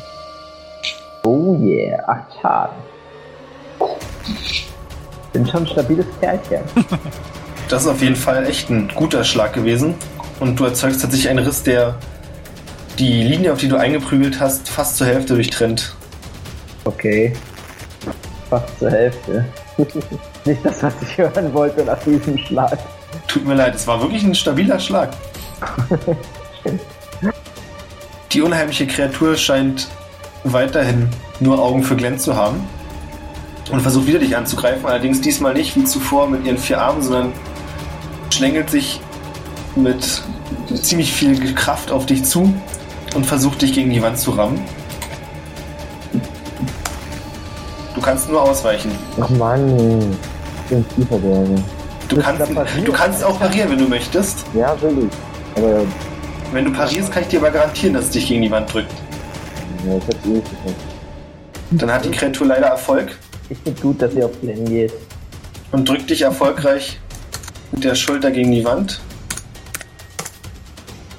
Oh yeah, acht Schaden. Bin schon ein stabiles Kerlchen. (laughs) Das ist auf jeden Fall echt ein guter Schlag gewesen. Und du erzeugst tatsächlich einen Riss, der die Linie, auf die du eingeprügelt hast, fast zur Hälfte durchtrennt. Okay. Fast zur Hälfte. (laughs) Nicht das, was ich hören wollte nach diesem Schlag. Tut mir leid, es war wirklich ein stabiler Schlag. Die unheimliche Kreatur scheint weiterhin nur Augen für Glenn zu haben und versucht wieder dich anzugreifen, allerdings diesmal nicht wie zuvor mit ihren vier Armen, sondern schlängelt sich mit ziemlich viel Kraft auf dich zu und versucht dich gegen die Wand zu rammen. Du kannst nur ausweichen. Ach Mann, ich bin tiefer. Du kannst, du kannst auch parieren, wenn du möchtest. Ja, will ich. Aber Wenn du parierst, kann ich dir aber garantieren, dass es dich gegen die Wand drückt. ja, ich hab's eh nicht geschafft. Dann hat die Kreatur leider Erfolg Ich finde gut, dass ihr auf Glenn geht. und drückt dich erfolgreich mit der Schulter gegen die Wand.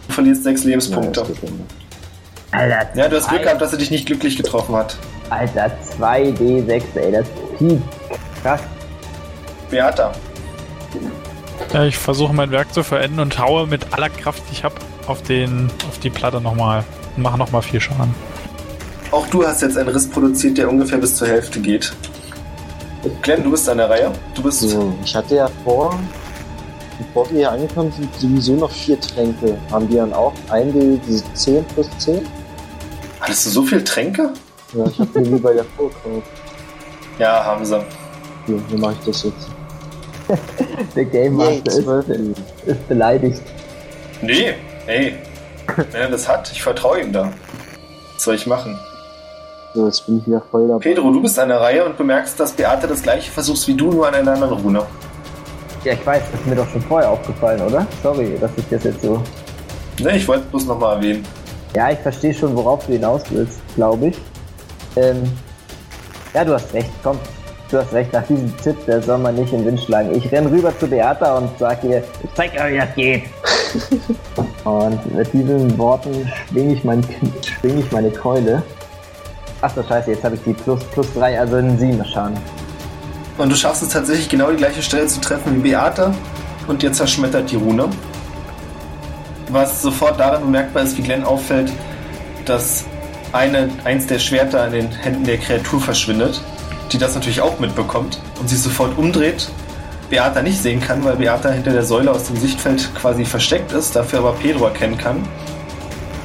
Du verlierst sechs Lebenspunkte. Ja, das geht immer. Alter, Ja, du hast Glück gehabt, dass er dich nicht glücklich getroffen hat. Alter, 2D6, ey, das ist viel krass. Beata, Ja, ich versuche mein Werk zu verenden und haue mit aller Kraft, die ich habe, auf, den, auf die Platte nochmal. Und mache nochmal vier Schaden. auch du hast jetzt einen Riss produziert, der ungefähr bis zur Hälfte geht. Glenn, du bist an der Reihe. Du bist. So, ich hatte ja vor, bevor wir hier angekommen sind, sowieso noch vier Tränke. Haben die dann auch ein diese 10 plus 10? Hattest du so viel Tränke? Ja, ich hab mir wie bei der Vorkauf. Ja, haben sie. Hier, wie mache ich das jetzt? (laughs) Der Game Master ist, 12 Leben. ist beleidigt. Nee, ey. Wenn er das hat, ich vertraue ihm da. Was soll ich machen? So, jetzt bin ich wieder voll dabei. Pedro, du bist an der Reihe und bemerkst, dass Beate das gleiche versuchst wie du, nur an einer anderen Rune. Ja, ich weiß, das ist mir doch schon vorher aufgefallen, oder? Sorry, dass ich das jetzt so. Ne, ich wollte es bloß nochmal erwähnen. Ja, ich verstehe schon, worauf du hinaus willst, glaube ich. Ähm, ja, du hast recht, komm. Du hast recht, nach diesem Tipp, der soll man nicht in den Wind schlagen. Ich renn rüber zu Beata und sag ihr, ich zeig euch, wie das geht. (laughs) und mit diesen Worten schwing ich, mein, schwing ich meine Keule. Ach so, scheiße, jetzt habe ich die plus, plus 3, also einen 7 Schaden. Und du schaffst es tatsächlich genau die gleiche Stelle zu treffen wie Beate und dir zerschmettert die Rune. Was sofort daran bemerkbar ist, wie Glenn auffällt, dass eine, eins der Schwerter in den Händen der Kreatur verschwindet, die das natürlich auch mitbekommt und sich sofort umdreht. Beata nicht sehen kann, weil Beata hinter der Säule aus dem Sichtfeld quasi versteckt ist, dafür aber Pedro erkennen kann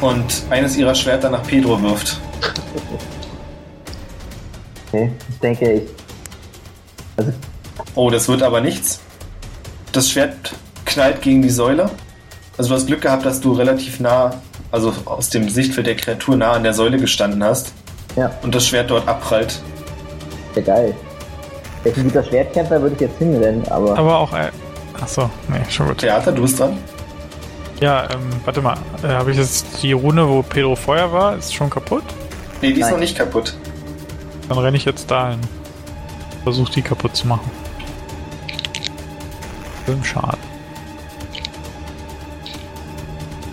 und eines ihrer Schwerter nach Pedro wirft. Okay, ich denke, ich. Also, Oh, das wird aber nichts. Das Schwert knallt gegen die Säule. Also du hast Glück gehabt, dass du relativ nah, also aus dem Sichtfeld der Kreatur nah an der Säule gestanden hast ja, und das Schwert dort abprallt. Sehr geil. Welchen guter Schwertkämpfer würde ich jetzt hinrennen, aber. Aber auch. Äh, achso, nee, schon gut. Theater, du bist dran. Ja, ähm, warte mal. Äh, Habe ich jetzt die Rune, wo Pedro vorher war, ist schon kaputt? Nee, die ist Nein. noch nicht kaputt. Dann renne ich jetzt dahin. Versuch die kaputt zu machen. Fünf Schaden.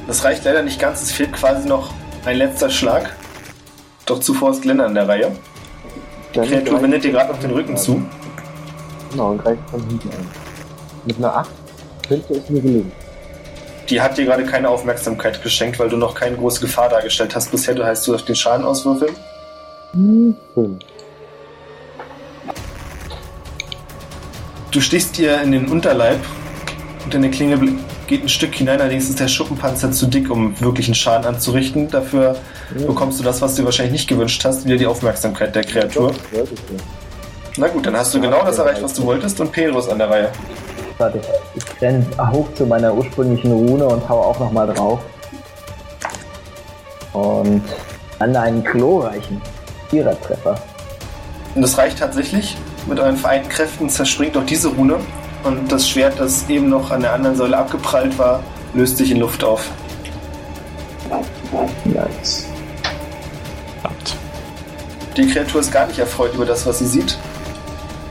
Das reicht leider nicht ganz, es fehlt quasi noch ein letzter Schlag. Doch zuvor ist Glenn an der Reihe. Die Dann Kreatur wendet dir gerade auf den Rücken zu. Genau, und greift von hinten an. Mit einer 8 könnte es mir gelingen. Die hat dir gerade keine Aufmerksamkeit geschenkt, weil du noch keine große Gefahr dargestellt hast. Bisher, du heißt du auf den Schaden auswürfeln. Hm, fünf. Du stichst ihr in den Unterleib und deine Klinge geht ein Stück hinein, allerdings ist der Schuppenpanzer zu dick, um wirklichen Schaden anzurichten. Dafür bekommst du das, was du dir wahrscheinlich nicht gewünscht hast, wieder die Aufmerksamkeit der Kreatur. Doch, ja. Na gut, dann hast du genau das erreicht, was du wolltest und Pedro ist an der Reihe. Warte, ich renn hoch zu meiner ursprünglichen Rune und hau auch nochmal drauf. Und an einen glorreichen Vierertreffer. Und das reicht tatsächlich. Mit euren vereinten Kräften zerspringt auch diese Rune und das Schwert, das eben noch an der anderen Säule abgeprallt war, löst sich in Luft auf. Nice. Verdammt. Die Kreatur ist gar nicht erfreut über das, was sie sieht.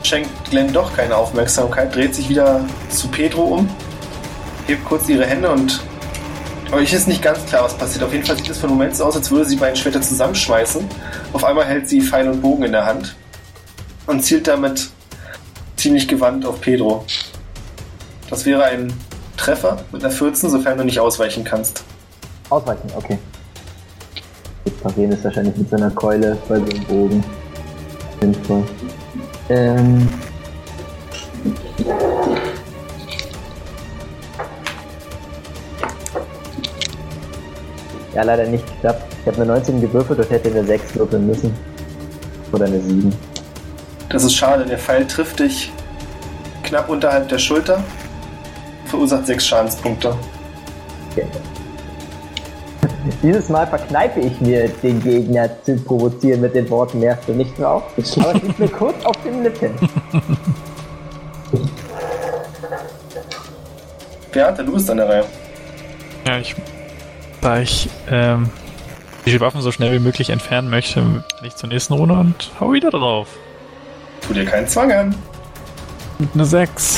Schenkt Glenn doch keine Aufmerksamkeit, dreht sich wieder zu Pedro um, hebt kurz ihre Hände und euch ist nicht ganz klar, was passiert. Auf jeden Fall sieht es für einen Moment so aus, als würde sie beiden Schwerter zusammenschmeißen. Auf einmal hält sie Pfeil und Bogen in der Hand und zielt damit ziemlich gewandt auf Pedro. Das wäre ein Treffer mit einer 14, sofern du nicht ausweichen kannst. Ausweichen, okay. Jetzt parieren ist wahrscheinlich mit so einer Keule bei so einem Bogen. Sinnvoll. Ähm. Ja, leider nicht geklappt. Ich habe eine 19 gewürfelt und hätte eine 6 würfeln müssen. Oder eine 7. Das ist schade, der Pfeil trifft dich knapp unterhalb der Schulter, verursacht 6 Schadenspunkte. Okay. Dieses Mal verkneife ich mir, den Gegner zu provozieren mit den Worten merkst du nicht drauf. Aber es liegt mir kurz auf den Lippen. (laughs) Beate, du bist an der Reihe. Ja, ich. Da ich ähm, die Waffen so schnell wie möglich entfernen möchte, bin ich zur nächsten Runde und hau wieder drauf. Tu dir keinen Zwang an. Mit einer 6.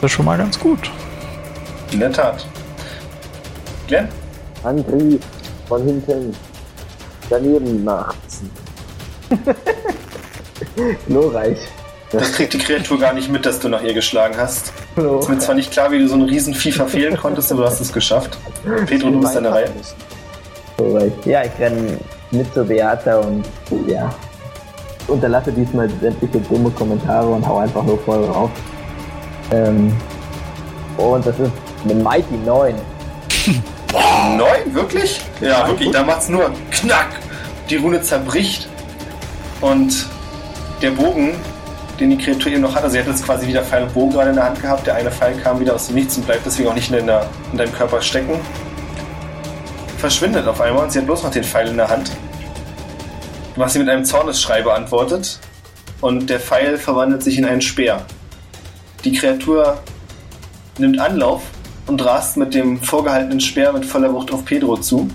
Das ist schon mal ganz gut. In der Tat. Glenn, Angriff von hinten. Daneben nachziehen. (laughs) Glorreich. das kriegt die Kreatur gar nicht mit, dass du nach ihr geschlagen hast. Hallo. Ist mir zwar nicht klar, wie du so ein Riesenvieh verfehlen konntest, aber du hast es geschafft. Pedro, du bist an der Reihe. Ja, ich renne mit zur Beata und ja. Unterlasse diesmal sämtliche dumme Kommentare und hau einfach nur voll drauf. Ähm, und das ist eine Mighty 9. (laughs) Neun, wirklich? Ja, wirklich. Da macht's nur knack. Die Rune zerbricht. Und der Bogen, den die Kreatur eben noch hatte, sie hat jetzt quasi wieder Pfeil und Bogen gerade in der Hand gehabt. Der eine Pfeil kam wieder aus dem Nichts und bleibt deswegen auch nicht in, der, in deinem Körper stecken. Verschwindet auf einmal und sie hat bloß noch den Pfeil in der Hand. Was sie mit einem Zornesschrei beantwortet. Und der Pfeil verwandelt sich in einen Speer. Die Kreatur nimmt Anlauf und rast mit dem vorgehaltenen Speer mit voller Wucht auf Pedro zu.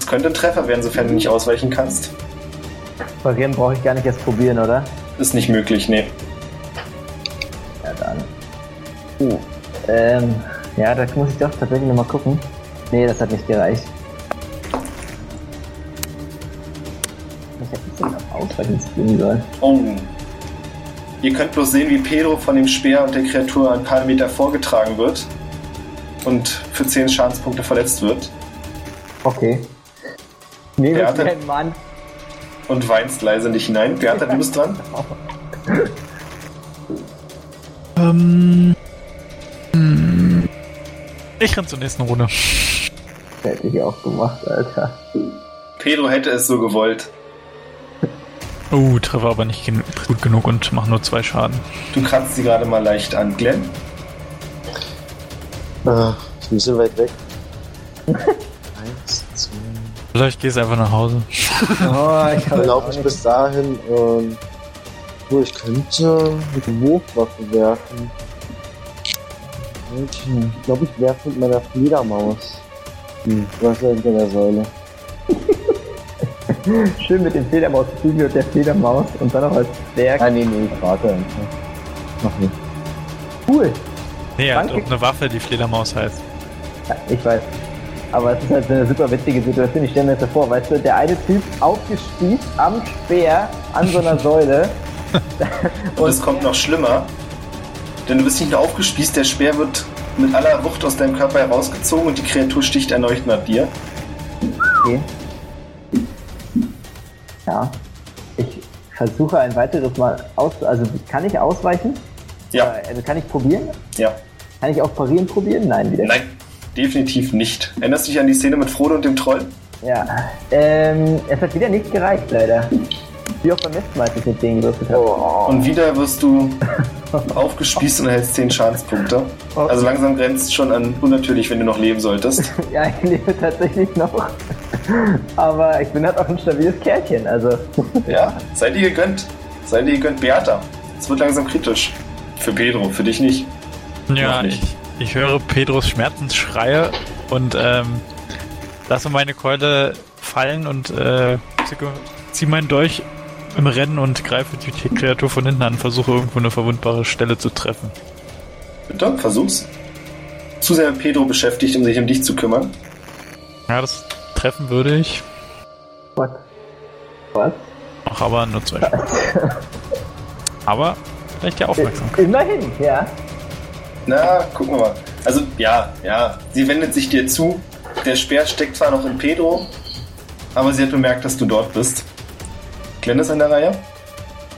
Es könnte ein Treffer werden, sofern du nicht ausweichen kannst. Parieren brauche ich gar nicht erst probieren, oder? Ist nicht möglich, nee. Ja, dann. Uh, ähm, ja, da muss ich doch tatsächlich nochmal gucken. Nee, das hat nicht gereicht. Ausweichen spielen sollen. Oh. Ihr könnt bloß sehen, wie Pedro von dem Speer und der Kreatur ein paar Meter vorgetragen wird und für 10 Schadenspunkte verletzt wird Okay. Mir hatte- einen Mann. und weinst leise in dich hinein. Bertha, du bist dran. (laughs) Ähm, hm, ich renn zur nächsten Runde. Hätte ich auch gemacht, Alter. Pedro hätte es so gewollt. Uh, treffe aber nicht gen gut genug und mache nur zwei Schaden. Du kratzt sie gerade mal leicht an. Glenn? Ah, ist ein bisschen weit weg. (laughs) Eins, zwei. Vielleicht gehst du einfach nach Hause. (laughs) Oh, ich Dann laufe ich bis dahin und. Wo ich könnte mit der Wurfwaffe werfen. Ich glaube, ich werfe mit meiner Fledermaus. Hm, was ist da hinter der Säule? (laughs) Schön mit dem Fledermaus Flügel und der Fledermaus und dann noch als Berg. Ah, nee, nee, ich warte einfach. Mach nicht. Cool. Nee, er hat auch eine Waffe, die Fledermaus heißt. Ja, ich weiß. Aber es ist halt eine super witzige Situation. Ich stelle mir das so vor, weißt du, der eine Typ aufgespießt am Speer an so einer (laughs) Säule. Und es kommt noch schlimmer. Denn du bist nicht nur aufgespießt, der Speer wird mit aller Wucht aus deinem Körper herausgezogen und die Kreatur sticht erneut nach dir. Okay. Ja. Ich versuche ein weiteres Mal aus. Also kann ich ausweichen? Ja, Also kann ich probieren? ja. Kann ich auch parieren probieren? Nein, wieder. Nein, definitiv nicht. Erinnerst du dich an die Szene mit Frodo und dem Troll? Ja. Ähm, es hat wieder nicht gereicht, leider. Wie auch beim letzten Mal, als ich mit denen gewürfelt habe. Und wieder wirst du (laughs) aufgespießt und erhältst 10 Schadenspunkte. Also langsam grenzt schon an unnatürlich, wenn du noch leben solltest. (laughs) Ja, ich lebe tatsächlich noch. Aber ich bin halt auch ein stabiles Kerlchen, also. (laughs) Ja, sei dir gegönnt. Sei dir gegönnt, Beata. Es wird langsam kritisch. Für Pedro, für dich nicht. Ja, nicht. ich, ich höre Pedros Schmerzensschreie und ähm, lasse meine Keule fallen und äh, zücke- zieh meinen Dolch im Rennen und greife die Kreatur von hinten an, versuche irgendwo eine verwundbare Stelle zu treffen. Bitte, versuch's. Zu sehr mit Pedro beschäftigt, um sich um dich zu kümmern. Ja, das treffen würde ich, What? Was? mach aber nur zwei. (laughs) Aber vielleicht ja Aufmerksamkeit. Immerhin, ja. Na, gucken wir mal. Also, ja, ja. Sie wendet sich dir zu. Der Speer steckt zwar noch in Pedro, aber sie hat bemerkt, dass du dort bist. Glenn ist an der Reihe.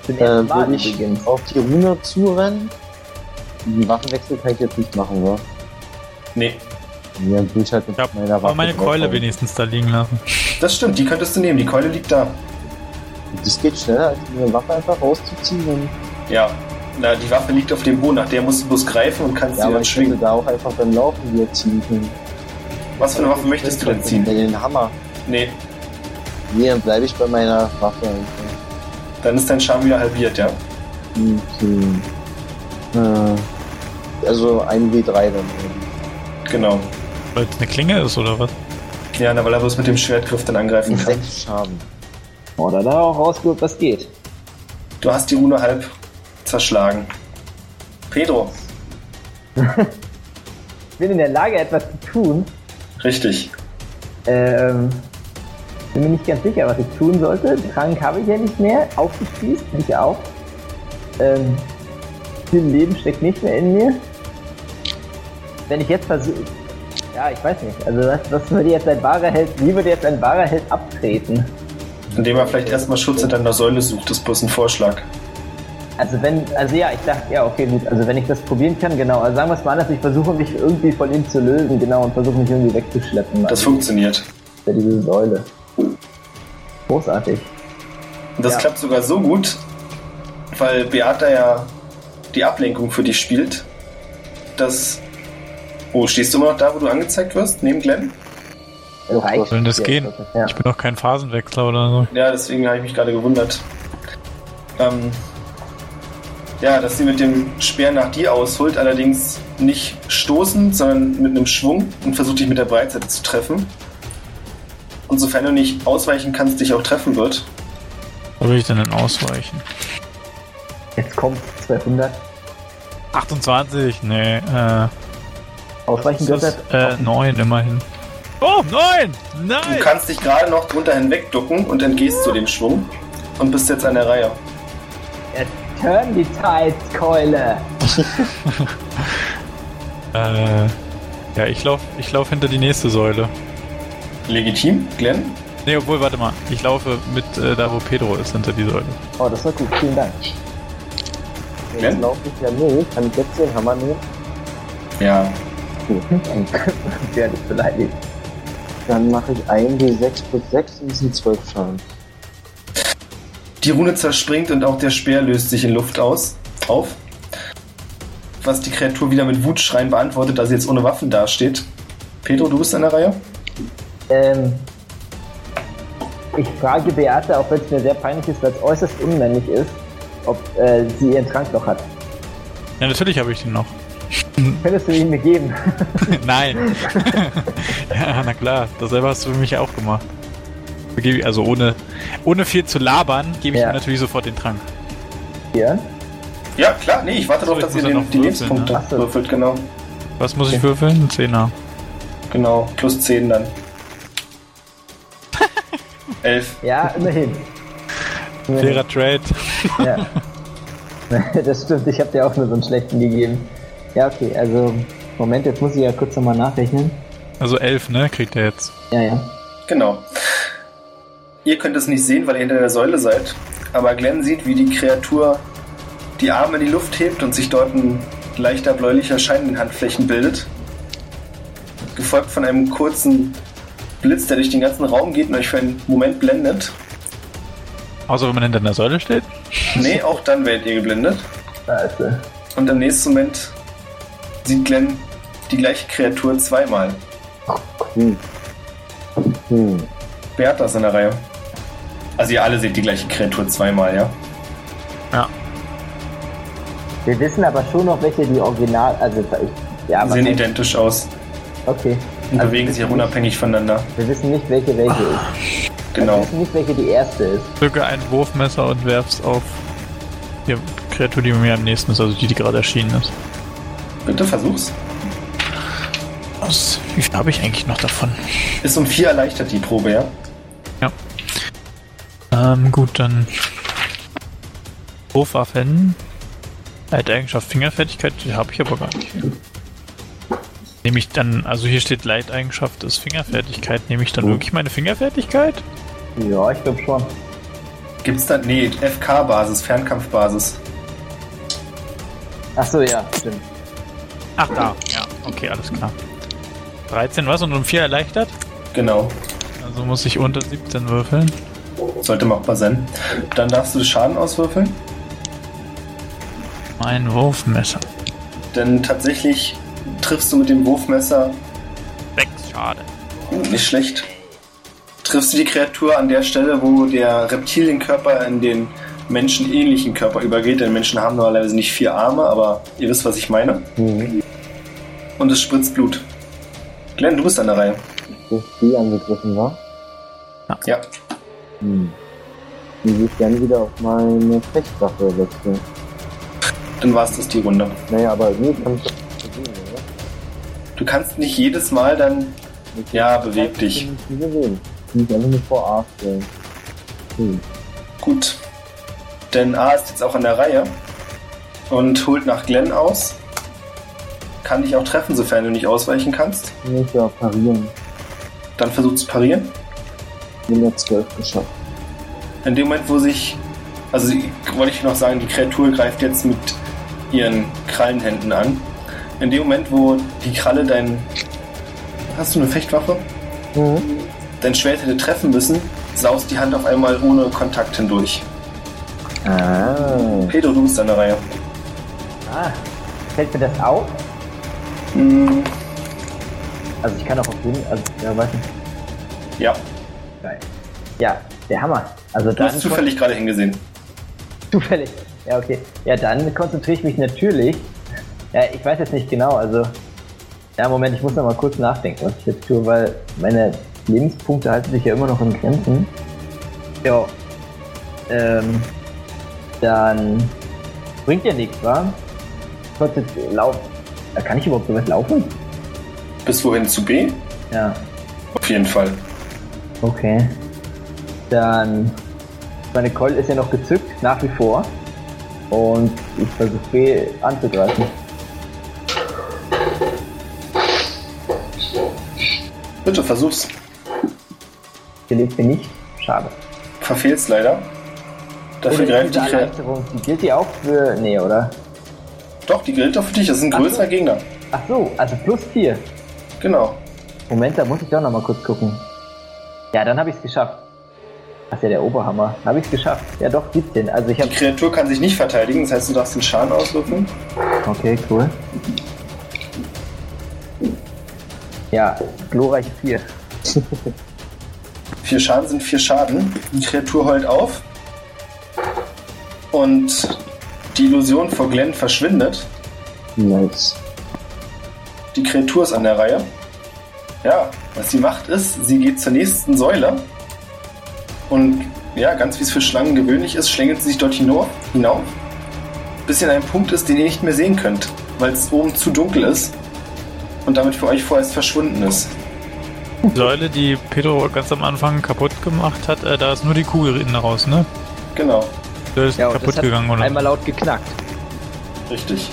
Äh, Mal würde ich übrigens. auf die Rune zurennen? Den Waffenwechsel kann ich jetzt nicht machen, wa? Nee, Ja, dann würde ich halt mit Ich hab meiner Waffe aber meine Keule draufhauen. wenigstens da liegen lassen. das stimmt. Die könntest du nehmen. Die Keule liegt da. Das geht schneller, als eine Waffe einfach rauszuziehen. Ja. Na, die Waffe liegt auf dem Boden. Nach der musst du bloß greifen und kannst ja, sie aber dann schwingen. da auch einfach beim Laufen wieder ziehen können. Was für eine Waffe möchtest du denn Ja, ziehen? den Hammer. Nee, Nee, dann bleibe ich bei meiner Waffe dann ist dein Charme wieder halbiert, ja? Okay. Äh, also ein W3 dann. eben. Genau. Weil es eine Klinge ist oder was? Ja, na, weil er bloß mit dem Schwertgriff dann angreifen kann. Sechs Schaden. Oder da auch rausgeholt, was geht. Du hast die Rune halb zerschlagen. Pedro, (laughs) Ich bin in der Lage, etwas zu tun. richtig. Ähm, bin mir nicht ganz sicher, was ich tun sollte. Trank habe ich ja nicht mehr. Aufgespießt bin ich auch. Ähm, viel Leben steckt nicht mehr in mir. Wenn ich jetzt versuche. Ja, ich weiß nicht. Also, was, was würde jetzt ein wahrer Held, wie würde jetzt ein wahrer Held abtreten? Indem er vielleicht erstmal Schutz hinter einer Säule sucht, ist bloß ein Vorschlag. Also wenn, also ja, ich dachte, ja, okay, gut, also wenn ich das probieren kann, genau, also sagen wir es mal anders, ich versuche mich irgendwie von ihm zu lösen, genau, und versuche mich irgendwie wegzuschleppen. Das also, funktioniert. ja, diese Säule. Großartig. Und das Ja. klappt sogar so gut, weil Beata ja die Ablenkung für dich spielt, dass... Oh, stehst du immer noch da, wo du angezeigt wirst, neben Glenn? Reicht. Soll denn das gehen? Ja. Ich bin doch kein Phasenwechsler oder so. Ja, deswegen habe ich mich gerade gewundert. Ähm, ja, dass sie mit dem Speer nach dir ausholt, allerdings nicht stoßend, sondern mit einem Schwung und versucht dich mit der Breitseite zu treffen. Und sofern du nicht ausweichen kannst, dich auch treffen wird. Wo will ich denn denn ausweichen? Jetzt kommt 200. 28? Nee, äh. Ausweichen ist das? Äh, 9 immerhin. Oh, 9! Du Nein! kannst dich gerade noch drunter hinwegducken und entgehst zu dem Schwung und bist jetzt an der Reihe. Turn die Tides, Keule. (laughs) Äh. Ja, ich lauf, ich lauf hinter die nächste Säule. Legitim, Glenn? Nee, obwohl, warte mal. Ich laufe mit äh, da, wo Pedro ist, hinter die Säule. Oh, das war gut, vielen Dank. Jetzt Glenn? laufe ich ja nicht. Kann ich jetzt den Hammer nehmen? Ja. ja, (laughs) das beleidigt. Dann mache ich 1 D6 plus 6 und das sind 12 Schaden. Die Rune zerspringt und auch der Speer löst sich in Luft aus, auf. Was die Kreatur wieder mit Wutschreien beantwortet, da sie jetzt ohne Waffen dasteht. Pedro, du bist an der Reihe? Ähm, ich frage Beate, auch wenn es mir sehr peinlich ist, weil es äußerst unmännlich ist, ob äh, sie ihren Trank noch hat. Ja, natürlich habe ich den noch. (laughs) Könntest du ihn mir geben? (laughs) Nein. (laughs) ja, na klar. Das selber hast du für mich auch gemacht. Ich- Also ohne, ohne viel zu labern, gebe ich Ja. ihm natürlich sofort den Trank. Hier? Ja, klar, nee, ich warte So, darauf, dass ihr den, noch die Lebenspunkte ne? Würfelt, genau. Was muss ich Okay. würfeln? Ein Zehner. Genau, plus 10 dann. 11. Ja, immerhin. Fairer Trade. Ja. (laughs) das stimmt, ich habe dir auch nur so einen schlechten gegeben. Ja, okay, also, Moment, jetzt muss ich ja kurz nochmal nachrechnen. Also elf, ne? Kriegt er jetzt. Ja, ja. Genau. Ihr könnt es nicht sehen, weil ihr hinter der Säule seid, aber Glenn sieht, wie die Kreatur die Arme in die Luft hebt und sich dort ein leichter bläulicher Schein in den Handflächen bildet. Gefolgt von einem kurzen Blitz, der durch den ganzen Raum geht und euch für einen Moment blendet. Außer wenn man hinter einer Säule steht. Nee, auch dann werdet ihr geblendet. Sie. Und im nächsten Moment sieht Glenn die gleiche Kreatur zweimal. Hm. Hm. Beata ist in der Reihe. Also ihr alle seht die gleiche Kreatur zweimal, ja? Ja. Wir wissen aber schon noch, welche die Original, also, ja, Sehen man- identisch aus okay. Und Also, bewegen wir sich auch unabhängig voneinander. Wir wissen nicht, welche welche ist. Wir Genau. wissen nicht, welche die erste ist. Zücke ein Wurfmesser und werf's auf die Kreatur, die mir am nächsten ist, also die, die gerade erschienen ist. Bitte versuch's. Was? Wie viel habe ich eigentlich noch davon? Ist um vier erleichtert die Probe, ja? Ähm, gut, dann. Wurfwaffen. Leiteigenschaft Fingerfertigkeit, die habe ich aber gar nicht. Nehme ich dann, also hier steht Leiteigenschaft ist Fingerfertigkeit, nehme ich dann Oh. wirklich meine Fingerfertigkeit? Ja, ich glaube schon. Gibt's da. Nee, FK-Basis, Fernkampfbasis. Achso, ja, stimmt. Ach da, ja, okay, alles klar. 13 was und um 4 erleichtert? Genau. Also muss ich unter 17 würfeln. Sollte machbar sein. Dann darfst du Schaden auswürfeln. Mein Wurfmesser. Denn tatsächlich triffst du mit dem Wurfmesser 6 Schade. nicht schlecht. Triffst du die Kreatur an der Stelle, wo der Reptilienkörper in den menschenähnlichen Körper übergeht. Denn Menschen haben normalerweise nicht vier Arme, aber ihr wisst, was ich meine. Mhm. Und es spritzt Blut. Glenn, du bist an der Reihe. Dass die angegriffen war. Ja. Hm. Die würde ich gerne wieder auf meine Fechtwaffe wechseln. Dann war es das die Runde. Naja, aber nee, kann ich oder? Du kannst nicht jedes Mal dann. Ja, beweg dich. Ich muss einfach nur vor A stellen. Hm. Gut. Denn A ist jetzt auch an der Reihe und holt nach Glenn aus. Kann dich auch treffen, sofern du nicht ausweichen kannst. Ich auch parieren. Dann versucht zu parieren. Bin ja 12 geschafft. in dem Moment, wo sich, also wollte ich noch sagen, die Kreatur greift jetzt mit ihren Krallenhänden an. In dem Moment, wo die Kralle dein, hast du eine Fechtwaffe? Mhm. Dein Schwert hätte treffen müssen, saust die Hand auf einmal ohne Kontakt hindurch. Ah. Pedro, du bist an der Reihe. ah. Fällt mir das auf? Hm, Also ich kann auch auf jeden, also ja, weiß nicht. ja, Geil. Ja, der Hammer. Also du hast zufällig gerade hingesehen. zufällig. Ja, okay. Ja, dann konzentriere ich mich natürlich. Ja, ich weiß jetzt nicht genau, also. Ja, Moment, ich muss noch mal kurz nachdenken, was ich jetzt tue, weil meine Lebenspunkte halten sich ja immer noch in Grenzen. Ja. Ähm. Dann bringt ja nichts, wa? Kurze Lauf. Da kann ich überhaupt so weit laufen? Bis wohin zu B? Ja. Auf jeden Fall. Okay. Dann. Meine Keule ist ja noch gezückt, nach wie vor. Und ich versuche B anzugreifen. Bitte versuch's. Gelingt mir nicht. Schade. Verfehlst leider. Dafür Oder greift die. Erleichterung, die gilt die auch für. Nee, oder? Doch, die gilt doch für dich. Das ist ein Ach so. größerer Gegner. Ach so, also plus 4. Genau. Moment, da muss ich doch noch mal kurz gucken. Ja, dann habe ich es geschafft. Das ist ja der Oberhammer. Habe ich es geschafft. Ja doch, 17. Also ich Die habe. Kreatur kann sich nicht verteidigen, das heißt, du darfst den Schaden auswürfeln. Okay, cool. Ja, glorreiche 4. Vier Schaden sind vier Schaden. Die Kreatur heult auf. Und die Illusion vor Glenn verschwindet. Nice. Die Kreatur ist an der Reihe. Ja, was sie macht ist, sie geht zur nächsten Säule. Und ja, ganz wie es für Schlangen gewöhnlich ist, schlängelt sie sich dort hinauf, hinauf bis sie an einem Punkt ist, den ihr nicht mehr sehen könnt, weil es oben zu dunkel ist und damit für euch vorerst verschwunden ist. Die Säule, die Pedro ganz am Anfang kaputt gemacht hat, äh, da ist nur die Kugel innen raus, ne? Genau, Der ist Ja, kaputt das hat gegangen, oder? einmal laut geknackt. richtig.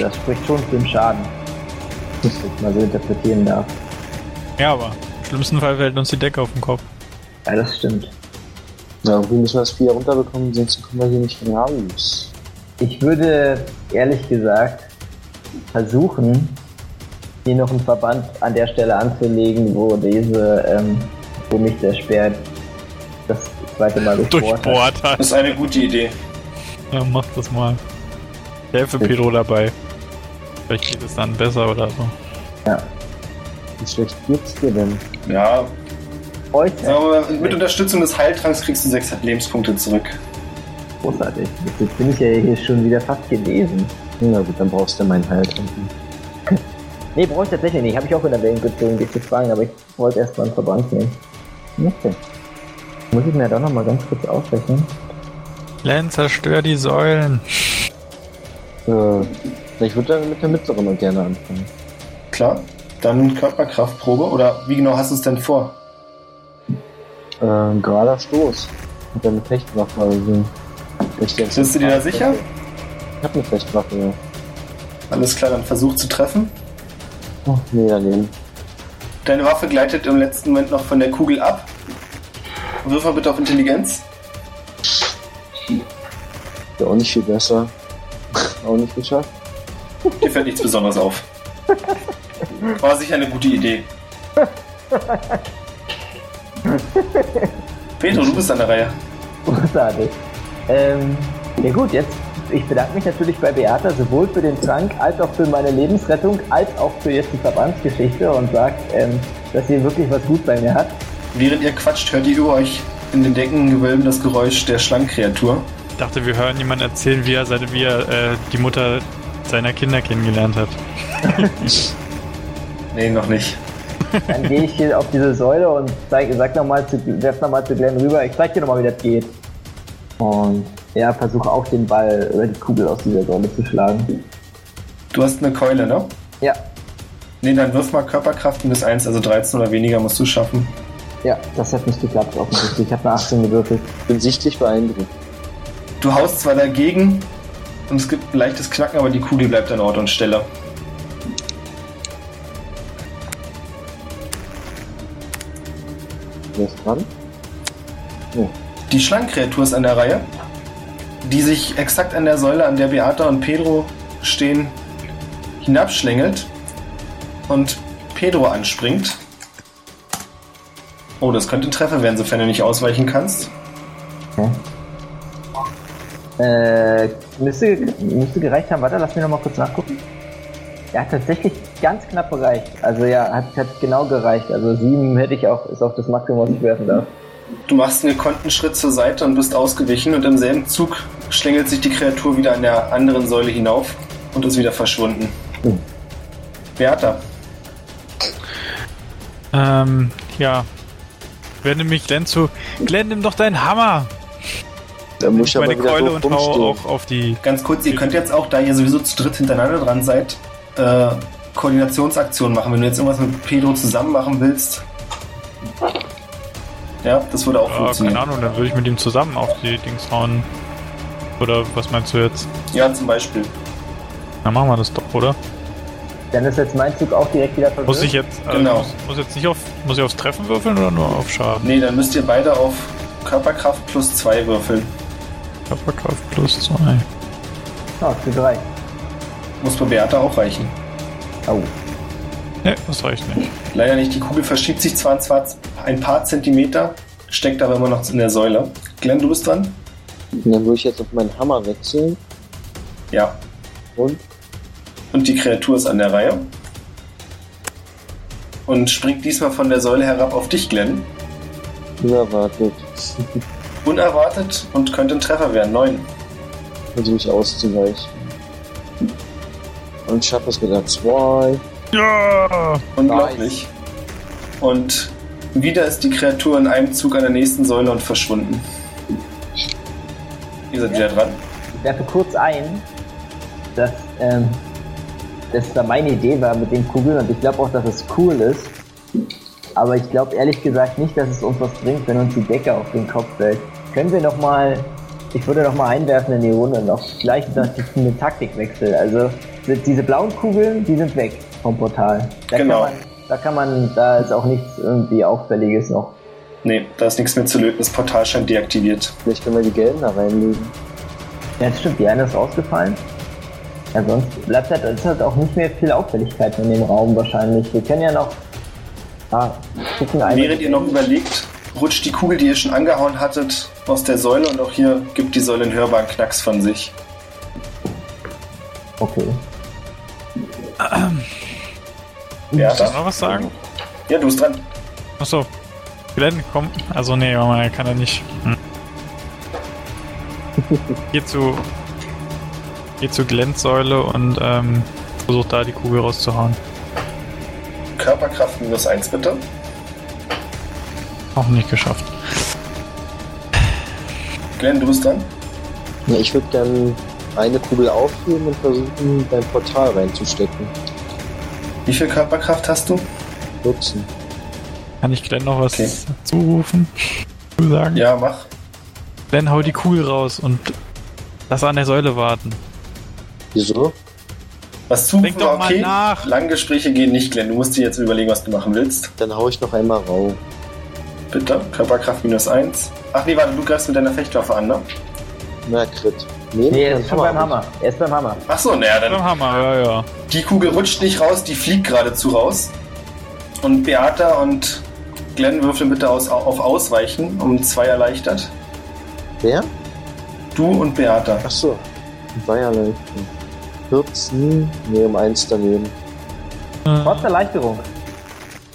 Das spricht schon für den Schaden. Wenn ich mal so interpretieren darf. Ja, aber im schlimmsten Fall fällt uns die Decke auf den Kopf. Ja, das stimmt. Ja, irgendwie müssen wir das Vieh runterbekommen, sonst kommen wir hier nicht raus. Ich würde ehrlich gesagt versuchen, hier noch einen Verband an der Stelle anzulegen, wo diese, ähm, wo mich der Speer das zweite Mal (laughs) durchbohrt hat. Das ist eine gute Idee. Ja, mach das mal. Ich helfe Pedro dabei. Vielleicht geht es dann besser oder so. Wie schlecht geht's dir denn? Ja, mal, mit Unterstützung des Heiltranks kriegst du sechs Lebenspunkte zurück. großartig. Jetzt bin ich ja hier schon wieder fast gelesen. Na gut, dann brauchst du meinen Heiltranken. (laughs) Nee, brauche ich tatsächlich nicht. Habe ich auch in Erwägung gezogen, dich zu fragen, aber ich wollte erst mal einen Verband nehmen. Okay. Muss ich mir doch noch mal ganz kurz ausrechnen. Len, zerstör die Säulen. Äh, ich würde dann mit der mittleren noch gerne anfangen. Klar. Dann Körperkraftprobe oder wie genau hast du es denn vor? Äh, ein gerader Stoß. Mit einer Fechtwaffe. Also, ich Bist du dir da sicher? Ich hab eine Fechtwaffe, ja. Alles klar, dann versuch zu treffen. Oh, nee, daneben. Deine Waffe gleitet im letzten Moment noch von der Kugel ab. Wirf mal bitte auf Intelligenz. Ja, auch nicht viel besser. (laughs) auch nicht geschafft. Dir fällt nichts Besonderes auf. War sicher eine gute Idee. (laughs) Pedro, du bist an der Reihe. Großartig. Ähm, ja gut, jetzt, ich bedanke mich natürlich bei Beata sowohl für den Trank als auch für meine Lebensrettung, als auch für jetzt die Verbandsgeschichte und sagt, ähm, dass sie wirklich was gut bei mir hat. Während ihr quatscht, hört ihr über euch in den Deckengewölben das Geräusch der Schlangenkreatur. Ich dachte, wir hören jemand erzählen, wie er, seine, wie er äh, die Mutter seiner Kinder kennengelernt hat. (laughs) Nee, noch nicht. (laughs) Dann gehe ich hier auf diese Säule und zeig, sag noch mal zu, werf nochmal zu Glenn rüber, ich zeig dir nochmal, wie das geht. Und ja, versuche auch den Ball oder die Kugel aus dieser Säule zu schlagen. Du hast eine Keule, ne? Ja, Nee, dann wirf mal Körperkraft bis 1, also 13 oder weniger musst du schaffen. ja, das hat nicht geklappt offensichtlich. Ich habe eine 18 gewürfelt. Bin sichtlich beeindruckt. Du haust zwar dagegen und es gibt ein leichtes Knacken, aber die Kugel bleibt an Ort und Stelle. Wer ist dran? Die Schlangenkreatur ist an der Reihe, die sich exakt an der Säule, an der Beata und Pedro stehen, hinabschlängelt und Pedro anspringt. Oh, das könnte ein Treffer werden, sofern du nicht ausweichen kannst. Äh, müsste, müsste gereicht haben. Warte, lass mich nochmal kurz nachgucken. Er hat tatsächlich ganz knapp gereicht. Also ja, hat, hat genau gereicht. Also sieben hätte ich auch, ist auch das Maximum, was ich werfen darf. Du machst einen gekonnten Schritt zur Seite und bist ausgewichen und im selben Zug schlängelt sich die Kreatur wieder an der anderen Säule hinauf und ist wieder verschwunden. Hm. Beata, Ähm, ja. Wende mich Glenn zu. Glenn, nimm doch deinen Hammer! Da muss ich meine Keule und hau auch auf die. ganz kurz, ihr könnt jetzt auch, da ihr sowieso zu dritt hintereinander dran seid, äh, Koordinationsaktionen machen. Wenn du jetzt irgendwas mit Pedro zusammen machen willst. Ja, das würde auch Ja, funktionieren. keine Ahnung, dann würde ich mit ihm zusammen auf die Dings hauen. Oder was meinst du jetzt? Ja, zum Beispiel. Dann machen wir das doch, oder? Dann ist jetzt mein Zug auch direkt wieder verwirrt. Muss ich jetzt, äh, Genau. muss, muss jetzt nicht auf, muss ich aufs Treffen würfeln oder nur auf Schaden? Nee, dann müsst ihr beide auf Körperkraft plus 2 würfeln. Körperkraft plus 2. Ah, für drei. Muss bei Beata auch reichen. Oh. Ne, das reicht nicht. Leider nicht. Die Kugel verschiebt sich zwar zwar ein paar Zentimeter, steckt aber immer noch in der Säule. Glenn, du bist dran? Dann würde ich jetzt auf meinen Hammer wechseln Ja. und Und die Kreatur ist an der Reihe. Und springt diesmal von der Säule herab auf dich, Glenn. unerwartet (laughs) Unerwartet und könnte ein Treffer werden. Neun. versuche ich auszuweichen. Und schaffe es mit einer 2. Ja! Unglaublich. Und wieder ist die Kreatur in einem Zug an der nächsten Säule und verschwunden. Ihr seid wieder dran. Ich werfe kurz ein, dass ähm, das da meine Idee war mit den Kugeln und ich glaube auch, dass es cool ist. Aber ich glaube ehrlich gesagt nicht, dass es uns was bringt, wenn uns die Decke auf den Kopf fällt. Können wir noch mal, ich würde noch mal einwerfen in die Runde noch vielleicht noch einen Taktikwechsel. Also diese blauen Kugeln, die sind weg vom Portal. Da Genau. Kann man, da kann man, da ist auch nichts irgendwie auffälliges noch. Nee, da ist nichts mehr zu löten. Das Portal scheint deaktiviert. Vielleicht können wir die gelben da reinlegen. Ja, das stimmt, die eine ist rausgefallen. Ja, sonst bleibt halt, ist halt auch nicht mehr viel Auffälligkeit in dem Raum wahrscheinlich. Wir können ja noch ah, gucken. Während ihr noch überlegt, rutscht die Kugel, die ihr schon angehauen hattet, aus der Säule und auch hier gibt die Säule einen hörbaren Knacks von sich. Okay. Ja, Soll ich noch was sagen? Ja, du bist dran. Achso. Glenn, komm. Also nee, warte mal, er kann er nicht. Hm. (laughs) Geh zu. Geh zu Glens Säule und ähm, versuch da die Kugel rauszuhauen. Körperkraft minus 1 bitte. Auch nicht geschafft. Glenn, du bist dran. Ja, ich würde gerne eine Kugel aufheben und versuchen, beim Portal reinzustecken. Wie viel Körperkraft hast du? Nutzen. Kann ich Glenn noch was Okay. zurufen? Sagen? Ja, mach. Glenn, hau die Kugel raus und lass an der Säule warten. Wieso? Was zu Denk doch mal okay. nach. Lange Gespräche gehen nicht, Glenn. Du musst dir jetzt überlegen, was du machen willst. Dann hau ich noch einmal rauf. Bitte. Körperkraft minus 1. Ach nee, warte, du greifst mit deiner Fechtwaffe an, ne? Na, Crit. Nee, Nee, er ist schon beim Hammer. Er ist beim Hammer. Ach so, naja, Beim dann. Hammer, ja, ja. Die Kugel rutscht nicht raus, die fliegt geradezu raus. Und Beata und Glenn würfeln bitte aus, auf Ausweichen, um zwei erleichtert. ich. Wer? Du und Beata. Ach so. War ja leicht. 14, nee, um 1 daneben. Trotz Erleichterung.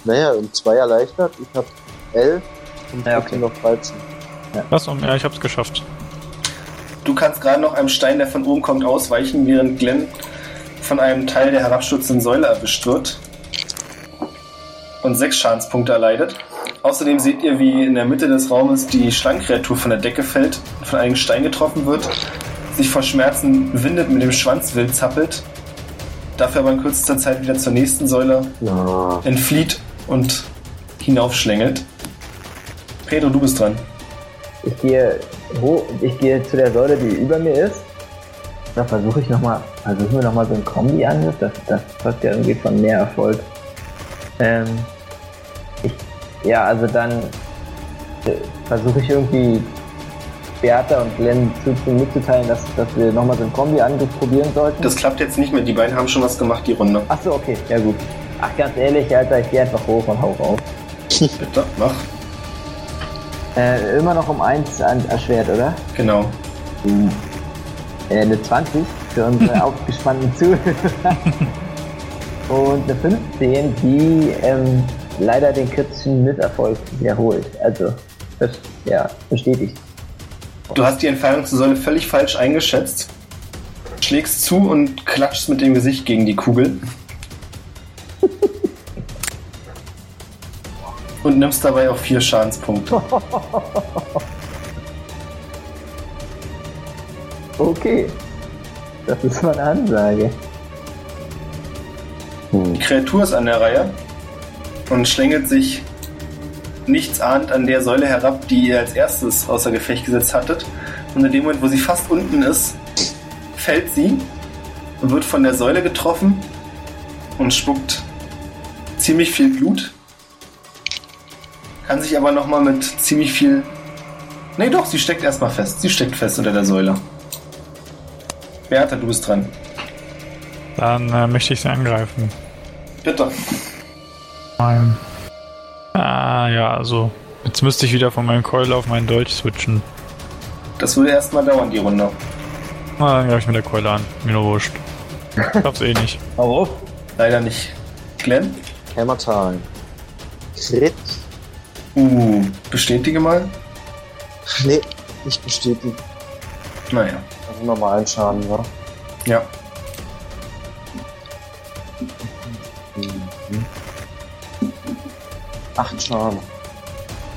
Naja, um 2 erleichtert. Ich hab 11 und Ja, ja, okay. noch 13. Was? Um, ja, ich hab's geschafft. Du kannst gerade noch einem Stein, der von oben kommt, ausweichen, während Glenn von einem Teil der herabstürzenden Säule erwischt wird und sechs Schadenspunkte erleidet. Außerdem seht ihr, wie in der Mitte des Raumes die Schlangenkreatur von der Decke fällt und von einem Stein getroffen wird, sich vor Schmerzen windet, mit dem Schwanz wild zappelt, dafür aber in kürzester Zeit wieder zur nächsten Säule Na, entflieht und hinaufschlängelt. Pedro, du bist dran. Ich gehe hoch, ich gehe zu der Säule, die über mir ist. Da versuche ich nochmal, versuchen wir nochmal so ein Kombi-Angriff. Das, das passt ja irgendwie von mehr Erfolg. Ähm, ich, ja, also dann äh, versuche ich irgendwie Beata und Glenn zu, zu mitzuteilen, dass, dass wir nochmal so einen Kombi-Angriff probieren sollten? Das klappt jetzt nicht mehr. Die beiden haben schon was gemacht, die Runde. Achso, okay, ja gut. Ach, ganz ehrlich, Alter, ich geh einfach hoch und hau auf. Bitte, mach. Äh, immer noch um eins an erschwert, oder? Genau. Äh, eine 20 für unsere (laughs) aufgespannten Zuhörer. Und eine 15, die ähm, leider den kritischen Misserfolg wiederholt. Also, das, ja, bestätigt. Du hast die Entfernung zur Säule völlig falsch eingeschätzt. Schlägst zu und klatschst mit dem Gesicht gegen die Kugel. Und nimmst dabei auch vier Schadenspunkte. (laughs) Okay. Das ist mal eine Ansage. Die Kreatur ist an der Reihe und schlängelt sich nichtsahnd an der Säule herab, die ihr als erstes außer Gefecht gesetzt hattet. Und in dem Moment, wo sie fast unten ist, fällt sie und wird von der Säule getroffen und spuckt ziemlich viel Blut. Kann sich aber nochmal mit ziemlich viel. Nee, doch, sie steckt erstmal fest. Sie steckt fest unter der Säule. Beata, du bist dran. Dann äh, möchte ich sie angreifen. Bitte. Mein. Ah, ja, also. Jetzt müsste ich wieder von meinem Keul auf meinen Dolch switchen. Das würde erstmal dauern, die Runde. Na, dann greife ich mit der Keule an. Mir nur wurscht. Ich hab's eh nicht. Auf. Leider nicht. Glenn? Hammer Time. Crit. Uh, bestätige mal. Nee, nicht bestätigt. Naja. Also normalen Schaden, wa? Ja. Mhm. Acht Schaden.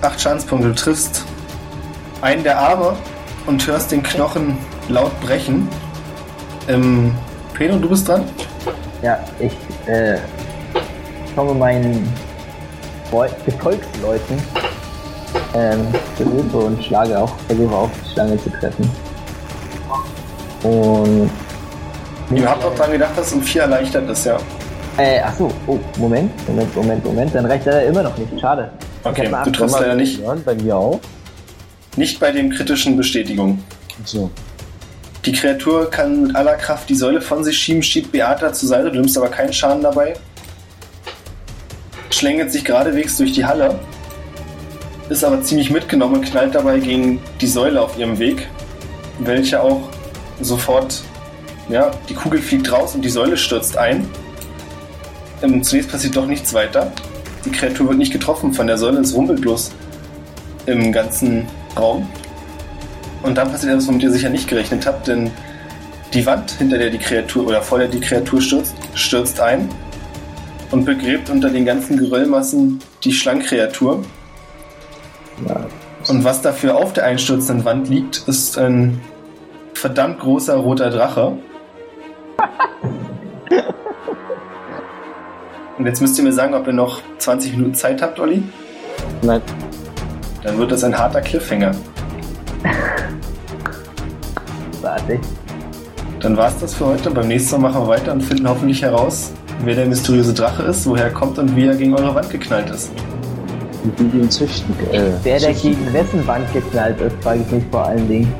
Acht Schadenspunkte. Du triffst einen der Arme und hörst den Knochen laut brechen. Ähm, Pedro, du bist dran? Ja, ich äh, komme meinen Freu- Gefolgsleuten ähm, zu Hilfe und schlage auch, versuche auch die Schlange zu treffen. Und. Ihr habt auch dran gedacht, dass um vier erleichtert ist, ja. Äh, achso, oh, Moment, Moment, Moment, Moment, dann reicht er immer noch nicht. Schade. Okay, du triffst leider nicht. Bei mir auch. Nicht bei den kritischen Bestätigungen. So. Die Kreatur kann mit aller Kraft die Säule von sich schieben, schiebt Beata zur Seite, du nimmst aber keinen Schaden dabei. Schlängelt sich geradewegs durch die Halle, ist aber ziemlich mitgenommen und knallt dabei gegen die Säule auf ihrem Weg, welche auch sofort, ja, die Kugel fliegt raus und die Säule stürzt ein. Ähm, zunächst passiert doch nichts weiter. Die Kreatur wird nicht getroffen von der Säule, es rumpelt bloß im ganzen Raum. Und dann passiert etwas, womit ihr sicher nicht gerechnet habt, denn die Wand, hinter der die Kreatur oder vor der die Kreatur stürzt, stürzt ein und begräbt unter den ganzen Geröllmassen die Schlangkreatur. Ja, Und was dafür auf der einstürzenden Wand liegt, ist ein verdammt großer roter Drache. (laughs) Und jetzt müsst ihr mir sagen, ob ihr noch 20 Minuten Zeit habt, Olli. Nein. Dann wird das ein harter Cliffhanger. warte. Dann war's das für heute. Beim nächsten Mal machen wir weiter und finden hoffentlich heraus, wer der mysteriöse Drache ist, woher er kommt und wie er gegen eure Wand geknallt ist. Und wie die ihn züchten. Äh, Wer züchten. dagegen wessen Wand geknallt ist, frage ich mich vor allen Dingen.